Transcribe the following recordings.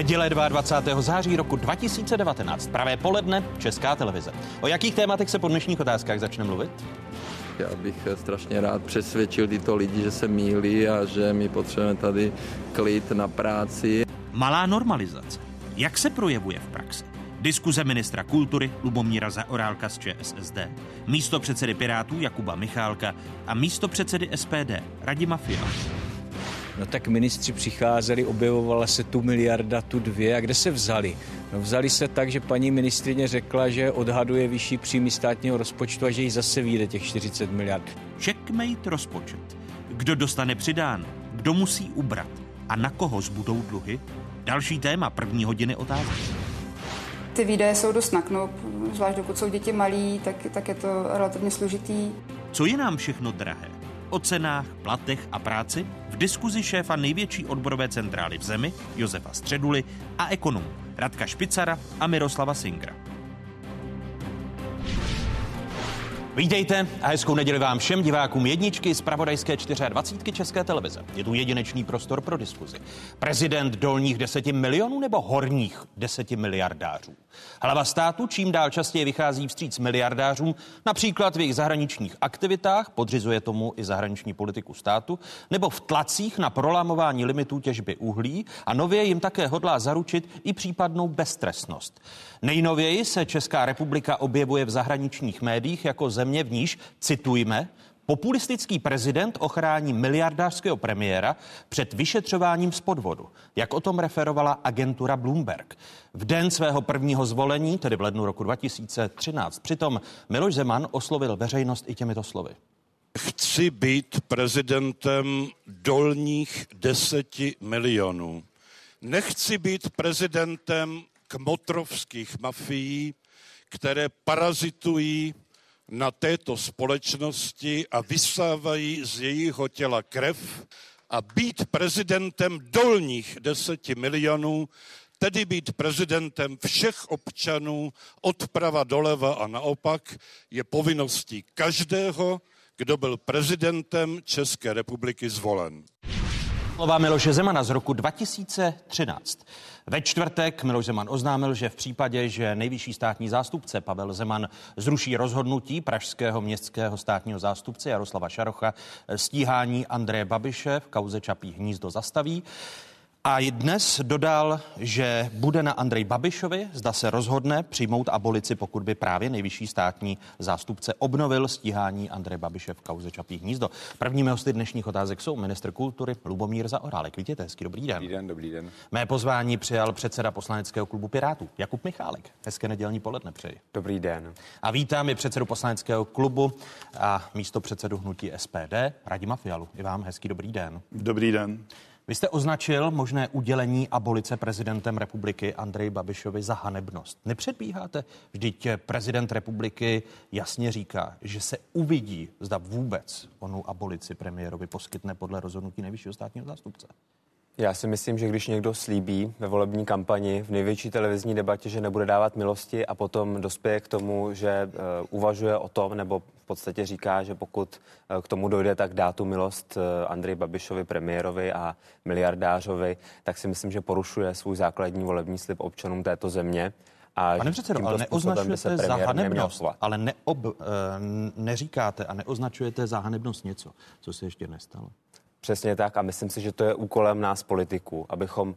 Neděle 22. září roku 2019, pravé poledne, Česká televize. O jakých tématech se po dnešních otázkách začne mluvit? Já bych strašně rád přesvědčil tyto lidi, že se mílí a že my potřebujeme tady klid na práci. Malá normalizace. Jak se projevuje v praxi? Diskuze ministra kultury Lubomíra Zaorálka z ČSSD, místo předsedy Pirátů Jakuba Michálka a místo předsedy SPD Radima Fiala. No tak ministři přicházeli, objevovala se tu miliarda, tu dvě. A kde se vzali? No vzali se tak, že paní ministrině řekla, že odhaduje vyšší příjmy státního rozpočtu a že jí zase vyjde těch 40 miliard. Checkmate rozpočet. Kdo dostane přidán? Kdo musí ubrat? A na koho zbudou dluhy? Další téma první hodiny otázky. Ty výdaje jsou dost na knop, zvlášť dokud jsou děti malí, tak, tak je to relativně složitý. Co je nám všechno drahé? O cenách, platech a práci v diskuzi šéfa největší odborové centrály v zemi Josefa Středuly a ekonomů Radka Špicara a Miroslava Singra. Vítejte a hezkou neděli vám všem divákům jedničky z Pravodajské 24 České televize. Je tu jedinečný prostor pro diskuzi. Prezident dolních deseti milionů nebo horních deseti miliardářů? Hlava státu čím dál častěji vychází vstříc miliardářům, například v jejich zahraničních aktivitách, podřizuje tomu i zahraniční politiku státu, nebo v tlacích na prolamování limitů těžby uhlí a nově jim také hodlá zaručit i případnou beztrestnost. Nejnověji se Česká republika objevuje v zahraničních médiích jako země, v níž, citujme, Populistický prezident ochrání miliardářského premiéra před vyšetřováním z podvodu, jak o tom referovala agentura Bloomberg. V den svého prvního zvolení, tedy v lednu roku 2013, přitom Miloš Zeman oslovil veřejnost i těmito slovy. Chci být prezidentem dolních deseti milionů. Nechci být prezidentem kmotrovských mafií, které parazitují na této společnosti a vysávají z jejího těla krev a být prezidentem dolních deseti milionů, tedy být prezidentem všech občanů odprava doleva a naopak, je povinností každého, kdo byl prezidentem České republiky zvolen. Slova Miloše Zemana z roku 2013. Ve čtvrtek Miloš Zeman oznámil, že v případě, že nejvyšší státní zástupce Pavel Zeman zruší rozhodnutí pražského městského státního zástupce Jaroslava Šarocha, stíhání Andreje Babiše v kauze Čapí hnízdo zastaví. A i dnes dodal, že bude na Andrej Babišovi, zda se rozhodne přijmout abolici, pokud by právě nejvyšší státní zástupce obnovil stíhání Andreje Babiše v kauze Čapí hnízdo. Prvními hosty dnešních otázek jsou ministr kultury Lubomír Zaorálek. Vítejte, hezký dobrý den. Dobrý den, dobrý den. Mé pozvání přijal předseda poslaneckého klubu Pirátů Jakub Michálek. Hezké nedělní poledne přeji. Dobrý den. A vítám i předsedu poslaneckého klubu a místo předsedu hnutí SPD Radima Fialu. I vám hezký dobrý den. Dobrý den. Vy jste označil možné udělení abolice prezidentem republiky Andrej Babišovi za hanebnost. Nepředbíháte? Vždyť prezident republiky jasně říká, že se uvidí, zda vůbec onu abolici premiérovi poskytne podle rozhodnutí nejvyššího státního zástupce. Já si myslím, že když někdo slíbí ve volební kampani v největší televizní debatě, že nebude dávat milosti a potom dospěje k tomu, že uh, uvažuje o tom, nebo podstatě říká, že pokud uh, k tomu dojde, tak dá tu milost uh, Andrej Babišovi, premiérovi a miliardářovi, tak si myslím, že porušuje svůj základní volební slib občanům této země. A Pane předsedo, ale neoznačujete za hanebnost, ale neob, neříkáte a neoznačujete za hanebnost něco, co se ještě nestalo. Přesně tak a myslím si, že to je úkolem nás politiků, abychom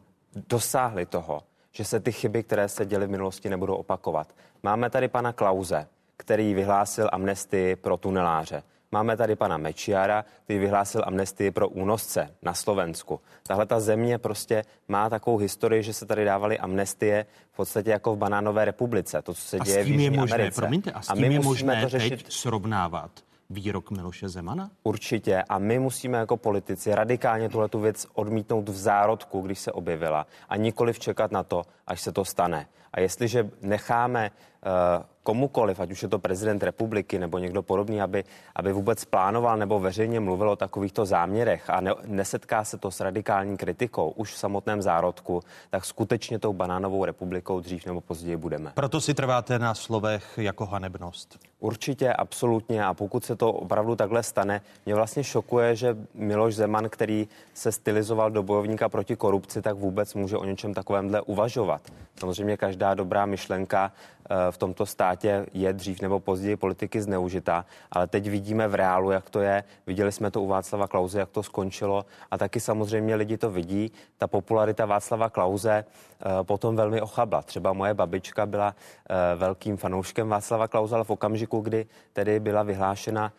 dosáhli toho, že se ty chyby, které se děly v minulosti, nebudou opakovat. Máme tady pana Klauze, který vyhlásil amnestii pro tuneláře. Máme tady pana Mečiara, který vyhlásil amnestii pro únosce na Slovensku. Tahle ta země prostě má takovou historii, že se tady dávaly amnestie v podstatě jako v banánové republice. To, co se a děje s tím v je možné, Americe. promiňte, a s tím a my je možné to řešit teď srovnávat výrok Miloše Zemana? Určitě. A my musíme jako politici radikálně tuhle tu věc odmítnout v zárodku, když se objevila. A nikoli čekat na to, až se to stane. A jestliže necháme uh, komukoliv, ať už je to prezident republiky nebo někdo podobný, aby, aby vůbec plánoval nebo veřejně mluvil o takovýchto záměrech a ne, nesetká se to s radikální kritikou už v samotném zárodku, tak skutečně tou banánovou republikou dřív nebo později budeme. Proto si trváte na slovech jako hanebnost. Určitě, absolutně. A pokud se to opravdu takhle stane, mě vlastně šokuje, že Miloš Zeman, který se stylizoval do bojovníka proti korupci, tak vůbec může o něčem takovémhle uvažovat. Samozřejmě každá dobrá myšlenka v tomto státě je dřív nebo později politiky zneužita, ale teď vidíme v reálu, jak to je. Viděli jsme to u Václava Klauze, jak to skončilo a taky samozřejmě lidi to vidí. Ta popularita Václava Klauze eh, potom velmi ochabla. Třeba moje babička byla eh, velkým fanouškem Václava Klauze, ale v okamžiku, kdy tedy byla vyhlášena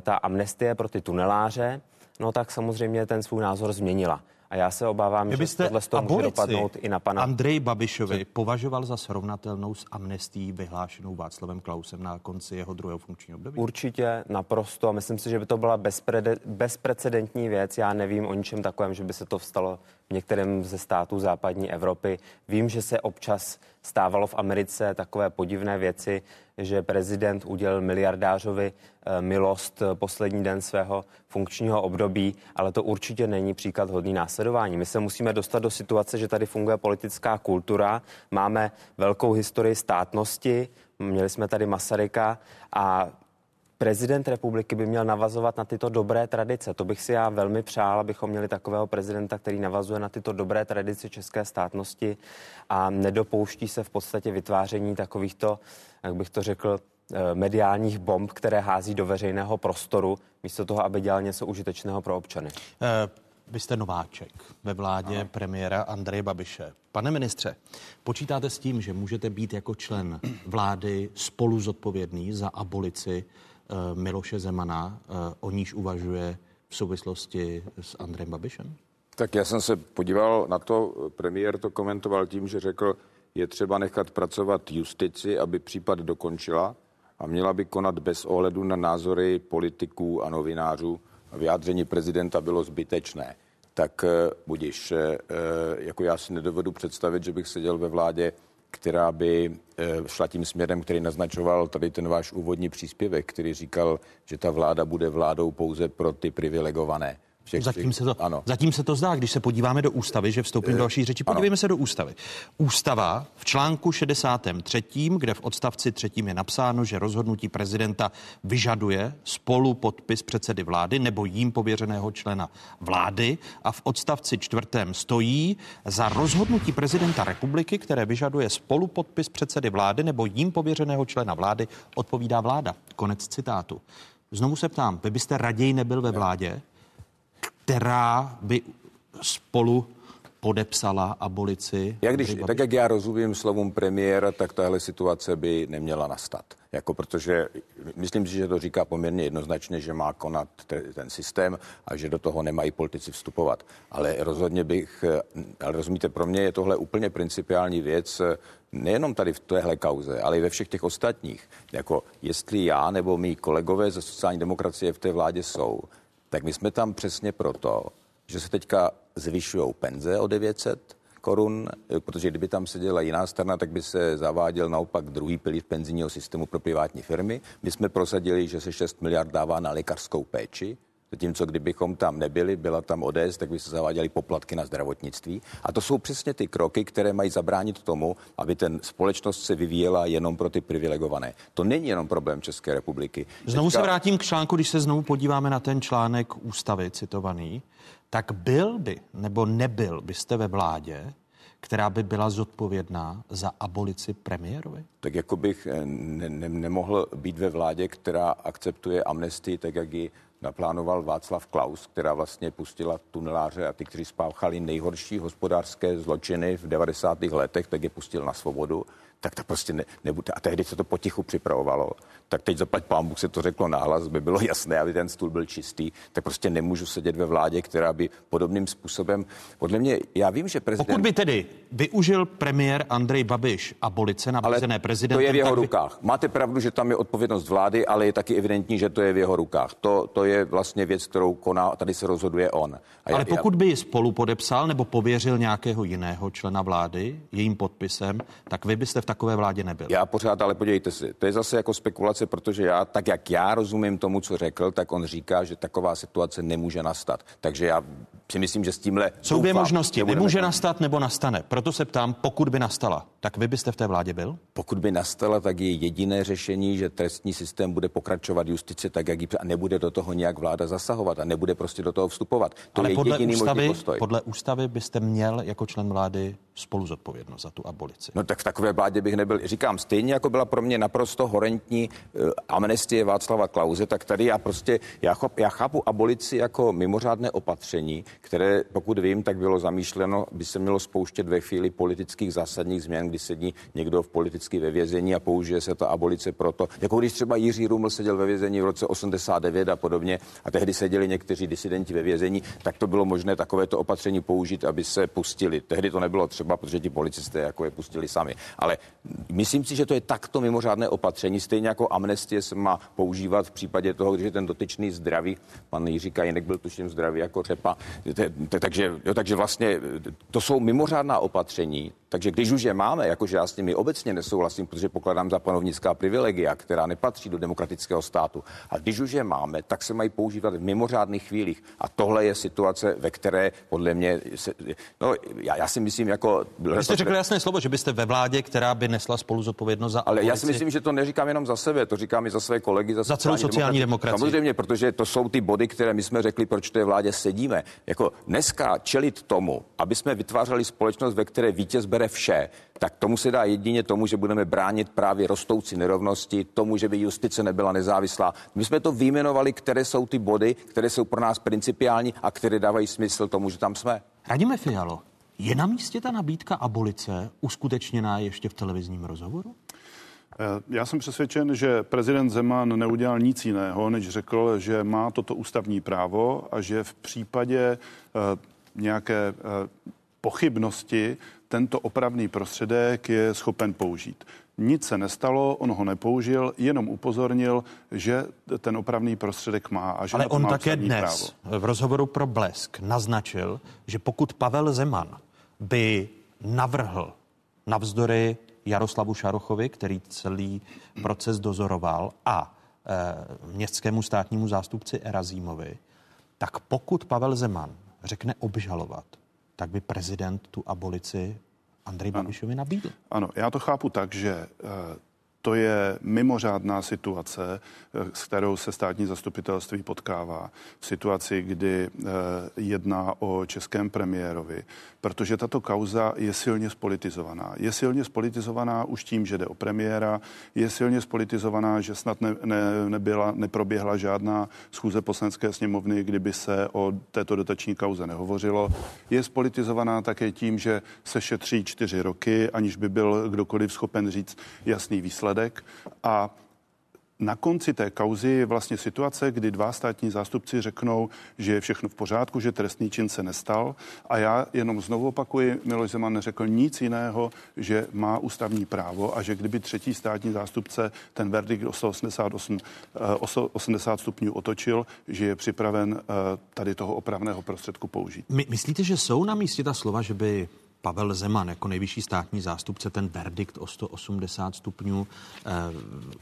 ta amnestie pro ty tuneláře, no tak samozřejmě ten svůj názor změnila. A já se obávám, že tohle z toho může dopadnout i na pana... Andrej Babišovi považoval za srovnatelnou s amnestí vyhlášenou Václavem Klausem na konci jeho druhého funkčního období? Určitě, naprosto. A myslím si, že by to byla bezprede, bezprecedentní věc. Já nevím o ničem takovém, že by se to vstalo v některém ze států západní Evropy. Vím, že se občas stávalo v Americe takové podivné věci, že prezident udělal miliardářovi eh, milost eh, poslední den svého funkčního období, ale to určitě není příklad hodný následování. My se musíme dostat do situace, že tady funguje politická kultura, máme velkou historii státnosti, měli jsme tady Masaryka a prezident republiky by měl navazovat na tyto dobré tradice. To bych si já velmi přál, abychom měli takového prezidenta, který navazuje na tyto dobré tradice české státnosti a nedopouští se v podstatě vytváření takovýchto, jak bych to řekl, eh, mediálních bomb, které hází do veřejného prostoru, místo toho, aby dělal něco užitečného pro občany. Eh, vy jste nováček ve vládě ano. premiéra Andreje Babiše. Pane ministře, počítáte s tím, že můžete být jako člen vlády spolu zodpovědný za abolici Miloše Zemana, eh, o níž uvažuje v souvislosti s Andrem Babišem? Tak já jsem se podíval na to, premiér to komentoval tím, že řekl, je třeba nechat pracovat justici, aby případ dokončila a měla by konat bez ohledu na názory politiků a novinářů. Vyjádření prezidenta bylo zbytečné. Tak eh, budíš, jako já si nedovedu představit, že bych seděl ve vládě, která by eh, šla tím směrem, který naznačoval tady ten váš úvodní příspěvek, který říkal, že ta vláda bude vládou pouze pro ty privilegované. Všech zatím, se to, ano. zatím se to zdá, když se podíváme do ústavy, že vstoupím do další řeči. Podívejme ano. se do ústavy. Ústava v článku 63., kde v odstavci třetím je napsáno, že rozhodnutí prezidenta vyžaduje spolu podpis předsedy vlády nebo jím pověřeného člena vlády a v odstavci čtvrtém stojí za rozhodnutí prezidenta republiky, které vyžaduje spolu podpis předsedy vlády nebo jím pověřeného člena vlády, odpovídá vláda. Konec citátu. Znovu se ptám, vy byste raději nebyl ve vládě, která by spolu podepsala abolici. Jak když, tak jak já rozumím slovům premiéra, tak tahle situace by neměla nastat. Jako protože myslím si, že to říká poměrně jednoznačně, že má konat te, ten systém a že do toho nemají politici vstupovat. Ale rozhodně bych, ale rozumíte, pro mě je tohle úplně principiální věc, nejenom tady v téhle kauze, ale i ve všech těch ostatních. Jako jestli já nebo mý kolegové ze sociální demokracie v té vládě jsou, tak my jsme tam přesně proto, že se teďka zvyšují penze o 900 korun, protože kdyby tam seděla jiná strana, tak by se zaváděl naopak druhý pilíř penzijního systému pro privátní firmy. My jsme prosadili, že se 6 miliard dává na lékařskou péči, Zatímco kdybychom tam nebyli, byla tam ODS, tak by se zaváděly poplatky na zdravotnictví. A to jsou přesně ty kroky, které mají zabránit tomu, aby ten společnost se vyvíjela jenom pro ty privilegované. To není jenom problém České republiky. Znovu Teďka... se vrátím k článku, když se znovu podíváme na ten článek ústavy citovaný, tak byl by nebo nebyl byste ve vládě, která by byla zodpovědná za abolici premiérovi? Tak jako bych eh, ne, ne, nemohl být ve vládě, která akceptuje amnestii, tak jak ji naplánoval Václav Klaus, která vlastně pustila tuneláře a ty, kteří spáchali nejhorší hospodářské zločiny v 90. letech, tak je pustil na svobodu. Tak to prostě ne, nebude. A tehdy se to potichu připravovalo. Tak teď zaplať pán Bůh se to řeklo nahlas, by bylo jasné, aby ten stůl byl čistý. Tak prostě nemůžu sedět ve vládě, která by podobným způsobem, podle mě, já vím, že prezident... Pokud by tedy využil premiér Andrej Babiš abolice nabízené prezidentem... to je v jeho by- rukách. Máte pravdu, že tam je odpovědnost vlády, ale je taky evidentní, že to je v jeho rukách. To, to je vlastně věc, kterou koná, tady se rozhoduje on. A Ale já- pokud by ji spolu podepsal nebo pověřil nějakého jiného člena vlády jejím podpisem, tak vy byste v takové vládě nebyl. Já pořád, ale podívejte si, to je zase jako spekulace, protože já, tak jak já rozumím tomu, co řekl, tak on říká, že taková situace nemůže nastat. Takže já si myslím, že s tímhle. Jsou dvě možnosti. Nemůže konat. nastat nebo nastane. Proto se ptám, pokud by nastala, tak vy byste v té vládě byl? Pokud by nastala, tak je jediné řešení, že trestní systém bude pokračovat justice tak, jak jí a nebude do toho nějak vláda zasahovat a nebude prostě do toho vstupovat. To Ale je podle jediný možný ústavy, postoj. podle ústavy byste měl jako člen vlády spolu zodpovědnost za tu abolici. No tak v takové vládě bych nebyl. Říkám, stejně jako byla pro mě naprosto horentní uh, amnestie Václava Klauze, tak tady já prostě, já, chop, já chápu abolici jako mimořádné opatření, které, pokud vím, tak bylo zamýšleno, by se mělo spouštět ve chvíli politických zásadních změn, kdy sedí někdo v politicky ve vězení a použije se ta abolice proto. Jako když třeba Jiří Ruml seděl ve vězení v roce 89 a podobně a tehdy seděli někteří disidenti ve vězení, tak to bylo možné takovéto opatření použít, aby se pustili. Tehdy to nebylo třeba, protože ti policisté jako je pustili sami. Ale myslím si, že to je takto mimořádné opatření, stejně jako amnestie se má používat v případě toho, když je ten dotyčný zdravý. Pan Jiří Kajinek byl tuším zdravý jako řepa. Takže, jo, takže vlastně to jsou mimořádná opatření. Takže když už je máme, jakože já s nimi obecně nesouhlasím, protože pokládám za panovnická privilegia, která nepatří do demokratického státu. A když už je máme, tak se mají používat v mimořádných chvílích. A tohle je situace, ve které podle mě, se, no, já, já si myslím, jako... Vy jste řekl jasné slovo, že byste ve vládě, která by nesla spolu zodpovědnost za Ale já si myslím, že to neříkám jenom za sebe, to říkám i za své kolegy. Za, Za celou sociální demokracii. Samozřejmě, protože to jsou ty body, které my jsme řekli, proč v té vládě sedíme. Jako dneska čelit tomu, aby jsme vytvářeli společnost, ve které vítěz bere vše, tak tomu se dá jedině tomu, že budeme bránit právě rostoucí nerovnosti, tomu, že by justice nebyla nezávislá. My jsme to vyjmenovali, které jsou ty body, které jsou pro nás principiální a které dávají smysl tomu, že tam jsme. Radíme Fialo, je na místě ta nabídka abolice uskutečněná ještě v televizním rozhovoru? Eh, Já jsem přesvědčen, že prezident Zeman neudělal nic jiného, než řekl, že má toto ústavní právo a že v případě eh, nějaké eh, pochybnosti tento opravný prostředek je schopen použít. Nic se nestalo, on ho nepoužil, jenom upozornil, že ten opravný prostředek má a že Ale on má také dnes právo. v rozhovoru pro Blesk naznačil, že pokud Pavel Zeman by navrhl navzdory Jaroslavu Šarochovi, který celý proces dozoroval, a e, městskému státnímu zástupci Erazímovi, tak pokud Pavel Zeman řekne obžalovat, tak by prezident tu abolici Andrej Babišovi nabídl. Ano, já to chápu tak, že eh, to je mimořádná situace, eh, s kterou se státní zastupitelství potkává. V situaci, kdy eh, jedná o českém premiérovi, protože tato kauza je silně spolitizovaná. Je silně spolitizovaná už tím, že jde o premiéra, je silně spolitizovaná, že snad ne, ne, nebyla, neproběhla žádná schůze poslanecké sněmovny, kdyby se o této dotační kauze nehovořilo. Je spolitizovaná také tím, že se šetří čtyři roky, aniž by byl kdokoliv schopen říct jasný výsledek. A na konci té kauzy je vlastně situace, kdy dva státní zástupci řeknou, že je všechno v pořádku, že trestný čin se nestal. A já jenom znovu opakuji, Miloš Zeman neřekl nic jiného, že má ústavní právo a že kdyby třetí státní zástupce ten verdikt o 188, eh, o 180 stupňů otočil, že je připraven eh, tady toho opravného prostředku použít. My, myslíte, že jsou na místě ta slova, že by Pavel Zeman jako nejvyšší státní zástupce ten verdikt o 180 stupňů eh,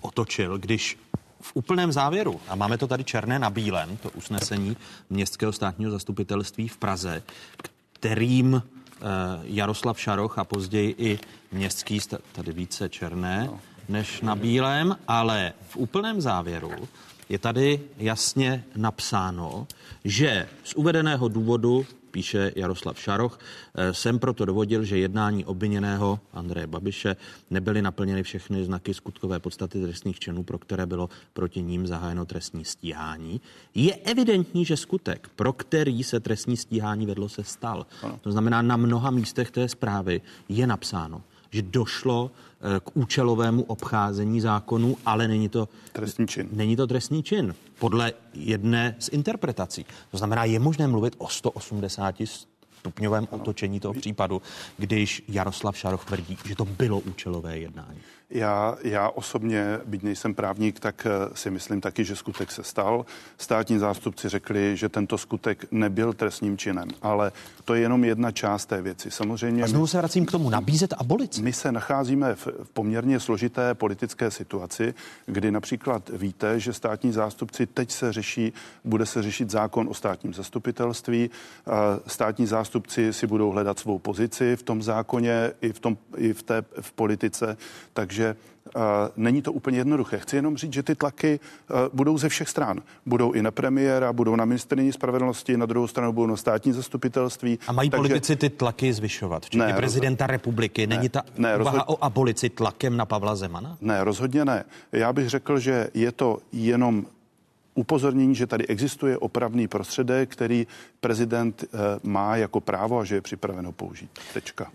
otočil, když v úplném závěru, a máme to tady černé na bílém, to usnesení Městského státního zastupitelství v Praze, kterým eh, Jaroslav Šaroch a později i městský, sta- tady více černé než na bílém, ale v úplném závěru je tady jasně napsáno, že z uvedeného důvodu, píše Jaroslav Šaroch, eh, jsem proto dovodil, že jednání obviněného Andreje Babiše nebyly naplněny všechny znaky skutkové podstaty trestných činů, pro které bylo proti ním zahájeno trestní stíhání. Je evidentní, že skutek, pro který se trestní stíhání vedlo, se stal. To znamená, na mnoha místech té zprávy je napsáno, že došlo k účelovému obcházení zákonů, ale není to trestný čin. Není to trestný čin podle jedné z interpretací. To znamená, je možné mluvit o 180 stupňovém otočení toho případu, když Jaroslav Šaroch tvrdí, že to bylo účelové jednání. Já, já osobně, byť nejsem právník, tak eh, si myslím taky, že skutek se stal. Státní zástupci řekli, že tento skutek nebyl trestním činem, ale to je jenom jedna část té věci. Samozřejmě. A znovu se vracím k tomu, nabízet abolici. My se nacházíme v, v poměrně složité politické situaci, kdy například víte, že státní zástupci teď se řeší, bude se řešit zákon o státním zastupitelství. Státní zástupci si budou hledat svou pozici v tom zákoně i v, tom, i v té v politice, takže uh, není to úplně jednoduché. Chci jenom říct, že ty tlaky uh, budou ze všech stran. Budou i na premiéra, budou na ministrině spravedlnosti, na druhou stranu budou na státní zastupitelství. A mají takže... politici ty tlaky zvyšovat, včetně ne, prezidenta roz... republiky. Není ne, ta ne, rozhod... o abolici tlakem na Pavla Zemana? Ne, rozhodně ne. Já bych řekl, že je to jenom upozornění, že tady existuje opravný prostředek, který prezident eh, má jako právo a že je připraven ho použít. Tečka.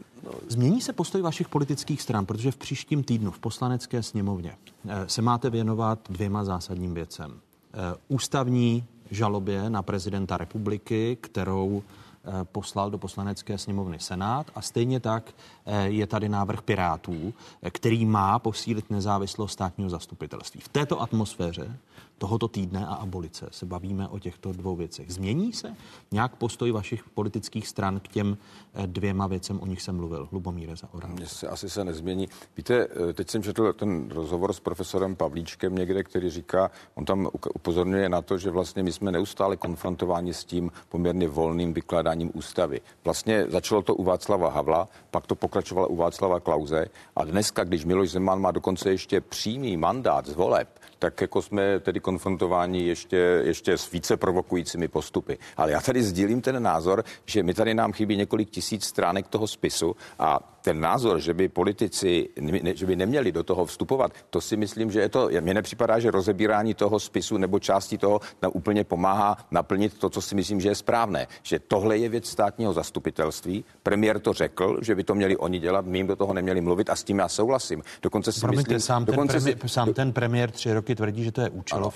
Změní se postoj vašich politických stran, protože v příštím týdnu v poslanecké sněmovně eh, se máte věnovat dvěma zásadním věcem. Eh, ústavní žalobě na prezidenta republiky, kterou poslal do poslanecké sněmovny Senát a stejně tak je tady návrh Pirátů, který má posílit nezávislost státního zastupitelství. V této atmosféře tohoto týdne a abolice se bavíme o těchto dvou věcech. Změní se nějak postoj vašich politických stran k těm eh, dvěma věcem, o nich jsem mluvil, Lubomíre za Mně se asi se nezmění. Víte, eh, teď jsem četl ten rozhovor s profesorem Pavlíčkem někde, který říká, on tam upozorňuje na to, že vlastně my jsme neustále konfrontováni s tím poměrně volným vykládáním ústavy. Vlastně začalo to u Václava Havla, pak to pokračovalo u Václava Klauze a dneska, když Miloš Zeman má dokonce ještě přímý mandát z voleb, tak jako jsme tedy konfrontováni ještě, ještě s více provokujícími postupy. Ale já tady sdílím ten názor, že mi tady nám chybí několik tisíc stránek toho spisu a ten názor, že by politici, že by neměli do toho vstupovat, to si myslím, že je to, mně nepřipadá, že rozebírání toho spisu nebo části toho nám úplně pomáhá naplnit to, co si myslím, že je správné. Že tohle je věc státního zastupitelství. Premiér to řekl, že by to měli oni dělat, my jim do toho neměli mluvit a s tím já souhlasím. Dokonce si Promiňte, myslím, sám, dokonce ten premiér, si, sám ten premiér tři roky tvrdí, že to je účelovka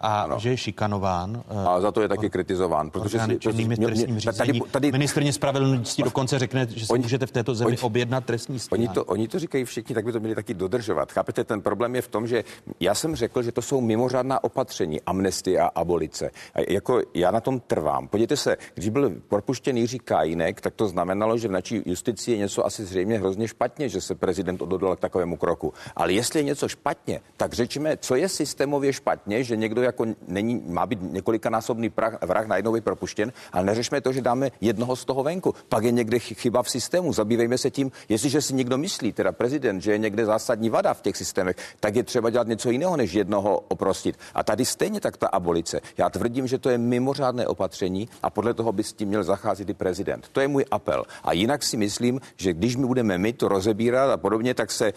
a ano. že je šikanován. A za to je taky kritizován. Protože si, protože, mě, mě, tady, tady, Ministrně spravedlnosti dokonce řekne, že si můžete v této zemi objednat trestní stíhání. Oni to, oni to říkají všichni, tak by to měli taky dodržovat. Chápete, ten problém je v tom, že já jsem řekl, že to jsou mimořádná opatření, amnestie a abolice. A jako já na tom trvám. Podívejte se, když byl propuštěn Jiří Kajínek, tak to znamenalo, že v naší justici je něco asi zřejmě hrozně špatně, že se prezident odhodlal k takovému kroku. Ale jestli je něco špatně, tak řečíme, co je systémově špatně, že někdo jako není, má být několikanásobný prach, vrah najednou být propuštěn, ale neřešme to, že dáme jednoho z toho venku. Pak je někde chyba v systému. Zabývejme se tím, Jestliže si někdo myslí, teda prezident, že je někde zásadní vada v těch systémech, tak je třeba dělat něco jiného, než jednoho oprostit. A tady stejně tak ta abolice. Já tvrdím, že to je mimořádné opatření a podle toho by s tím měl zacházet i prezident. To je můj apel. A jinak si myslím, že když my budeme my to rozebírat a podobně, tak, se,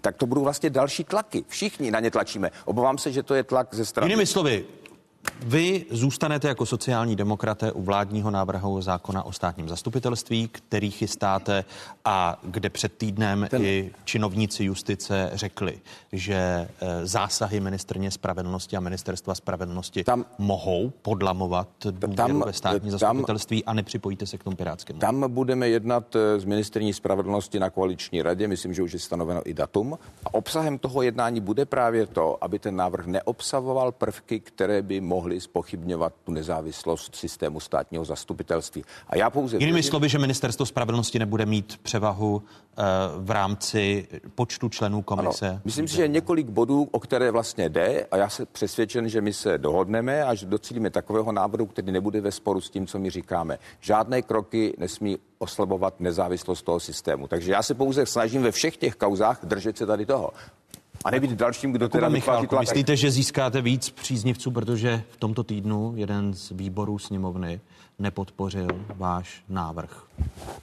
tak to budou vlastně další tlaky. Všichni na ně tlačíme. Obávám se, že to je tlak ze strany. Jinými slovy, vy zůstanete jako sociální demokraté u vládního návrhu zákona o státním zastupitelství, který chystáte a kde před týdnem Ten... i činovníci justice řekli, že eh, zásahy ministrně spravedlnosti a ministerstva spravedlnosti tam, mohou podlamovat tam, ve státní tam, zastupitelství a nepřipojíte se k tomu pirátskému. Tam budeme jednat eh, s ministrní spravedlnosti na koaliční radě, myslím, že už je stanoveno i datum. A obsahem toho jednání bude právě to, aby ten návrh neobsahoval prvky, které by mohli spochybňovat tu nezávislost systému státního zastupitelství. A já pouze... Jinými slovy, že ministerstvo spravedlnosti nebude mít převahu uh, v rámci počtu členů komise. Ano, myslím si, že několik bodů, o které vlastně jde a já jsem přesvědčen, že my se dohodneme a že docílíme takového návrhu, který nebude ve sporu s tím, co my říkáme. Žádné kroky nesmí oslabovat nezávislost toho systému. Takže já se pouze snažím ve všech těch kauzách držet se tady toho a nebýt dalším, kdo teda Michalku, myslíte, že získáte víc příznivců, protože v tomto týdnu jeden z výborů sněmovny nepodpořil váš návrh?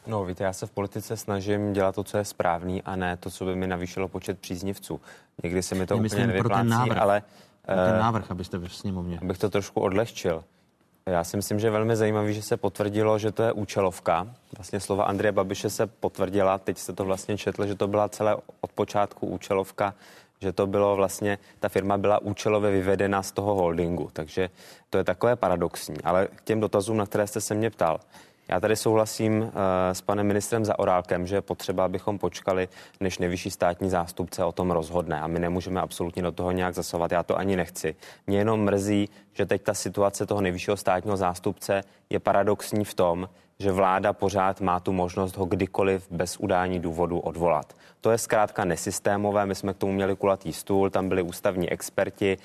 No, víte, já se v politice snažím dělat to, co je správný a ne to, co by mi navýšilo počet příznivců. Někdy se mi to Myslím úplně nevyplácí, pro ten návrh, ale... Pro ten eh, návrh, abyste ve sněmovně. Abych to trošku odlehčil. Já si myslím, že je velmi zajímavé, že se potvrdilo, že to je účelovka. Vlastně slova Andreje Babiše se potvrdila. Teď se to vlastně četlo, že to byla celé od počátku účelovka že to bylo vlastně, ta firma byla účelově vyvedena z toho holdingu, takže to je takové paradoxní. Ale k těm dotazům, na které jste se mě ptal, já tady souhlasím uh, s panem ministrem Zaorálkem, že je potřeba, abychom počkali, než nejvyšší státní zástupce o tom rozhodne. A my nemůžeme absolutně do toho nějak zasovat. Já to ani nechci. Mě jenom mrzí, že teď ta situace toho nejvyššího státního zástupce je paradoxní v tom, že vláda pořád má tu možnost ho kdykoliv bez udání důvodu odvolat. To je zkrátka nesystémové, my jsme k tomu měli kulatý stůl, tam byli ústavní experti, e,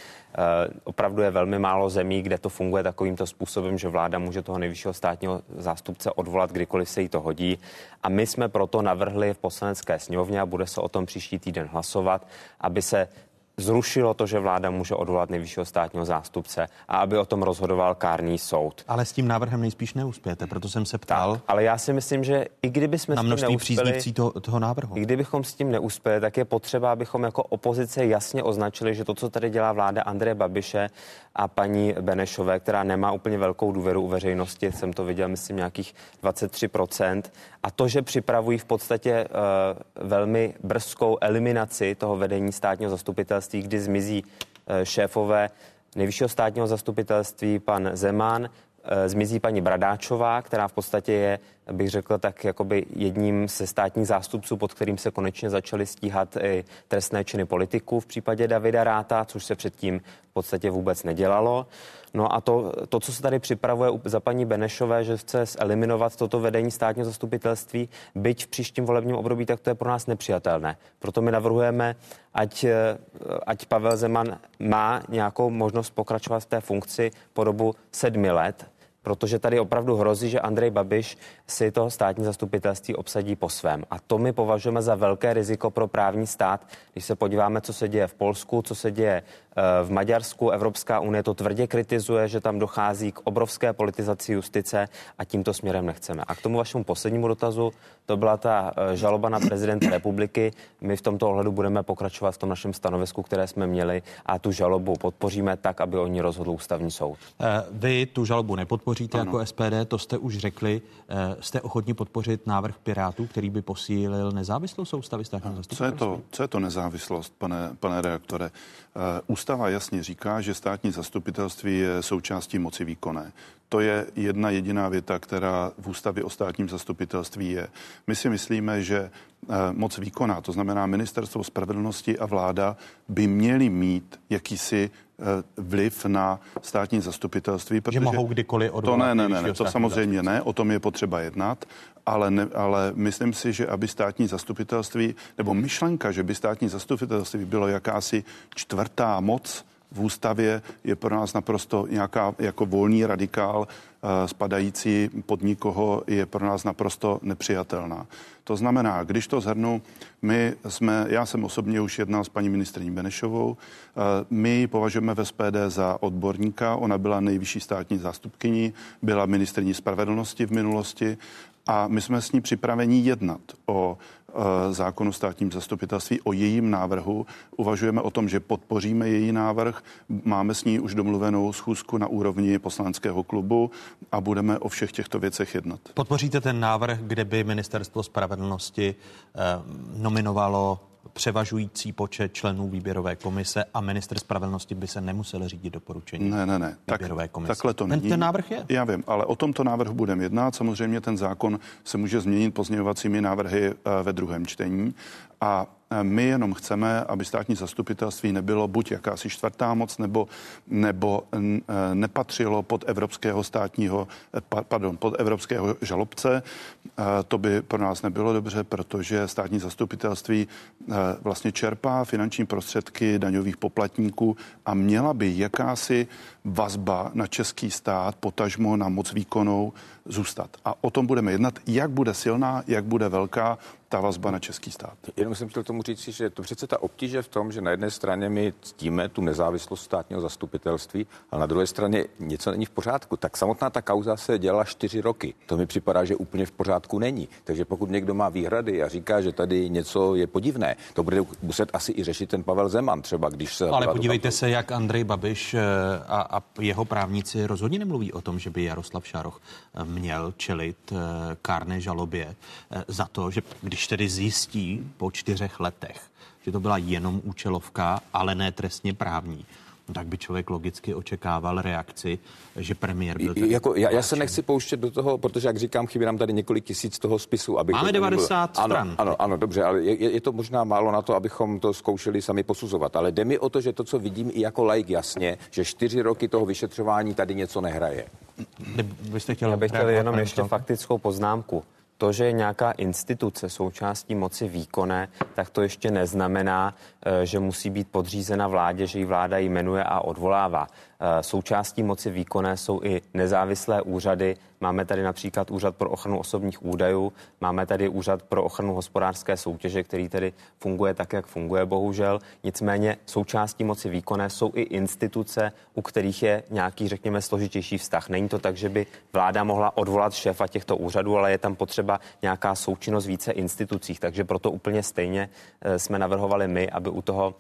opravdu je velmi málo zemí, kde to funguje takovýmto způsobem, že vláda může toho nejvyššího státního zástupce odvolat, kdykoliv se jí to hodí. A my jsme proto navrhli v poslanecké sněmovně a bude se o tom příští týden hlasovat, aby se zrušilo to, že vláda může odvolat nejvyššího státního zástupce a aby o tom rozhodoval kárný soud. Ale s tím návrhem nejspíš neuspějete, proto jsem se ptal. Tak, ale já si myslím, že i kdyby jsme na množství příznivcí toho, toho návrhu. I kdybychom s tím neuspěli, tak je potřeba, abychom jako opozice jasně označili, že to, co tady dělá vláda Andreje Babiše a paní Benešové, která nemá úplně velkou důvěru u veřejnosti, jsem to viděl, myslím, nějakých 23%. A to, že připravují v podstatě uh, velmi brzkou eliminaci toho vedení státního zastupitelství, kdy zmizí uh, šéfové nejvyššího státního zastupitelství, pan Zeman, Eh, zmizí paní Bradáčová, která v podstatě je, bych řekl, tak jakoby jedním ze státních zástupců, pod kterým se konečně začaly stíhat i trestné činy politiků v případě Davida Ráta, což se předtím v podstatě vůbec nedělalo. No a to, to, co se tady připravuje za paní Benešové, že chce eliminovat toto vedení státního zastupitelství, byť v příštím volebním období, tak to je pro nás nepřijatelné. Proto my navrhujeme, ať, eh, ať Pavel Zeman má nějakou možnost pokračovat v té funkci po dobu sedmi let, protože tady opravdu hrozí, že Andrej Babiš si toho státní zastupitelství obsadí po svém. A to my považujeme za velké riziko pro právní stát. Když se podíváme, co se děje v Polsku, co se děje eh, v Maďarsku, Evropská unie to tvrdě kritizuje, že tam dochází k obrovské politizaci justice a tímto směrem nechceme. A k tomu vašemu poslednímu dotazu, to byla ta eh, žaloba na prezidenta republiky. My v tomto ohledu budeme pokračovat v tom našem stanovisku, které jsme měli a tu žalobu podpoříme tak, aby oni rozhodl ústavní soud. Eh, vy tu žalobu nepodpoříte ano. jako SPD, to jste už řekli jste ochotni podpořit návrh Pirátů, který by posílil nezávislou soustavy státního zastupitelství? Co je to, co je to nezávislost, pane, pane reaktore? Uh, ústava jasně říká, že státní zastupitelství je součástí moci výkonné. To je jedna jediná věta, která v ústavě o státním zastupitelství je. My si myslíme, že uh, moc výkonná, to znamená ministerstvo spravedlnosti a vláda, by měly mít jakýsi Eh, vliv na státní zastupitelství. Protože že mohou kdykoliv odvolat. To ne, ne, ne, ne to samozřejmě ne, o tom je potřeba jednat, ale, ne, ale myslím si, že aby státní zastupitelství, nebo myšlenka, že by státní zastupitelství bylo jakási čtvrtá moc, v ústavě je pro nás naprosto nějaká jako volný radikál uh, spadající pod nikoho je pro nás naprosto nepřijatelná. To znamená, když to zhrnu, my jsme, já jsem osobně už jednal s paní ministrní Benešovou, uh, my považujeme v SPD za odborníka, ona byla nejvyšší státní zástupkyní, byla ministrní spravedlnosti v minulosti a my jsme s ní připraveni jednat o e, zákonu státním zastupitelství, o jejím návrhu. Uvažujeme o tom, že podpoříme její návrh. Máme s ní už domluvenou schůzku na úrovni poslaneckého klubu a budeme o všech těchto věcech jednat. Podpoříte ten návrh, kde by ministerstvo spravedlnosti eh, nominovalo převažující počet členů výběrové komise a minister spravedlnosti by se nemusel řídit doporučení ne, ne, ne. výběrové tak, komise. Takhle to není. Ten, ten návrh je? Já vím, ale o tomto návrhu budeme jednat. Samozřejmě ten zákon se může změnit pozměňovacími návrhy eh, ve druhém čtení a my jenom chceme, aby státní zastupitelství nebylo buď jakási čtvrtá moc, nebo, nebo e, nepatřilo pod evropského státního, e, pardon, pod evropského žalobce. E, to by pro nás nebylo dobře, protože státní zastupitelství vlastně čerpá finanční prostředky daňových poplatníků a měla by jakási vazba na český stát, potažmo na moc výkonou zůstat. A o tom budeme jednat, jak bude silná, jak bude velká ta vazba na český stát. Jenom jsem chtěl tomu říct, že to přece ta obtíže v tom, že na jedné straně my ctíme tu nezávislost státního zastupitelství, a na druhé straně něco není v pořádku. Tak samotná ta kauza se dělala čtyři roky. To mi připadá, že úplně v pořádku není. Takže pokud někdo má výhrady a říká, že tady něco je podivné, to bude muset asi i řešit ten Pavel Zeman třeba, když se... Ale podívejte se, jak Andrej Babiš eh, a, a jeho právníci rozhodně nemluví o tom, že by Jaroslav Šaroch eh, měl čelit eh, kárné žalobě za to, že když tedy zjistí po čtyřech letech, že to byla jenom účelovka, ale ne trestně právní, no tak by člověk logicky očekával reakci, že premiér byl... Jako, já, já se nechci pouštět do toho, protože, jak říkám, chybí nám tady několik tisíc toho spisu. Abych Máme 90 bylo... stran. Ano, ano, ano, dobře, ale je, je to možná málo na to, abychom to zkoušeli sami posuzovat. Ale jde mi o to, že to, co vidím i jako laik jasně, že čtyři roky toho vyšetřování tady něco nehraje. Vy jste chtěl Já bych chtěl jenom ještě faktickou poznámku to, že je nějaká instituce součástí moci výkonné, tak to ještě neznamená, eh, že musí být podřízena vládě, že ji vláda jmenuje a odvolává. Eh, součástí moci výkonné jsou i nezávislé úřady. Máme tady například Úřad pro ochranu osobních údajů, máme tady Úřad pro ochranu hospodářské soutěže, který tedy funguje tak, jak funguje, bohužel. Nicméně součástí moci výkonné jsou i instituce, u kterých je nějaký, řekněme, složitější vztah. Není to tak, že by vláda mohla odvolat šéfa těchto úřadů, ale je tam potřeba nějaká součinnost více institucích. Takže proto úplně stejně eh, jsme navrhovali my, aby u toho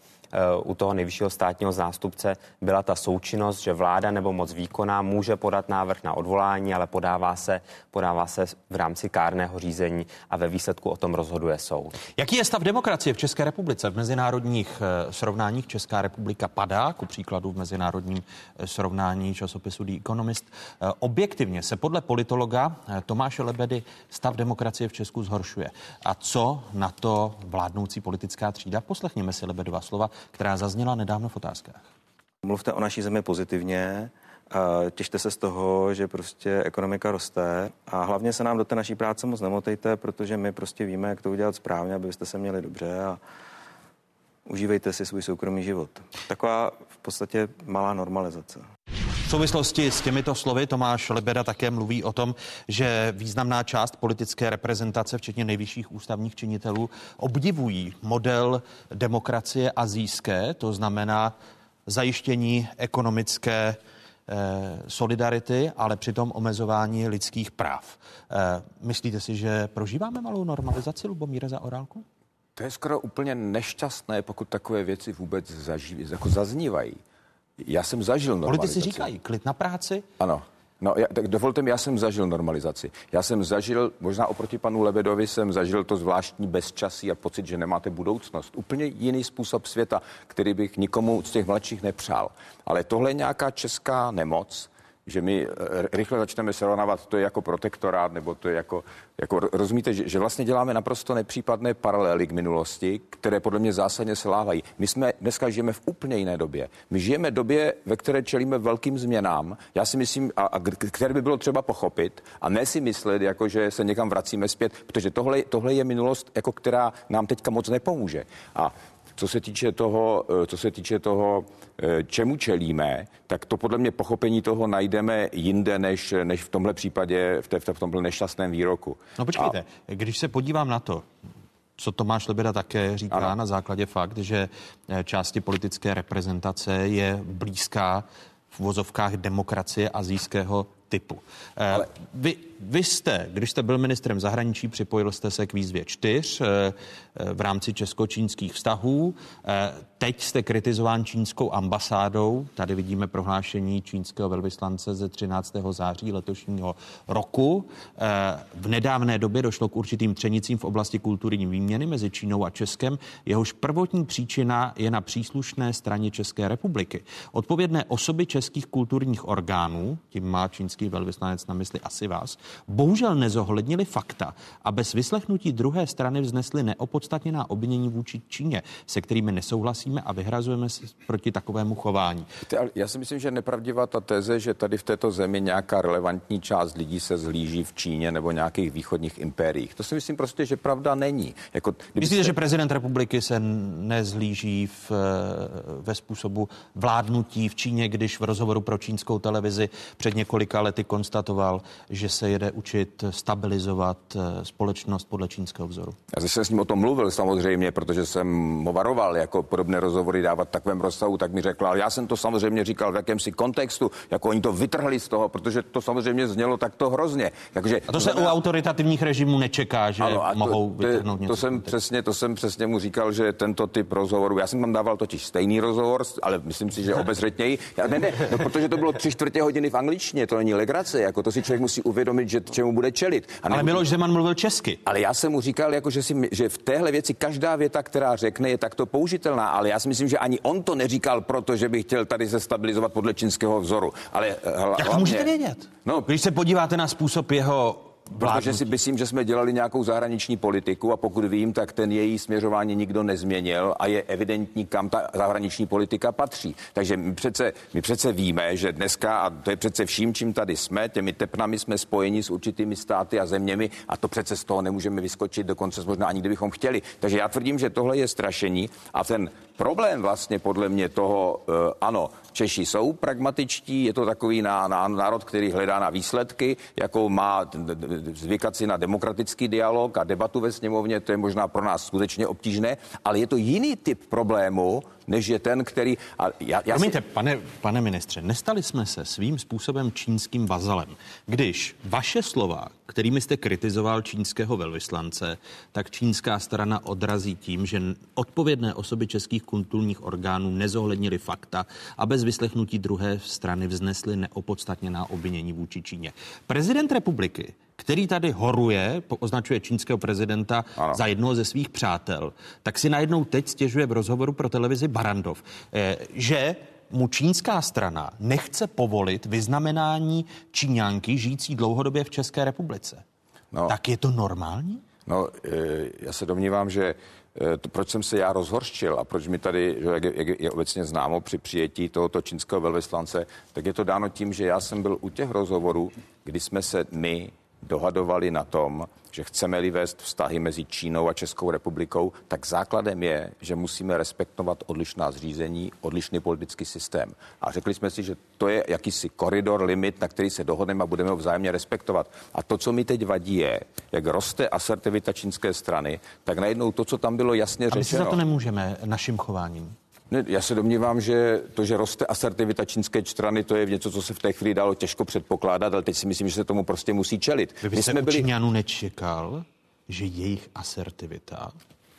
u toho nejvyššího státního zástupce byla ta součinnost, že vláda nebo moc výkonná může podat návrh na odvolání, ale podává se, podává se v rámci kárného řízení a ve výsledku o tom rozhoduje soud. Jaký je stav demokracie v České republice? V mezinárodních eh, srovnáních Česká republika padá, ku příkladu v mezinárodním eh, srovnání časopisu The Economist. Eh, objektivně se podle politologa Tomáše Lebedy stav demokracie v Česku zhoršuje. A co na to vládnoucí politická třída? Poslechněme si Lebedova slova která zazněla nedávno v otázkách. Mluvte o naší zemi pozitivně, těšte se z toho, že prostě ekonomika roste a hlavně se nám do té naší práce moc nemotejte, protože my prostě víme, jak to udělat správně, abyste se měli dobře a užívejte si svůj soukromý život. Taková v podstatě malá normalizace. V souvislosti s těmito slovy Tomáš Lebeda také mluví o tom, že významná část politické reprezentace, včetně nejvyšších ústavních činitelů, obdivují model demokracie azijské, to znamená zajištění ekonomické eh, solidarity, ale přitom omezování lidských práv. Eh, myslíte si, že prožíváme malou normalizaci Lubomíra za orálku? To je skoro úplně nešťastné, pokud takové věci vůbec zaží, jako zaznívají. Já jsem zažil normalizaci. Politici říkají, klid na práci. Ano. No, já, tak dovolte mi, já jsem zažil normalizaci. Já jsem zažil, možná oproti panu Lebedovi, jsem zažil to zvláštní bezčasí a pocit, že nemáte budoucnost. Úplně jiný způsob světa, který bych nikomu z těch mladších nepřál. Ale tohle je nějaká česká nemoc, že my eh, rychle začneme srovnávat, to je jako protektorát, nebo to je jako, jako rozumíte, že, že vlastně děláme naprosto nepřípadné paralely k minulosti, které podle mě zásadně selávají. My jsme dneska žijeme v úplně jiné době. My žijeme v době, ve které čelíme velkým změnám. Já si myslím, a, a které by bylo třeba pochopit a ne si myslet, jako že se někam vracíme zpět, protože tohle, tohle je minulost, jako která nám teďka moc nepomůže. A co se týče toho, eh, co se týče toho, eh, čemu čelíme, tak to podle mě pochopení toho najdeme jinde, než, než v tomhle případě, v, té, v tomhle nešťastném výroku. No počkejte, A... když se podívám na to, co Tomáš Lebeda také říká ano. na základě fakt, že eh, části politické reprezentace je blízká v vozovkách demokracie azijského typu. Ale... Vy, vy jste, když jste byl ministrem zahraničí, připojil jste se k výzvě čtyř v rámci česko-čínských vztahů. Teď jste kritizován čínskou ambasádou. Tady vidíme prohlášení čínského velvyslance ze 13. září letošního roku. V nedávné době došlo k určitým třenicím v oblasti kulturní výměny mezi Čínou a Českem. Jehož prvotní příčina je na příslušné straně České republiky. Odpovědné osoby českých kulturních orgánů, tím má čínský velvyslanec na mysli asi vás, bohužel nezohlednili fakta a bez vyslechnutí druhé strany vznesli neopodstatněná obvinění vůči Číně, se kterými nesouhlasí musíme a vyhrazujeme se proti takovému chování. Já si myslím, že je nepravdivá ta teze, že tady v této zemi nějaká relevantní část lidí se zhlíží v Číně nebo nějakých východních impériích. To si myslím prostě, že pravda není. Jako, Myslíte, se... že prezident republiky se nezhlíží v, ve způsobu vládnutí v Číně, když v rozhovoru pro čínskou televizi před několika lety konstatoval, že se jedná jede učit stabilizovat eh, společnost podle čínského vzoru? Já jsem s ním o tom mluvil samozřejmě, protože jsem ho varoval, jako podobné rozhovory dávat v takovém rozsahu, tak mi řekl, ale já jsem to samozřejmě říkal v jakémsi kontextu, jako oni to vytrhli z toho, protože to samozřejmě znělo takto hrozně. Takže, a to se znamená, u autoritativních režimů nečeká, že ano, a mohou to, vytrhnout to, něco. To jsem, přesně, to jsem přesně mu říkal, že tento typ rozhovoru, já jsem tam dával totiž stejný rozhovor, ale myslím si, že obezřetněji. Já, ne, ne, no, protože to bylo tři čtvrtě hodiny v angličtině, to není legrace, jako to si člověk musí uvědomit, že čemu bude čelit. A ale Miloš Zeman mluvil česky. Ale já jsem mu říkal, jako, že, si, že v téhle věci každá věta, která řekne, je takto použitelná, ale já si myslím, že ani on to neříkal proto, že by chtěl tady se stabilizovat podle čínského vzoru. Ale eh, hla, Jak hlavně, můžete vědět? No, Když se podíváte na způsob jeho Protože si myslím, že jsme dělali nějakou zahraniční politiku a pokud vím, tak ten její směřování nikdo nezměnil a je evidentní, kam ta zahraniční politika patří. Takže my přece, my přece víme, že dneska, a to je přece vším, čím tady jsme, těmi tepnami jsme spojeni s určitými státy a zeměmi a to přece z toho nemůžeme vyskočit, dokonce možná ani kdybychom chtěli. Takže já tvrdím, že tohle je strašení a ten problém vlastně podle mě toho, uh, ano, Češi jsou pragmatičtí, je to takový ná, ná, národ, který hledá na výsledky, jako má zvykat si na demokratický dialog a debatu ve sněmovně, to je možná pro nás skutečně obtížné, ale je to jiný typ problému, než je ten, který... A já, já Promiňte, si... pane, pane ministře, nestali jsme se svým způsobem čínským vazalem, když vaše slova, kterými jste kritizoval čínského velvyslance, tak čínská strana odrazí tím, že odpovědné osoby českých kulturních orgánů nezohlednili fakta a bez vyslechnutí druhé strany vznesly neopodstatněná obvinění vůči Číně. Prezident republiky který tady horuje, označuje čínského prezidenta ano. za jednoho ze svých přátel, tak si najednou teď stěžuje v rozhovoru pro televizi Barandov, eh, že mu čínská strana nechce povolit vyznamenání Číňanky žijící dlouhodobě v České republice. No, tak je to normální? No, eh, já se domnívám, že eh, to, proč jsem se já rozhorštil a proč mi tady, jak je, jak je obecně známo při přijetí tohoto čínského velvyslance, tak je to dáno tím, že já jsem byl u těch rozhovorů, kdy jsme se my dohadovali na tom, že chceme-li vést vztahy mezi Čínou a Českou republikou, tak základem je, že musíme respektovat odlišná zřízení, odlišný politický systém. A řekli jsme si, že to je jakýsi koridor, limit, na který se dohodneme a budeme ho vzájemně respektovat. A to, co mi teď vadí, je, jak roste asertivita čínské strany, tak najednou to, co tam bylo jasně řečeno. A my si za to nemůžeme naším chováním. Ne, já se domnívám, že to, že roste asertivita čínské strany, to je něco, co se v té chvíli dalo těžko předpokládat, ale teď si myslím, že se tomu prostě musí čelit. Vy byste jsme byli... nečekal, že jejich asertivita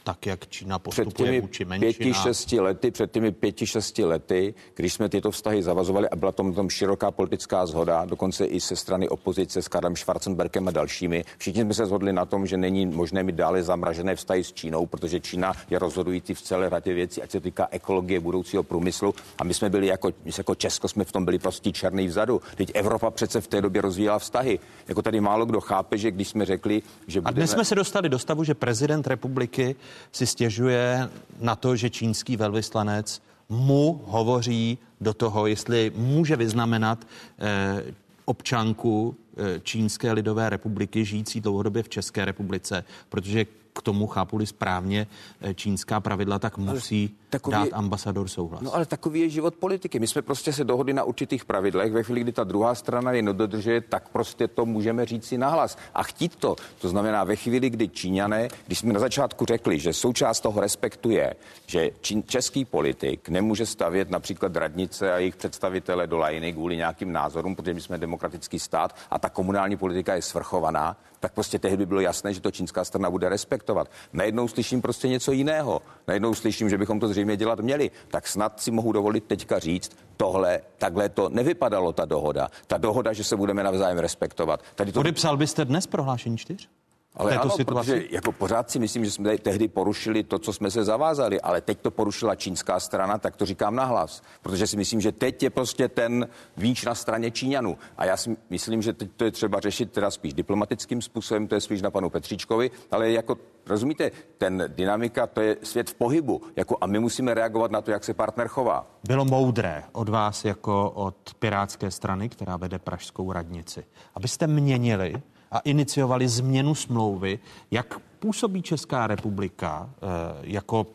tak, jak Čína postupuje před těmi vůči menšinám. Pěti, šesti lety, před těmi pěti, šesti lety, když jsme tyto vztahy zavazovali a byla tom, tom široká politická zhoda, dokonce i se strany opozice s Karlem Schwarzenbergem a dalšími, všichni jsme se shodli na tom, že není možné mít dále zamražené vztahy s Čínou, protože Čína je rozhodující v celé řadě věcí, ať se týká ekologie budoucího průmyslu. A my jsme byli jako, my jako Česko, jsme v tom byli prostě černý vzadu. Teď Evropa přece v té době rozvíjela vztahy. Jako tady málo kdo chápe, že když jsme řekli, že budeme... A dnes jsme se dostali do stavu, že prezident republiky si stěžuje na to, že čínský velvyslanec mu hovoří do toho, jestli může vyznamenat eh, občanku eh, Čínské lidové republiky žijící dlouhodobě v České republice, protože k tomu chápu správně eh, čínská pravidla, tak musí takový, dát ambasador souhlas. No ale takový je život politiky. My jsme prostě se dohodli na určitých pravidlech. Ve chvíli, kdy ta druhá strana je nedodržuje, tak prostě to můžeme říct si nahlas. A chtít to. To znamená, ve chvíli, kdy Číňané, když jsme na začátku řekli, že součást toho respektuje, že čín, český politik nemůže stavět například radnice a jejich představitele do lajny kvůli nějakým názorům, protože my jsme demokratický stát a ta komunální politika je svrchovaná, tak prostě tehdy by bylo jasné, že to čínská strana bude respektovat. Najednou slyším prostě něco jiného. Najednou slyším, že bychom to zřejmě dělat měli. Tak snad si mohu dovolit teďka říct, tohle, takhle to nevypadalo, ta dohoda. Ta dohoda, že se budeme navzájem respektovat. Tady to... Podepsal byste dnes prohlášení čtyř? Ale ano, situaci? protože jako pořád si myslím, že jsme tehdy porušili to, co jsme se zavázali, ale teď to porušila čínská strana, tak to říkám nahlas. Protože si myslím, že teď je prostě ten výč na straně Číňanů. A já si myslím, že teď to je třeba řešit teda spíš diplomatickým způsobem, to je spíš na panu Petříčkovi, ale jako rozumíte, ten dynamika, to je svět v pohybu. Jako, a my musíme reagovat na to, jak se partner chová. Bylo moudré od vás jako od Pirátské strany, která vede Pražskou radnici, abyste měnili a iniciovali změnu smlouvy, jak působí Česká republika eh, jako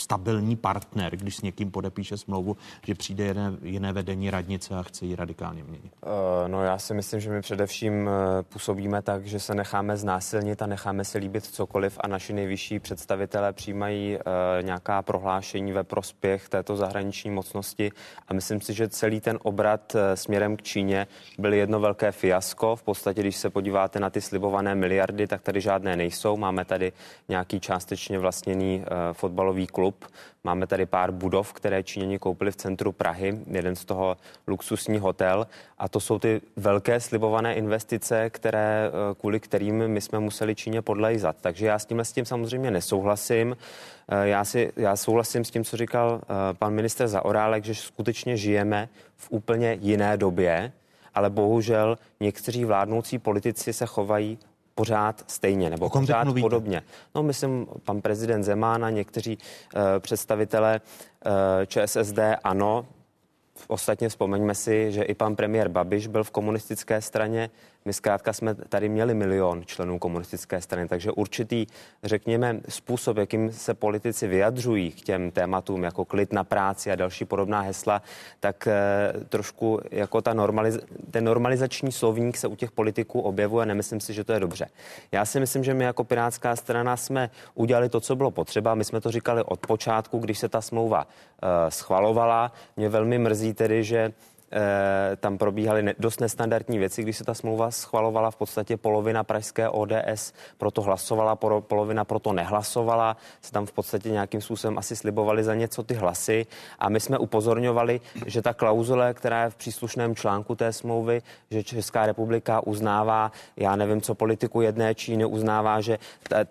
stabilní partner, když s někým podepíše smlouvu, že přijde jiné, jiné vedení radnice a chce ji radikálně měnit? Uh, no já si myslím, že my především uh, působíme tak, že se necháme znásilnit a necháme si líbit cokoliv a naši nejvyšší představitelé přijímají uh, nějaká prohlášení ve prospěch této zahraniční mocnosti a myslím si, že celý ten obrat směrem k Číně byl jedno velké fiasko. V podstatě, když se podíváte na ty slibované miliardy, tak tady žádné nejsou. Máme tady nějaký částečně vlastněný fotbalový klub, máme tady pár budov, které Číňani koupili v centru Prahy, jeden z toho luxusní hotel a to jsou ty velké slibované investice, které, eh, kvůli kterým my jsme museli Číně podlejzat. Takže já s tímhle s tím samozřejmě nesouhlasím. Eh, já, si, já souhlasím s tím, co říkal eh, pan minister Zaorálek, že skutečně žijeme v úplně jiné době, ale bohužel někteří vládnoucí politici se chovají pořád stejně nebo pořád mluvíte? podobně. No, myslím, pan prezident Zeman a někteří uh, představitelé uh, ČSSD, ano, Ostatně vzpomeňme si, že i pan premiér Babiš byl v komunistické straně, my zkrátka jsme tady měli milion členů komunistické strany, takže určitý, řekněme, způsob, jakým se politici vyjadřují k těm tématům, jako klid na práci a další podobná hesla, tak eh, trošku jako ta normaliz- ten normalizační slovník se u těch politiků objevuje. Nemyslím si, že to je dobře. Já si myslím, že my jako Pirátská strana jsme udělali to, co bylo potřeba. My jsme to říkali od počátku, když se ta smlouva uh, schvalovala. Mě velmi mrzí tedy, že Eh, tam probíhaly dost nestandardní věci, když se ta smlouva schvalovala, v podstatě polovina pražské ODS proto hlasovala, polovina proto nehlasovala, se tam v podstatě nějakým způsobem asi slibovali za něco ty hlasy a my jsme upozorňovali, že ta klauzule, která je v příslušném článku té smlouvy, že Česká republika uznává, já nevím, co politiku jedné Číny uznává, že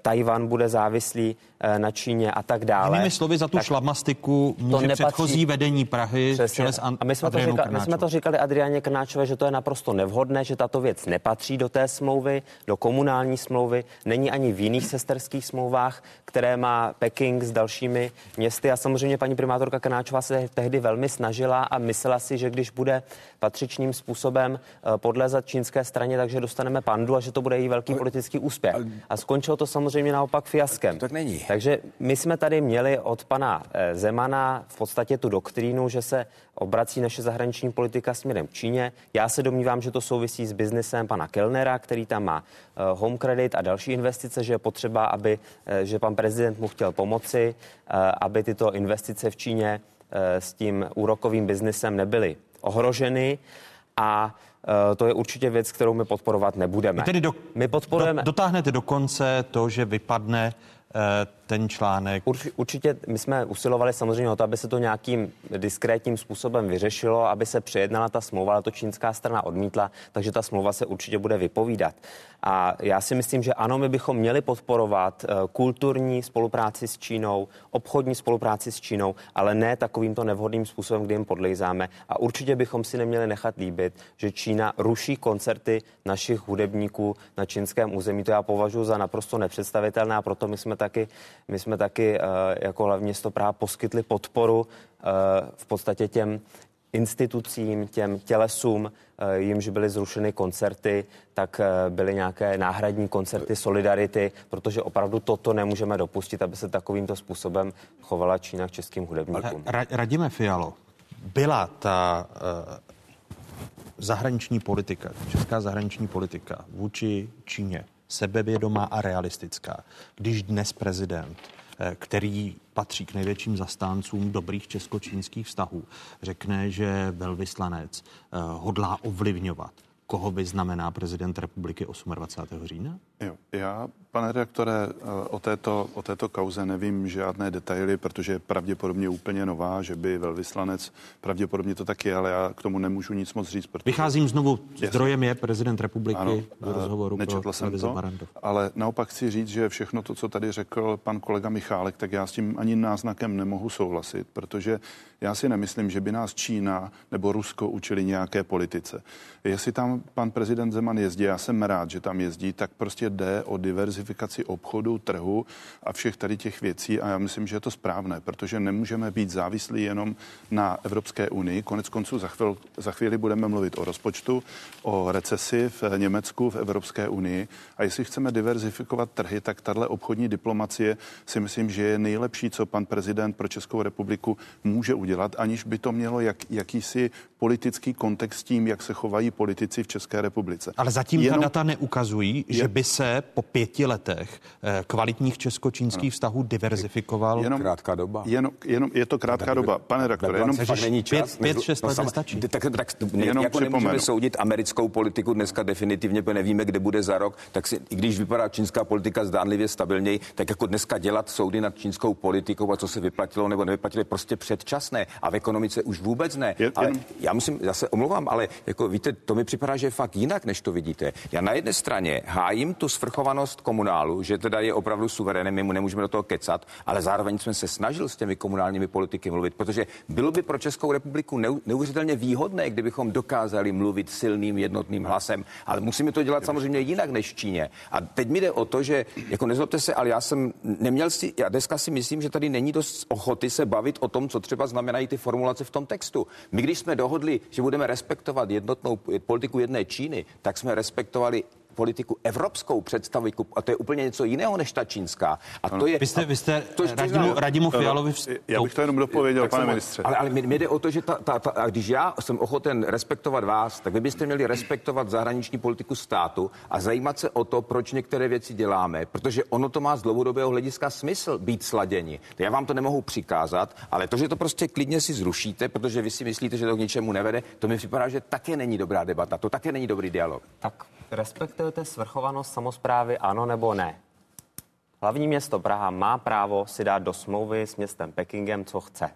Tajvan bude závislý eh, na Číně a tak dále. Jinými slovy, za tu tak šlamastiku může nepatří... předchozí vedení Prahy Přesně. a my jsme to říkali, my jsme to říkali Adriáně Krnáčové, že to je naprosto nevhodné, že tato věc nepatří do té smlouvy, do komunální smlouvy, není ani v jiných sesterských smlouvách, které má Peking s dalšími městy. A samozřejmě paní primátorka Krnáčová se tehdy velmi snažila a myslela si, že když bude patřičným způsobem eh, podlezat čínské straně, takže dostaneme pandu a že to bude její velký politický úspěch. A skončilo to samozřejmě naopak fiaskem. Tak není. Takže my jsme tady měli od pana eh, Zemana v podstatě tu doktrínu, že se obrací naše zahraniční politika směrem k Číně. Já se domnívám, že to souvisí s biznesem pana Kellnera, který tam má eh, home credit a další investice, že je potřeba, aby, že pan prezident mu chtěl pomoci, aby tyto investice v Číně s tím úrokovým biznesem nebyly ohroženy a to je určitě věc, kterou my podporovat nebudeme. My tedy do, my podporujeme... do, dotáhnete do konce to, že vypadne Eh, ten článek? určitě my jsme usilovali samozřejmě o to, aby se to nějakým diskrétním způsobem vyřešilo, aby se přejednala ta smlouva, ale to čínská strana odmítla, takže ta smlouva se určitě bude vypovídat. A já si myslím, že ano, my bychom měli podporovat eh, kulturní spolupráci s Čínou, obchodní spolupráci s Čínou, ale ne takovýmto nevhodným způsobem, kdy jim podlejzáme. A určitě bychom si neměli nechat líbit, že Čína ruší koncerty našich hudebníků na čínském území. To já považuji za naprosto nepředstavitelné a proto my jsme taky, my jsme taky uh, jako hlavní město Praha poskytli podporu uh, v podstatě těm institucím, těm tělesům, eh, jimž byly zrušeny koncerty, tak byly nějaké náhradní koncerty Solidarity, protože opravdu toto nemůžeme dopustit, aby se takovýmto způsobem chovala Čína k českým hudebníkům. Ra- radíme Fialo, byla ta uh, zahraniční politika, česká zahraniční politika vůči Číně sebevědomá a realistická. Když dnes prezident, eh, který patří k největším zastáncům dobrých česko-čínských vztahů, řekne, že velvyslanec eh, hodlá ovlivňovat koho vyznamená prezident republiky 28. října? Jo, já, pane redaktore, eh, o této, o této kauze nevím žádné detaily, protože je pravděpodobně úplně nová, že by velvyslanec, pravděpodobně to tak je, ale já k tomu nemůžu nic moc říct. Protože... Vycházím znovu, zdrojem je prezident republiky ano, do rozhovoru nečetl pro jsem to, Barandov. ale naopak chci říct, že všechno to, co tady řekl pan kolega Michálek, tak já s tím ani náznakem nemohu souhlasit, protože já si nemyslím, že by nás Čína nebo Rusko učili nějaké politice. Jestli tam tam pan prezident Zeman jezdí, já jsem rád, že tam jezdí, tak prostě jde o diverzifikaci obchodu, trhu a všech tady těch věcí a já myslím, že je to správné, protože nemůžeme být závislí jenom na Evropské unii. Konec konců za chvíli, za chvíli budeme mluvit o rozpočtu, o recesi v Německu, v Evropské unii a jestli chceme diverzifikovat trhy, tak tahle obchodní diplomacie si myslím, že je nejlepší, co pan prezident pro Českou republiku může udělat, aniž by to mělo jak, jakýsi politický kontext s tím, jak se chovají politici v České republice. Ale zatím Jenom... ta data neukazují, je... že by se po pěti letech eh, kvalitních česko-čínských vztahů diverzifikoval. Jenom krátká doba. Jenom, jenom je to krátká doba. Pane rektore, jenom fakt není čas. Pět, pět šest no, let nestačí. Tak, tak, tak jenom jako nemůžeme soudit americkou politiku dneska definitivně, protože nevíme, kde bude za rok, tak si, i když vypadá čínská politika zdánlivě stabilněji, tak jako dneska dělat soudy nad čínskou politikou a co se vyplatilo nebo nevyplatilo, je prostě předčasné a v ekonomice už vůbec ne. Je, ale jenom... já musím, já se omlouvám, ale jako víte, to mi připadá, že je fakt jinak, než to vidíte. Já na jedné straně hájím tu svrchovanost komunálu, že teda je opravdu suverénem, my mu nemůžeme do toho kecat, ale zároveň jsme se snažil s těmi komunálními politiky mluvit, protože bylo by pro Českou republiku neuvěřitelně výhodné, kdybychom dokázali mluvit silným jednotným hlasem, ale musíme to dělat samozřejmě jinak než v Číně. A teď mi jde o to, že jako nezlobte se, ale já jsem neměl si, já dneska si myslím, že tady není dost ochoty se bavit o tom, co třeba znamenají ty formulace v tom textu. My když jsme dohodli, že budeme respektovat jednotnou politiku jedné Číny, tak jsme respektovali politiku evropskou představu, a to je úplně něco jiného než ta čínská. A to je, vy jste, vy jste to Radimu, Radimu Fialovi vstup... Já bych to jenom dopověděl, pane ministře. Ale, ale mi, jde o to, že ta, ta, ta, a když já jsem ochoten respektovat vás, tak vy byste měli respektovat zahraniční politiku státu a zajímat se o to, proč některé věci děláme, protože ono to má z dlouhodobého hlediska smysl být sladěni. Já vám to nemohu přikázat, ale to, že to prostě klidně si zrušíte, protože vy si myslíte, že to k ničemu nevede, to mi připadá, že také není dobrá debata, to také není dobrý dialog. Tak respektujete svrchovanost samozprávy, ano nebo ne? Hlavní město Praha má právo si dát do smlouvy s městem Pekingem, co chce.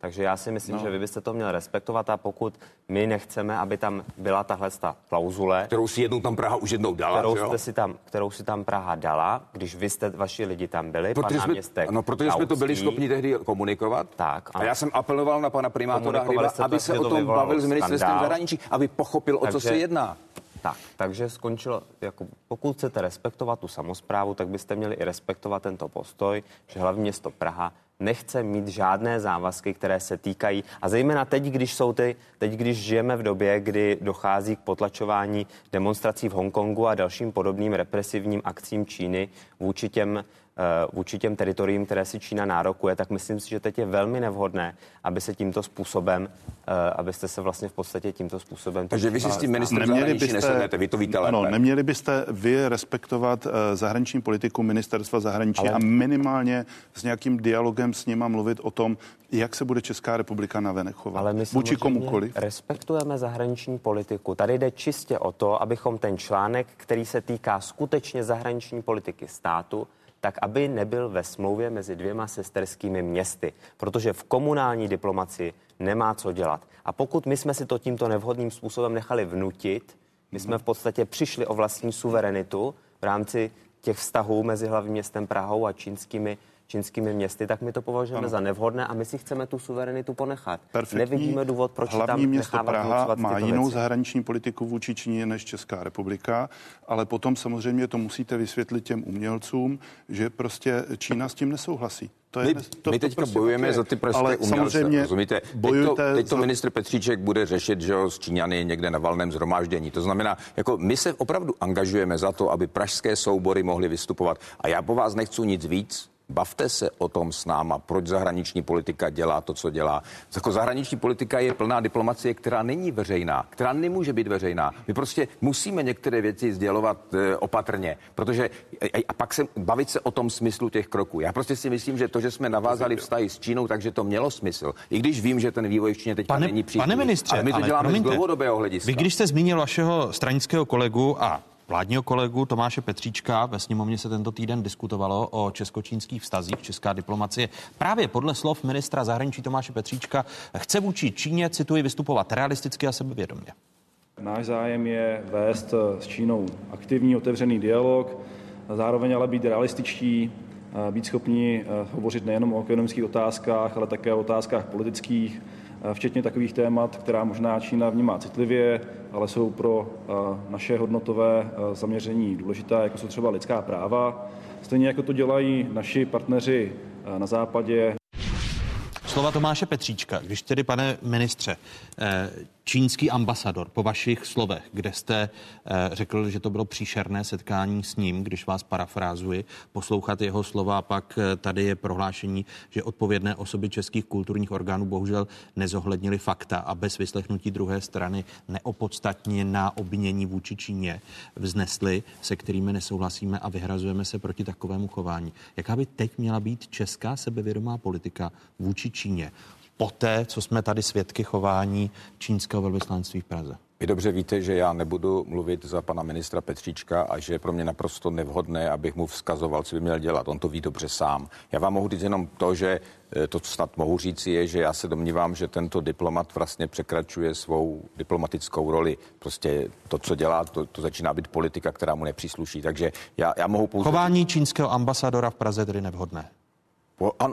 Takže já si myslím, no. že vy byste to měl respektovat a pokud my nechceme, aby tam byla tahle ta klauzule, kterou si jednou tam Praha už jednou dala, kterou, jste si tam, kterou si tam Praha dala, když vy jste, vaši lidi tam byli, protože pan náměstek jsme, No, protože Kaucký, jsme to byli schopni tehdy komunikovat. Tak. A já jsem apeloval na pana primátora Hryba, aby se o tom bavil s ministerstvem zahraničí, aby pochopil, o Takže, co se jedná. Tak, takže skončilo, jako pokud chcete respektovat tu samozprávu, tak byste měli i respektovat tento postoj, že hlavní město Praha nechce mít žádné závazky, které se týkají. A zejména teď, když jsou ty, teď, když žijeme v době, kdy dochází k potlačování demonstrací v Hongkongu a dalším podobným represivním akcím Číny vůči těm vůči těm teritoriím, které si Čína nárokuje, tak myslím si, že teď je velmi nevhodné, aby se tímto způsobem, eh, abyste se vlastně v podstatě tímto způsobem... Takže vy si s tím ministrem neměli byste, nesednete, vy to víte lépe. No, neměli byste vy respektovat eh, zahraniční politiku ministerstva zahraničí Ale... a minimálně s nějakým dialogem s nima mluvit o tom, jak se bude Česká republika navenek chovat. Ale my vůči komukoliv. respektujeme zahraniční politiku. Tady jde čistě o to, abychom ten článek, který se týká skutečně zahraniční politiky státu, tak aby nebyl ve smlouvě mezi dvěma sesterskými městy, protože v komunální diplomaci nemá co dělat. A pokud my jsme si to tímto nevhodným způsobem nechali vnutit, my jsme v podstatě přišli o vlastní suverenitu v rámci těch vztahů mezi hlavním městem Prahou a čínskými čínskými městy, tak my to považujeme ano. za nevhodné a my si chceme tu suverenitu ponechat. Perfektní. Nevidíme důvod, proč Hlavní tam město Praha má jinou věci. zahraniční politiku vůči Číně než Česká republika, ale potom samozřejmě to musíte vysvětlit těm umělcům, že prostě Čína s tím nesouhlasí. To je, my, to, my teďka prostě bojujeme je. za ty pražské ale umělce, samozřejmě rozumíte? Teď to, teď to za... ministr Petříček bude řešit, že jo, s Číňany někde na valném zhromáždění. To znamená, jako my se opravdu angažujeme za to, aby pražské soubory mohly vystupovat. A já po vás nechci nic víc, Bavte se o tom s náma, proč zahraniční politika dělá to, co dělá. Jako zahraniční politika je plná diplomacie, která není veřejná, která nemůže být veřejná. My prostě musíme některé věci sdělovat e, opatrně, protože a, a pak se bavit se o tom smyslu těch kroků. Já prostě si myslím, že to, že jsme navázali vztahy s Čínou, takže to mělo smysl. I když vím, že ten vývoj v Číně teď není příliš. Pane ministře, ale my to ale děláme promiňte, z dlouhodobého hlediska. Vy když jste zmínil vašeho stranického kolegu a vládního kolegu Tomáše Petříčka. Ve sněmovně se tento týden diskutovalo o česko-čínských vztazích. Česká diplomacie právě podle slov ministra zahraničí Tomáše Petříčka chce vůči Číně, cituji, vystupovat realisticky a sebevědomě. Náš zájem je vést s Čínou aktivní, otevřený dialog, zároveň ale být realističtí, být schopni hovořit nejenom o ekonomických otázkách, ale také o otázkách politických, včetně takových témat, která možná Čína vnímá citlivě, ale jsou pro naše hodnotové zaměření důležitá, jako jsou třeba lidská práva. Stejně jako to dělají naši partneři na západě, Slova Tomáše Petříčka, když tedy, pane ministře, eh, čínský ambasador po vašich slovech, kde jste eh, řekl, že to bylo příšerné setkání s ním, když vás parafrázuji, poslouchat jeho slova a pak eh, tady je prohlášení, že odpovědné osoby českých kulturních orgánů bohužel nezohlednili fakta a bez vyslechnutí druhé strany neopodstatně na obvinění vůči Číně vznesli, se kterými nesouhlasíme a vyhrazujeme se proti takovému chování. Jaká by teď měla být česká sebevědomá politika vůči Číně? Poté, co jsme tady svědky chování čínského velvyslanectví v Praze. Vy dobře víte, že já nebudu mluvit za pana ministra Petříčka a že je pro mě naprosto nevhodné, abych mu vzkazoval, co by měl dělat. On to ví dobře sám. Já vám mohu říct jenom to, že eh, to, co snad mohu říct, je, že já se domnívám, že tento diplomat vlastně překračuje svou diplomatickou roli. Prostě to, co dělá, to, to začíná být politika, která mu nepřísluší. Takže já, já mohu pouze... Chování čínského ambasadora v Praze tedy nevhodné.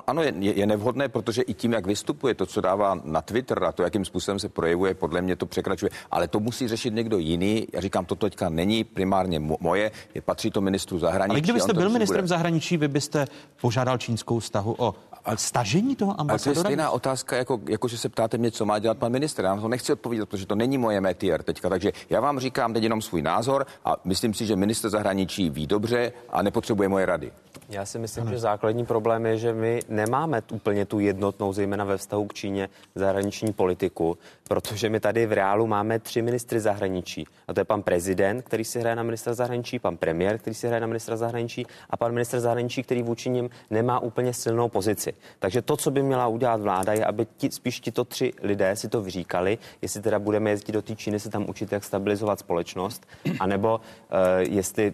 Ano, je, je nevhodné, protože i tím, jak vystupuje, to, co dává na Twitter a to, jakým způsobem se projevuje, podle mě to překračuje. Ale to musí řešit někdo jiný. Já říkám, toto teďka není primárně moje, je, patří to ministru zahraničí. Ale kdybyste byl ministrem bude... zahraničí, vy byste požádal čínskou stahu o stažení toho ambasadora? Ale to je stejná otázka, jako, jako že se ptáte mě, co má dělat pan minister. Já na to nechci odpovědět, protože to není moje métier teďka. Takže já vám říkám teď jenom svůj názor a myslím si, že minister zahraničí ví dobře a nepotřebuje moje rady. Já si myslím, ano. že základní problém je, že my nemáme úplně tu jednotnou, zejména ve vztahu k Číně, zahraniční politiku, protože my tady v reálu máme tři ministry zahraničí. A to je pan prezident, který si hraje na ministra zahraničí, pan premiér, který si hraje na ministra zahraničí a pan ministr zahraničí, který vůči ním nemá úplně silnou pozici. Takže to, co by měla udělat vláda, je, aby ti, spíš tito tři lidé si to vyříkali, jestli teda budeme jezdit do té Číny se tam učit, jak stabilizovat společnost, anebo uh, jestli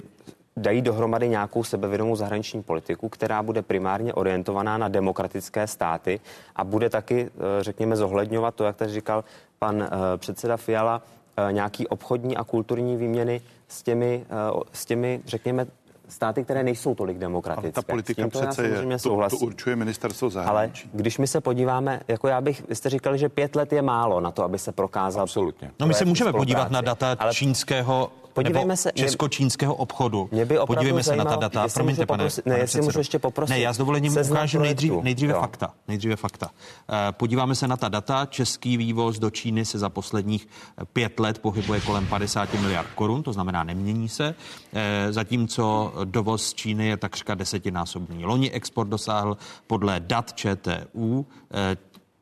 dají dohromady nějakou sebevědomou zahraniční politiku, která bude primárně orientovaná na demokratické státy a bude taky, eh, řekněme, zohledňovat to, jak tady říkal pan eh, předseda Fiala, nějaký obchodní a kulturní výměny s těmi, s těmi řekněme, státy, které nejsou tolik demokratické. Ale ta politika přece je, to, to určuje ministerstvo zahraničí. Ale když my se podíváme, jako já bych, vy jste říkali, že pět let je málo na to, aby se prokázal. Absolutně. No my se můžeme podívat na data ale čínského podívejme se, česko-čínského obchodu. Mě by Podívejme se na ta data. Promiňte, pane, poprosit, ne, jestli můžu ještě poprosit. Ne, já s dovolením ukážu nejdřív, nejdříve jo. fakta. Nejdříve fakta. Uh, podíváme se na ta data. Český vývoz do Číny se za posledních eh, pět let pohybuje kolem 50 miliard korun, to znamená nemění se. Uh, zatímco dovoz z Číny je takřka desetinásobný. Loni export dosáhl podle dat ČTU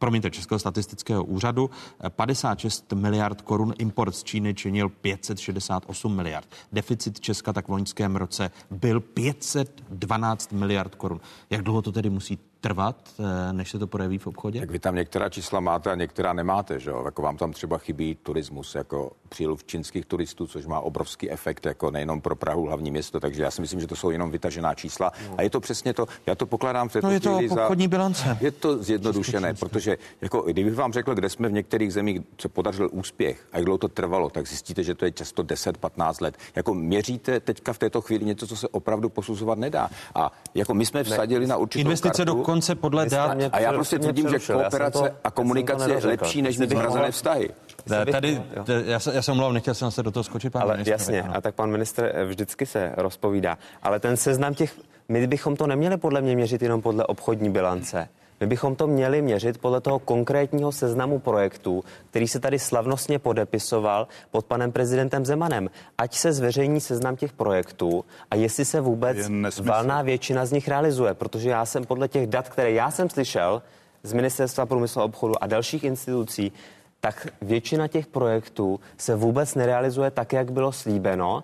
promiňte, Českého statistického úřadu, 56 miliard korun, import z Číny činil 568 miliard. Deficit Česka tak v loňském roce byl 512 miliard korun. Jak dlouho to tedy musí trvat, eh, než se to projeví v obchodě? Tak vy tam některá čísla máte a některá nemáte, že jo? Jako vám tam třeba chybí turismus, jako příliv čínských turistů, což má obrovský efekt, jako nejenom pro Prahu, hlavní město, takže já si myslím, že to jsou jenom vytažená čísla. No. A je to přesně to, já to pokládám v této no je to obchodní za, bilance. Je to zjednodušené, protože jako, kdybych vám řekl, kde jsme v některých zemích, se podařil úspěch a jak dlouho to trvalo, tak zjistíte, že to je často 10-15 let. Jako měříte teďka v této chvíli něco, co se opravdu posuzovat nedá. A jako my jsme vsadili ne, na určitou Investice kartu, dokonce podle dat. A já prostě tvrdím, že kooperace to, a komunikace je lepší než zmrazené vztahy. Tady, já, se, já jsem mluvil, nechtěl jsem se do toho skočit, pan Ale ministr, jasně, ano. a tak pan ministr vždycky se rozpovídá. Ale ten seznam těch, my bychom to neměli podle mě měřit jenom podle obchodní bilance. My bychom to měli měřit podle toho konkrétního seznamu projektů, který se tady slavnostně podepisoval pod panem prezidentem Zemanem. Ať se zveřejní seznam těch projektů a jestli se vůbec valná většina z nich realizuje, protože já jsem podle těch dat, které já jsem slyšel z Ministerstva průmyslu a obchodu a dalších institucí, tak většina těch projektů se vůbec nerealizuje tak, jak bylo slíbeno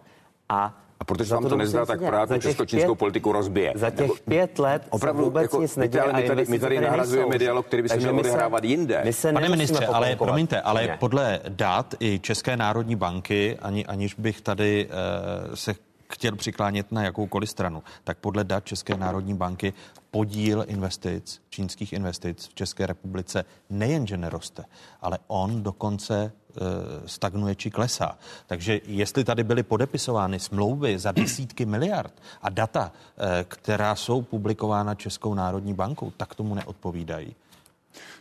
a a protože vám to, nezdá, tak právě tu česko-čínskou politiku rozbije. Za těch Nebo, pět let opravdu, vůbec jako, nic neděje. Ale my tady, my tady nahrazujeme dialog, který by se měl odehrávat jinde. My se Pane ministře, ale promiňte, ale ne. podle dát i České národní banky, ani, aniž bych tady uh, se chtěl přiklánět na jakoukoliv stranu, tak podle dat České národní banky podíl investic, čínských investic v České republice nejenže neroste, ale on dokonce stagnuje či klesá. Takže jestli tady byly podepisovány smlouvy za desítky miliard a data, e, která jsou publikována Českou národní bankou, tak tomu neodpovídají.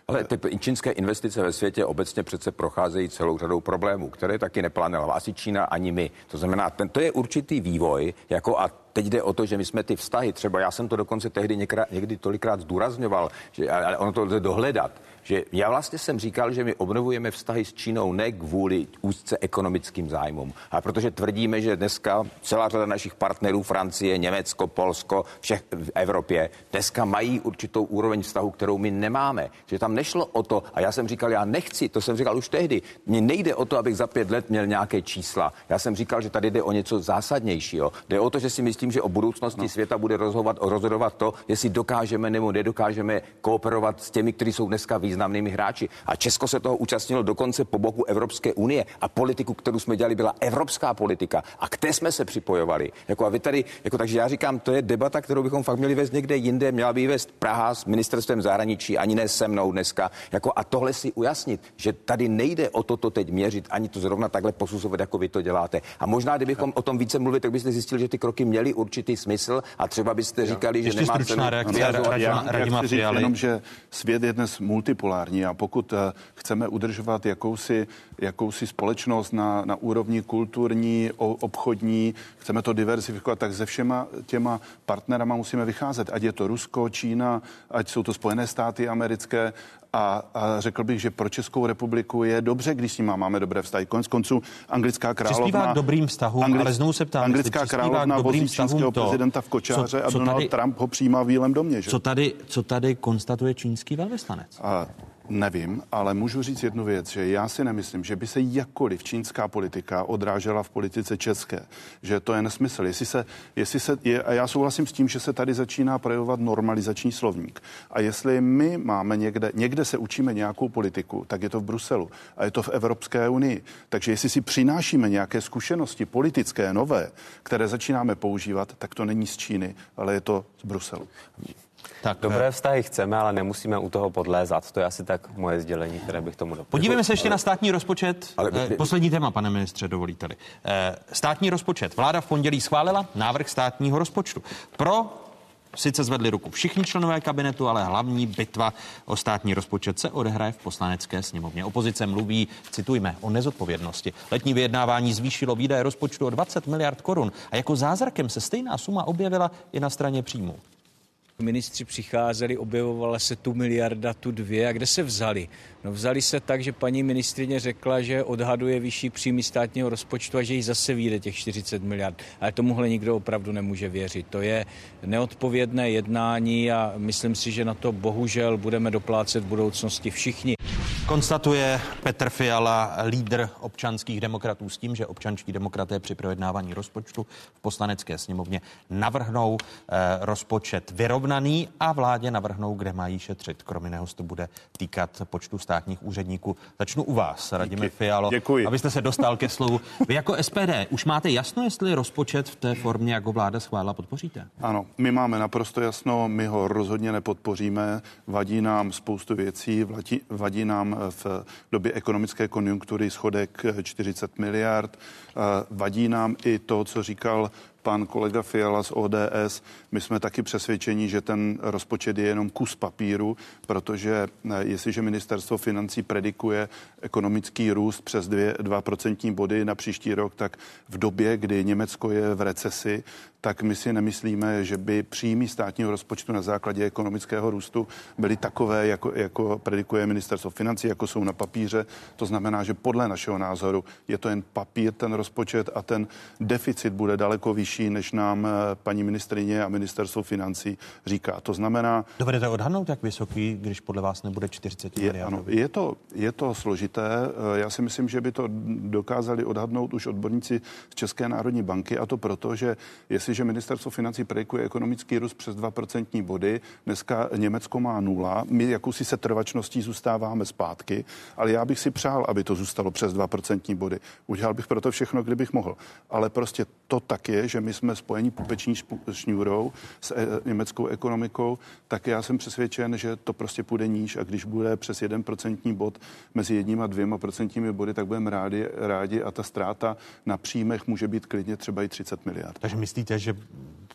Ale ty čínské investice ve světě obecně přece procházejí celou řadou problémů, které taky neplánovala asi Čína ani my. To znamená, ten, to je určitý vývoj, jako a teď jde o to, že my jsme ty vztahy, třeba já jsem to dokonce tehdy někdy, někdy tolikrát zdůrazňoval, že, ale ono to lze dohledat, že já vlastně jsem říkal, že my obnovujeme vztahy s Čínou ne kvůli úzce ekonomickým zájmům, ale protože tvrdíme, že dneska celá řada našich partnerů, Francie, Německo, Polsko, všech v Evropě, dneska mají určitou úroveň vztahu, kterou my nemáme. Že tam nešlo o to, a já jsem říkal, já nechci, to jsem říkal už tehdy, mně nejde o to, abych za pět let měl nějaké čísla. Já jsem říkal, že tady jde o něco zásadnějšího. Jde o to, že si myslím, že o budoucnosti no. světa bude rozhodovat, rozhodovat to, jestli dokážeme nebo nedokážeme kooperovat s těmi, kteří jsou dneska významní významnými hráči. A Česko se toho účastnilo dokonce po boku Evropské unie a politiku, kterou jsme dělali, byla evropská politika a k té jsme se připojovali. Jako a vy tady, jako takže já říkám, to je debata, kterou bychom fakt měli vést někde jinde, měla by vést Praha s ministerstvem zahraničí, ani ne se mnou dneska. Jako a tohle si ujasnit, že tady nejde o toto teď měřit, ani to zrovna takhle posuzovat, jako vy to děláte. A možná, kdybychom o tom více mluvili, tak byste zjistili, že ty kroky měly určitý smysl a třeba byste říkali, že nemá cenu. Reakce, já, já, já, já chci říct jenom, že svět je dnes multipolární populární a pokud eh, chceme udržovat jakousi, jakousi společnost na, na úrovni kulturní, obchodní, chceme to diversifikovat, tak se všema těma partnerama musíme vycházet. Ať je to Rusko, Čína, ať jsou to Spojené státy americké, a, a řekl bych, že pro Českou republiku je dobře, když s ním máme dobré vztahy. Konec konců anglická královna... Přispívá k dobrým vztahům, Anglic, ale znovu se ptám, anglická královna vozí čínského to, prezidenta v kočáře co, co a Donald tady, Trump ho přijímá v Bílém domě. Že? Co, tady, co tady konstatuje čínský velvyslanec? A Nevím, ale můžu říct jednu věc, že já si nemyslím, že by se jakkoliv čínská politika odrážela v politice české, že to je nesmysl. Jestli se, jestli se, je, a já souhlasím s tím, že se tady začíná projevovat normalizační slovník. A jestli my máme někde, někde se učíme nějakou politiku, tak je to v Bruselu a je to v Evropské unii. Takže jestli si přinášíme nějaké zkušenosti politické, nové, které začínáme používat, tak to není z Číny, ale je to z Bruselu. Tak, Dobré vztahy chceme, ale nemusíme u toho podlézat. To je asi tak moje sdělení, které bych tomu doplnil. Podívejme se ještě na státní rozpočet. Ale... Eh, poslední téma, pane ministře, dovolíte-li. Eh, státní rozpočet. Vláda v pondělí schválila návrh státního rozpočtu. Pro Sice zvedli ruku všichni členové kabinetu, ale hlavní bitva o státní rozpočet se odehraje v poslanecké sněmovně. Opozice mluví, citujme, o nezodpovědnosti. Letní vyjednávání zvýšilo výdaje rozpočtu o 20 miliard korun a jako zázrakem se stejná suma objevila i na straně příjmů. Ministři přicházeli, objevovala se tu miliarda, tu dvě. A kde se vzali? No vzali se tak, že paní ministrině řekla, že odhaduje vyšší příjmy státního rozpočtu a že jí zase vyjde těch 40 miliard. Ale tomuhle nikdo opravdu nemůže věřit. To je neodpovědné jednání a myslím si, že na to bohužel budeme doplácet v budoucnosti všichni. Konstatuje Petr Fiala, lídr občanských demokratů, s tím, že občanští demokraté při projednávání rozpočtu v poslanecké sněmovně navrhnou eh, rozpočet vyrovnaný a vládě navrhnou, kde mají šetřit. Kromě jiného to bude týkat počtu státních úředníků. Začnu u vás, Radime Fialo, Děkuji. abyste se dostal ke slovu. Vy jako SPD už máte jasno, jestli rozpočet v té formě, jako vláda schválila, podpoříte? Ano, my máme naprosto jasno, my ho rozhodně nepodpoříme. Vadí nám spoustu věcí, vadí, vadí nám v době ekonomické konjunktury schodek 40 miliard. Vadí nám i to, co říkal pan kolega Fiala z ODS, my jsme taky přesvědčeni, že ten rozpočet je jenom kus papíru, protože eh, jestliže ministerstvo financí predikuje ekonomický růst přes 2%, 2% body na příští rok, tak v době, kdy Německo je v recesi, tak my si nemyslíme, že by příjmy státního rozpočtu na základě ekonomického růstu byly takové, jako, jako predikuje ministerstvo financí, jako jsou na papíře. To znamená, že podle našeho názoru je to jen papír, ten rozpočet a ten deficit bude daleko vyšší, než nám eh, paní ministrině a ministerstvo financí říká. To znamená... Dovedete odhadnout, jak vysoký, když podle vás nebude 40 je, Ano, je to, je to složité. Eh, já si myslím, že by to dokázali odhadnout už odborníci z České národní banky a to proto, že jestli že ministerstvo financí predikuje ekonomický růst přes 2% body. Dneska Německo má nula. My jakousi setrvačností zůstáváme zpátky, ale já bych si přál, aby to zůstalo přes 2% body. Udělal bych proto všechno, kdybych mohl. Ale prostě to tak je, že my jsme spojení pupeční šňůrou s e- německou ekonomikou, tak já jsem přesvědčen, že to prostě půjde níž a když bude přes 1% bod mezi jedním a dvěma procentními body, tak budeme rádi, rádi a ta ztráta na příjmech může být klidně třeba i 30 miliard. Takže myslíte, že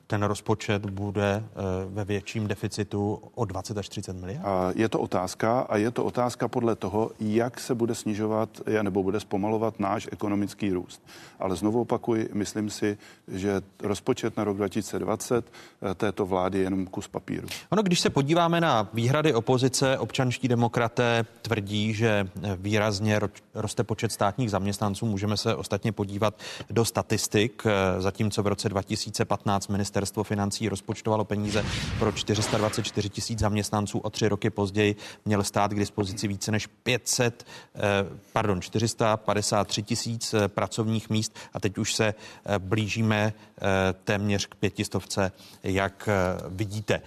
ten rozpočet bude eh, ve větším deficitu o 20 až 30 miliard? Je to otázka a je to otázka podle toho, jak se bude snižovat nebo bude zpomalovat náš ekonomický růst. Ale znovu opakuji, myslím si, že rozpočet na rok 2020 eh, této vlády je jenom kus papíru. Ono, když se podíváme na výhrady opozice, občanští demokraté tvrdí, že výrazně roste počet státních zaměstnanců. Můžeme se ostatně podívat do statistik, eh, zatímco v roce 2015 ministerstvo financí rozpočtovalo peníze pro 424 tisíc zaměstnanců o tři roky později měl stát k dispozici více než 500, eh, pardon, 453 tisíc eh, pracovních míst a teď už se blížíme téměř k pětistovce, jak vidíte.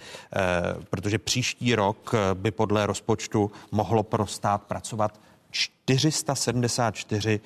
Protože příští rok by podle rozpočtu mohlo pro stát pracovat 474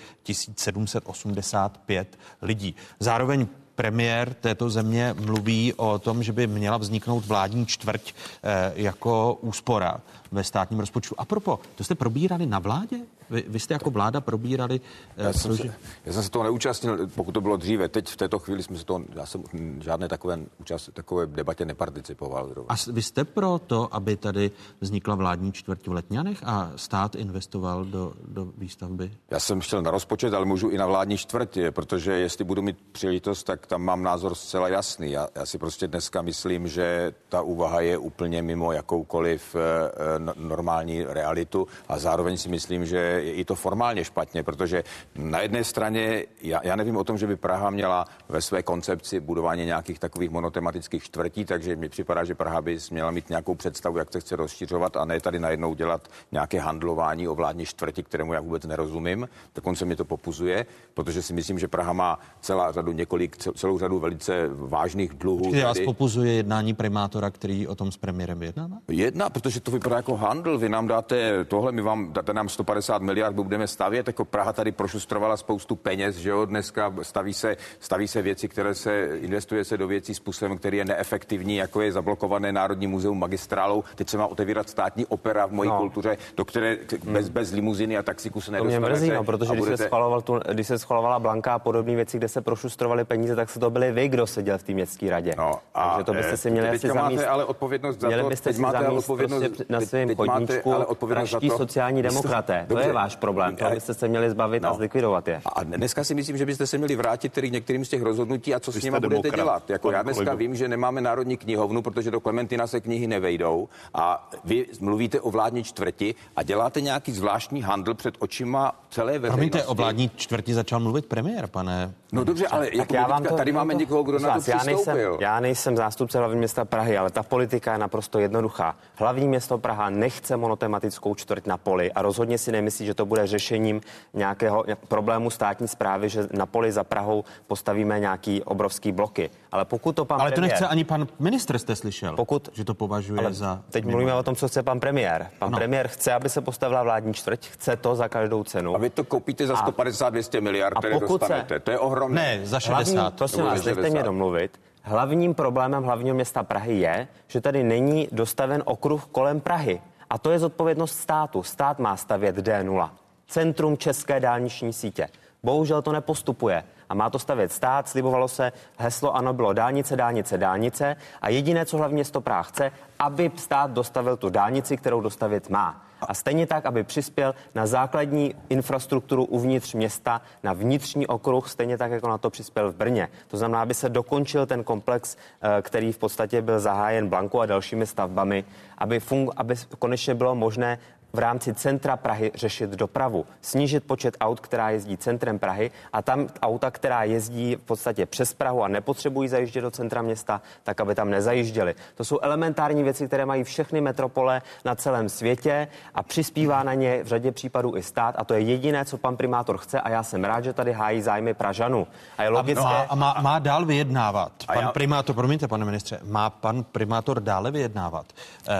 785 lidí. Zároveň premiér této země mluví o tom, že by měla vzniknout vládní čtvrť eh, jako úspora ve státním rozpočtu. A propo, to jste probírali na vládě? Vy, vy jste jako vláda probírali... Eh, já, jsem se, já jsem se toho neúčastnil, pokud to bylo dříve. Teď v této chvíli jsme se to, já jsem žádné takové, účast, takové debatě neparticipoval. Zrovna. A vy jste pro to, aby tady vznikla vládní čtvrť v Letňanech a stát investoval do, do výstavby? Já jsem chtěl na rozpočet, ale můžu i na vládní čtvrť, protože jestli budu mít příležitost, tak tam mám názor zcela jasný. Já, já si prostě dneska myslím, že ta úvaha je úplně mimo jakoukoliv e, normální realitu a zároveň si myslím, že je i to formálně špatně, protože na jedné straně já, já nevím o tom, že by Praha měla ve své koncepci budování nějakých takových monotematických čtvrtí, takže mi připadá, že Praha by měla mít nějakou představu, jak se chce rozšiřovat a ne tady najednou dělat nějaké handlování o vládní čtvrti, kterému já vůbec nerozumím. Dokonce mi to popuzuje, protože si myslím, že Praha má celá řadu několik, celou řadu velice vážných dluhů. Čili vás popuzuje jednání primátora, který o tom s premiérem jedná? Jedna, protože to vypadá jako handl. Vy nám dáte tohle, my vám dáte nám 150 miliard, budeme stavět. Jako Praha tady prošustrovala spoustu peněz, že jo, dneska staví se, staví se věci, které se, investuje se do věcí způsobem, který je neefektivní, jako je zablokované Národní muzeum magistrálou. Teď se má otevírat státní opera v mojí no. kultuře, do které hmm. bez, bez limuziny a taxiku se nedostanete. To mě mrzí, no, protože když, budete... se schvaloval tu, když se schvalovala Blanka a podobné věci, kde se prošustrovaly peníze, tak se to byli vy, kdo seděl v té městské radě. No, a Takže to byste si měli asi zamíst... ale odpovědnost za měli byste si máte odpovědnost prostě na svém chodníčku ale odpovědnost za to, sociální demokraté. Dobře, to je váš problém. To byste se měli zbavit no. a zlikvidovat je. A dneska si myslím, že byste se měli vrátit tedy některým z těch rozhodnutí a co Vy s nimi budete dělat. Jako já dneska vím, že nemáme národní knihovnu, protože do Klementina se knihy nevejdou a vy mluvíte o vládní čtvrti a děláte nějaký zvláštní handl před očima celé veřejnosti. Promiňte, o vládní čtvrti začal mluvit premiér, pane. No dobře, ale jako já vám to, tady máme to, někoho, kdo na to já nejsem, já nejsem zástupce hlavní města Prahy, ale ta politika je naprosto jednoduchá. Hlavní město Praha nechce monotematickou čtvrť na poli a rozhodně si nemyslí, že to bude řešením nějakého problému státní zprávy, že na poli za Prahou postavíme nějaký obrovský bloky. Ale pokud to pan Ale premiér, to nechce ani pan ministr, jste slyšel, pokud, že to považuje ale za... Teď mimo. mluvíme o tom, co chce pan premiér. Pan ano. premiér chce, aby se postavila vládní čtvrť, chce to za každou cenu. A vy to koupíte za 150-200 miliard, a které dostanete. Se, to je ohromné. Ne, za 60. Hlavní, prosím vás, nechte mě domluvit. Hlavním problémem hlavního města Prahy je, že tady není dostaven okruh kolem Prahy. A to je zodpovědnost státu. Stát má stavět D0, centrum české dálniční sítě. Bohužel to nepostupuje a má to stavět stát. Slibovalo se, heslo ano bylo dálnice, dálnice, dálnice a jediné, co hlavně město Praha chce, aby stát dostavil tu dálnici, kterou dostavit má. A stejně tak, aby přispěl na základní infrastrukturu uvnitř města, na vnitřní okruh, stejně tak, jako na to přispěl v Brně. To znamená, aby se dokončil ten komplex, eh, který v podstatě byl zahájen Blankou a dalšími stavbami, aby, fung, aby konečně bylo možné v rámci centra Prahy řešit dopravu, snížit počet aut, která jezdí centrem Prahy a tam auta, která jezdí v podstatě přes Prahu a nepotřebují zajíždět do centra města, tak aby tam nezajížděli. To jsou elementární věci, které mají všechny metropole na celém světě a přispívá na ně v řadě případů i stát a to je jediné, co pan primátor chce a já jsem rád, že tady hájí zájmy Pražanů. A je logické... A, no a, a má, má dál vyjednávat. Pan já... primátor, promiňte, pane ministře, má pan primátor dále vyjednávat eh,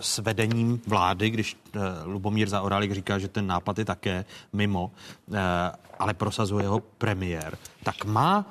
s vedením vlády, když Lubomír Zaorálek říká, že ten nápad je také mimo, eh, ale prosazuje ho premiér, tak má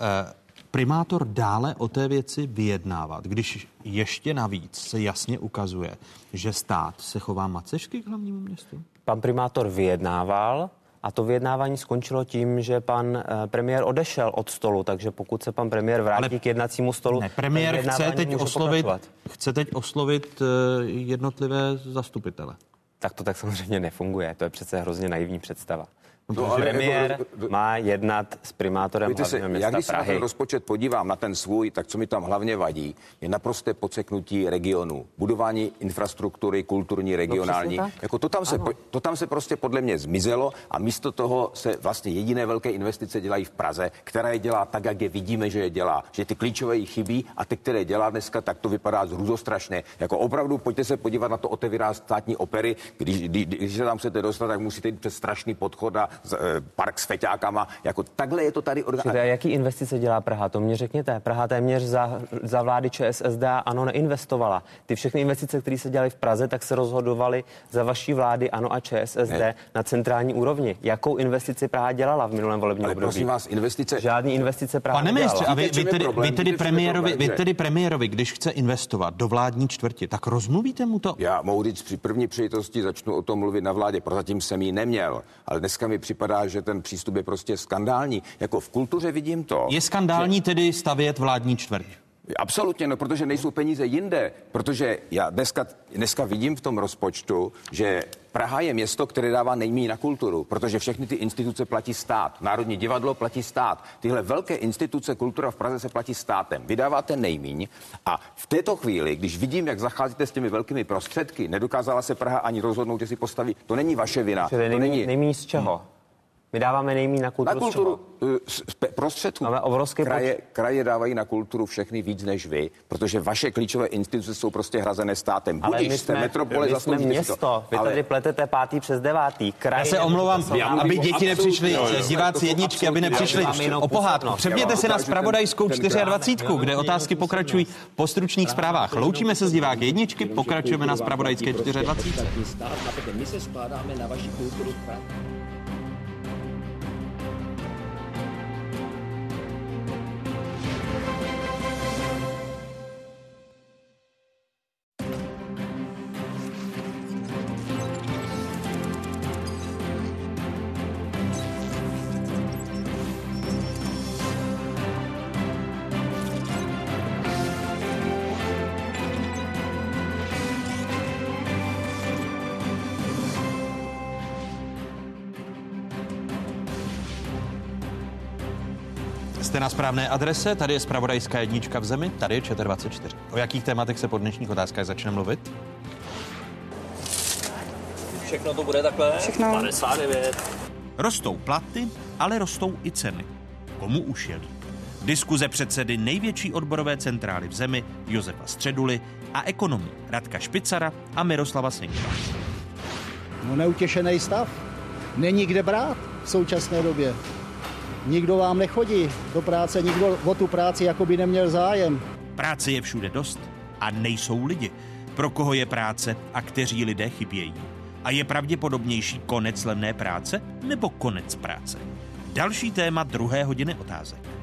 eh, primátor dále o té věci vyjednávat, když ještě navíc se jasně ukazuje, že stát se chová macešky k hlavnímu městu? Pan primátor vyjednával, a to vyjednávání skončilo tím, že pan eh, premiér odešel od stolu, takže pokud se pan premiér vrátí Ale k jednacímu stolu, ne, premiér chce teď, oslovit, chce teď oslovit eh, jednotlivé zastupitele. Tak to tak samozřejmě nefunguje. To je přece hrozně naivní představa. No, ale premiér jako, má jednat s primátorem Víte hlavního se, města Já když Prahy. se na ten rozpočet podívám, na ten svůj, tak co mi tam hlavně vadí, je naprosté poceknutí regionu. Budování infrastruktury, kulturní, regionální. No, jako to, tam se, to tam se prostě podle mě zmizelo a místo toho se vlastně jediné velké investice dělají v Praze, která je dělá tak, jak je vidíme, že je dělá. Že ty klíčové jí chybí a ty, které dělá dneska, tak to vypadá zhrůzostrašně. Jako opravdu pojďte se podívat na to otevírá státní opery. Když, když, když se tam chcete dostat, tak musíte jít přes strašný podchod a park s feťákama. Jako takhle je to tady organizované. Jaký investice dělá Praha? To mě řekněte. Praha téměř za, za vlády ČSSD ano neinvestovala. Ty všechny investice, které se dělaly v Praze, tak se rozhodovaly za vaší vlády ano a ČSSD ne. na centrální úrovni. Jakou investici Praha dělala v minulém volebním Ale období? prosím vás, investice... Žádný investice Praha Pane ministře, a vy, vy, tedy, vy, tedy premiérovi, vy tedy premiérovi, když chce investovat do vládní čtvrti, tak rozmluvíte mu to? Já mohu říct, při první příležitosti začnu o tom mluvit na vládě, prozatím jsem ji neměl, ale dneska mi připadá, že ten přístup je prostě skandální. Jako v kultuře vidím to. Je skandální že... tedy stavět vládní čtvrť? Absolutně, no, protože nejsou peníze jinde. Protože já dneska, dneska vidím v tom rozpočtu, že Praha je město, které dává nejméně na kulturu, protože všechny ty instituce platí stát. Národní divadlo platí stát. Tyhle velké instituce kultura v Praze se platí státem. Vydáváte nejmíň a v této chvíli, když vidím, jak zacházíte s těmi velkými prostředky, nedokázala se Praha ani rozhodnout, že si postaví. To není vaše vina. Čili to není nejmíň z čeho? My dáváme nejmí na kulturu. Na kulturu eh, prostředků. Máme obrovské kraje, poč- kraje dávají na kulturu všechny víc než vy, protože vaše klíčové instituce jsou prostě hrazené státem. Ale Budiš, my jsme, metropole, my jsme město. To, vy ale... tady pletete pátý přes devátý. Kraj Já se omlouvám, aby děti nepřišli, diváci jedničky, aby nepřišli o pohádku. Přepněte si na spravodajskou 24, kde otázky pokračují po stručných zprávách. Loučíme se z diváky jedničky, pokračujeme na spravodajské 24. My se skládáme na vaši kulturu. Správné adrese, tady je spravodajská jednička v zemi, tady je ČT24. O jakých tématech se po dnešních otázkách začne mluvit? Všechno to bude takhle? Všechno. 59. Rostou platy, ale rostou i ceny. Komu už je líp? Diskuze předsedy největší odborové centrály v zemi Josefa Středuly a ekonomů Radka Špicara a Miroslava Senka. No neutěšený stav. Není kde brát v současné době. Nikdo vám nechodí do práce, nikdo o tu práci jako by neměl zájem. Práce je všude dost a nejsou lidi. Pro koho je práce a kteří lidé chybějí? A je pravděpodobnější konec levné práce nebo konec práce? Další téma druhé hodiny otázek.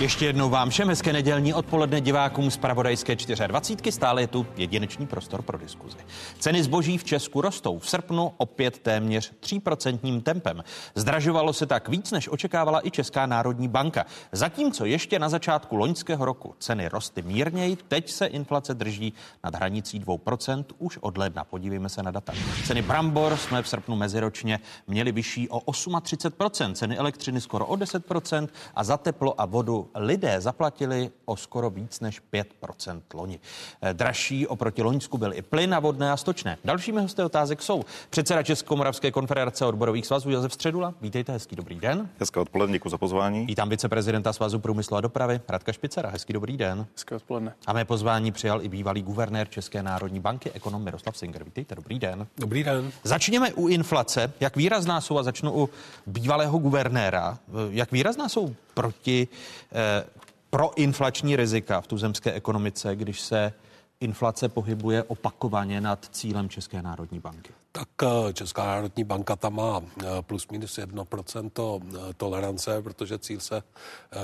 Ještě jednou vám všem hezké nedělní odpoledne divákům z Pravodajské 24. Stále je tu jedinečný prostor pro diskuzi. Ceny zboží v Česku rostou v srpnu opět téměř 3% tempem. Zdražovalo se tak víc, než očekávala i Česká národní banka. Zatímco ještě na začátku loňského roku ceny rostly mírněji, teď se inflace drží nad hranicí 2% už od ledna. Podívejme se na data. Ceny brambor jsme v srpnu meziročně měli vyšší o 38%, ceny elektřiny skoro o 10% a za teplo a vodu lidé zaplatili o skoro víc než 5% loni. Eh, dražší oproti Loňsku byl i plyn a vodné a stočné. Dalšími hosty otázek jsou předseda Českomoravské konfederace odborových svazů Josef Středula. Vítejte, hezký dobrý den. Hezké odpoledne, děkuji za pozvání. Vítám viceprezidenta Svazu průmyslu a dopravy Radka Špicera. Hezký dobrý den. Hezké odpoledne. A mé pozvání přijal i bývalý guvernér České národní banky, ekonom Miroslav Singer. Vítejte, dobrý den. Dobrý den. Začněme u inflace. Jak výrazná jsou, a začnu u bývalého guvernéra, eh, jak výrazná jsou proti eh, proinflační rizika v tuzemské ekonomice, když se inflace pohybuje opakovaně nad cílem České národní banky? Tak eh, Česká národní banka tam má eh, plus minus 1% eh, tolerance, protože cíl se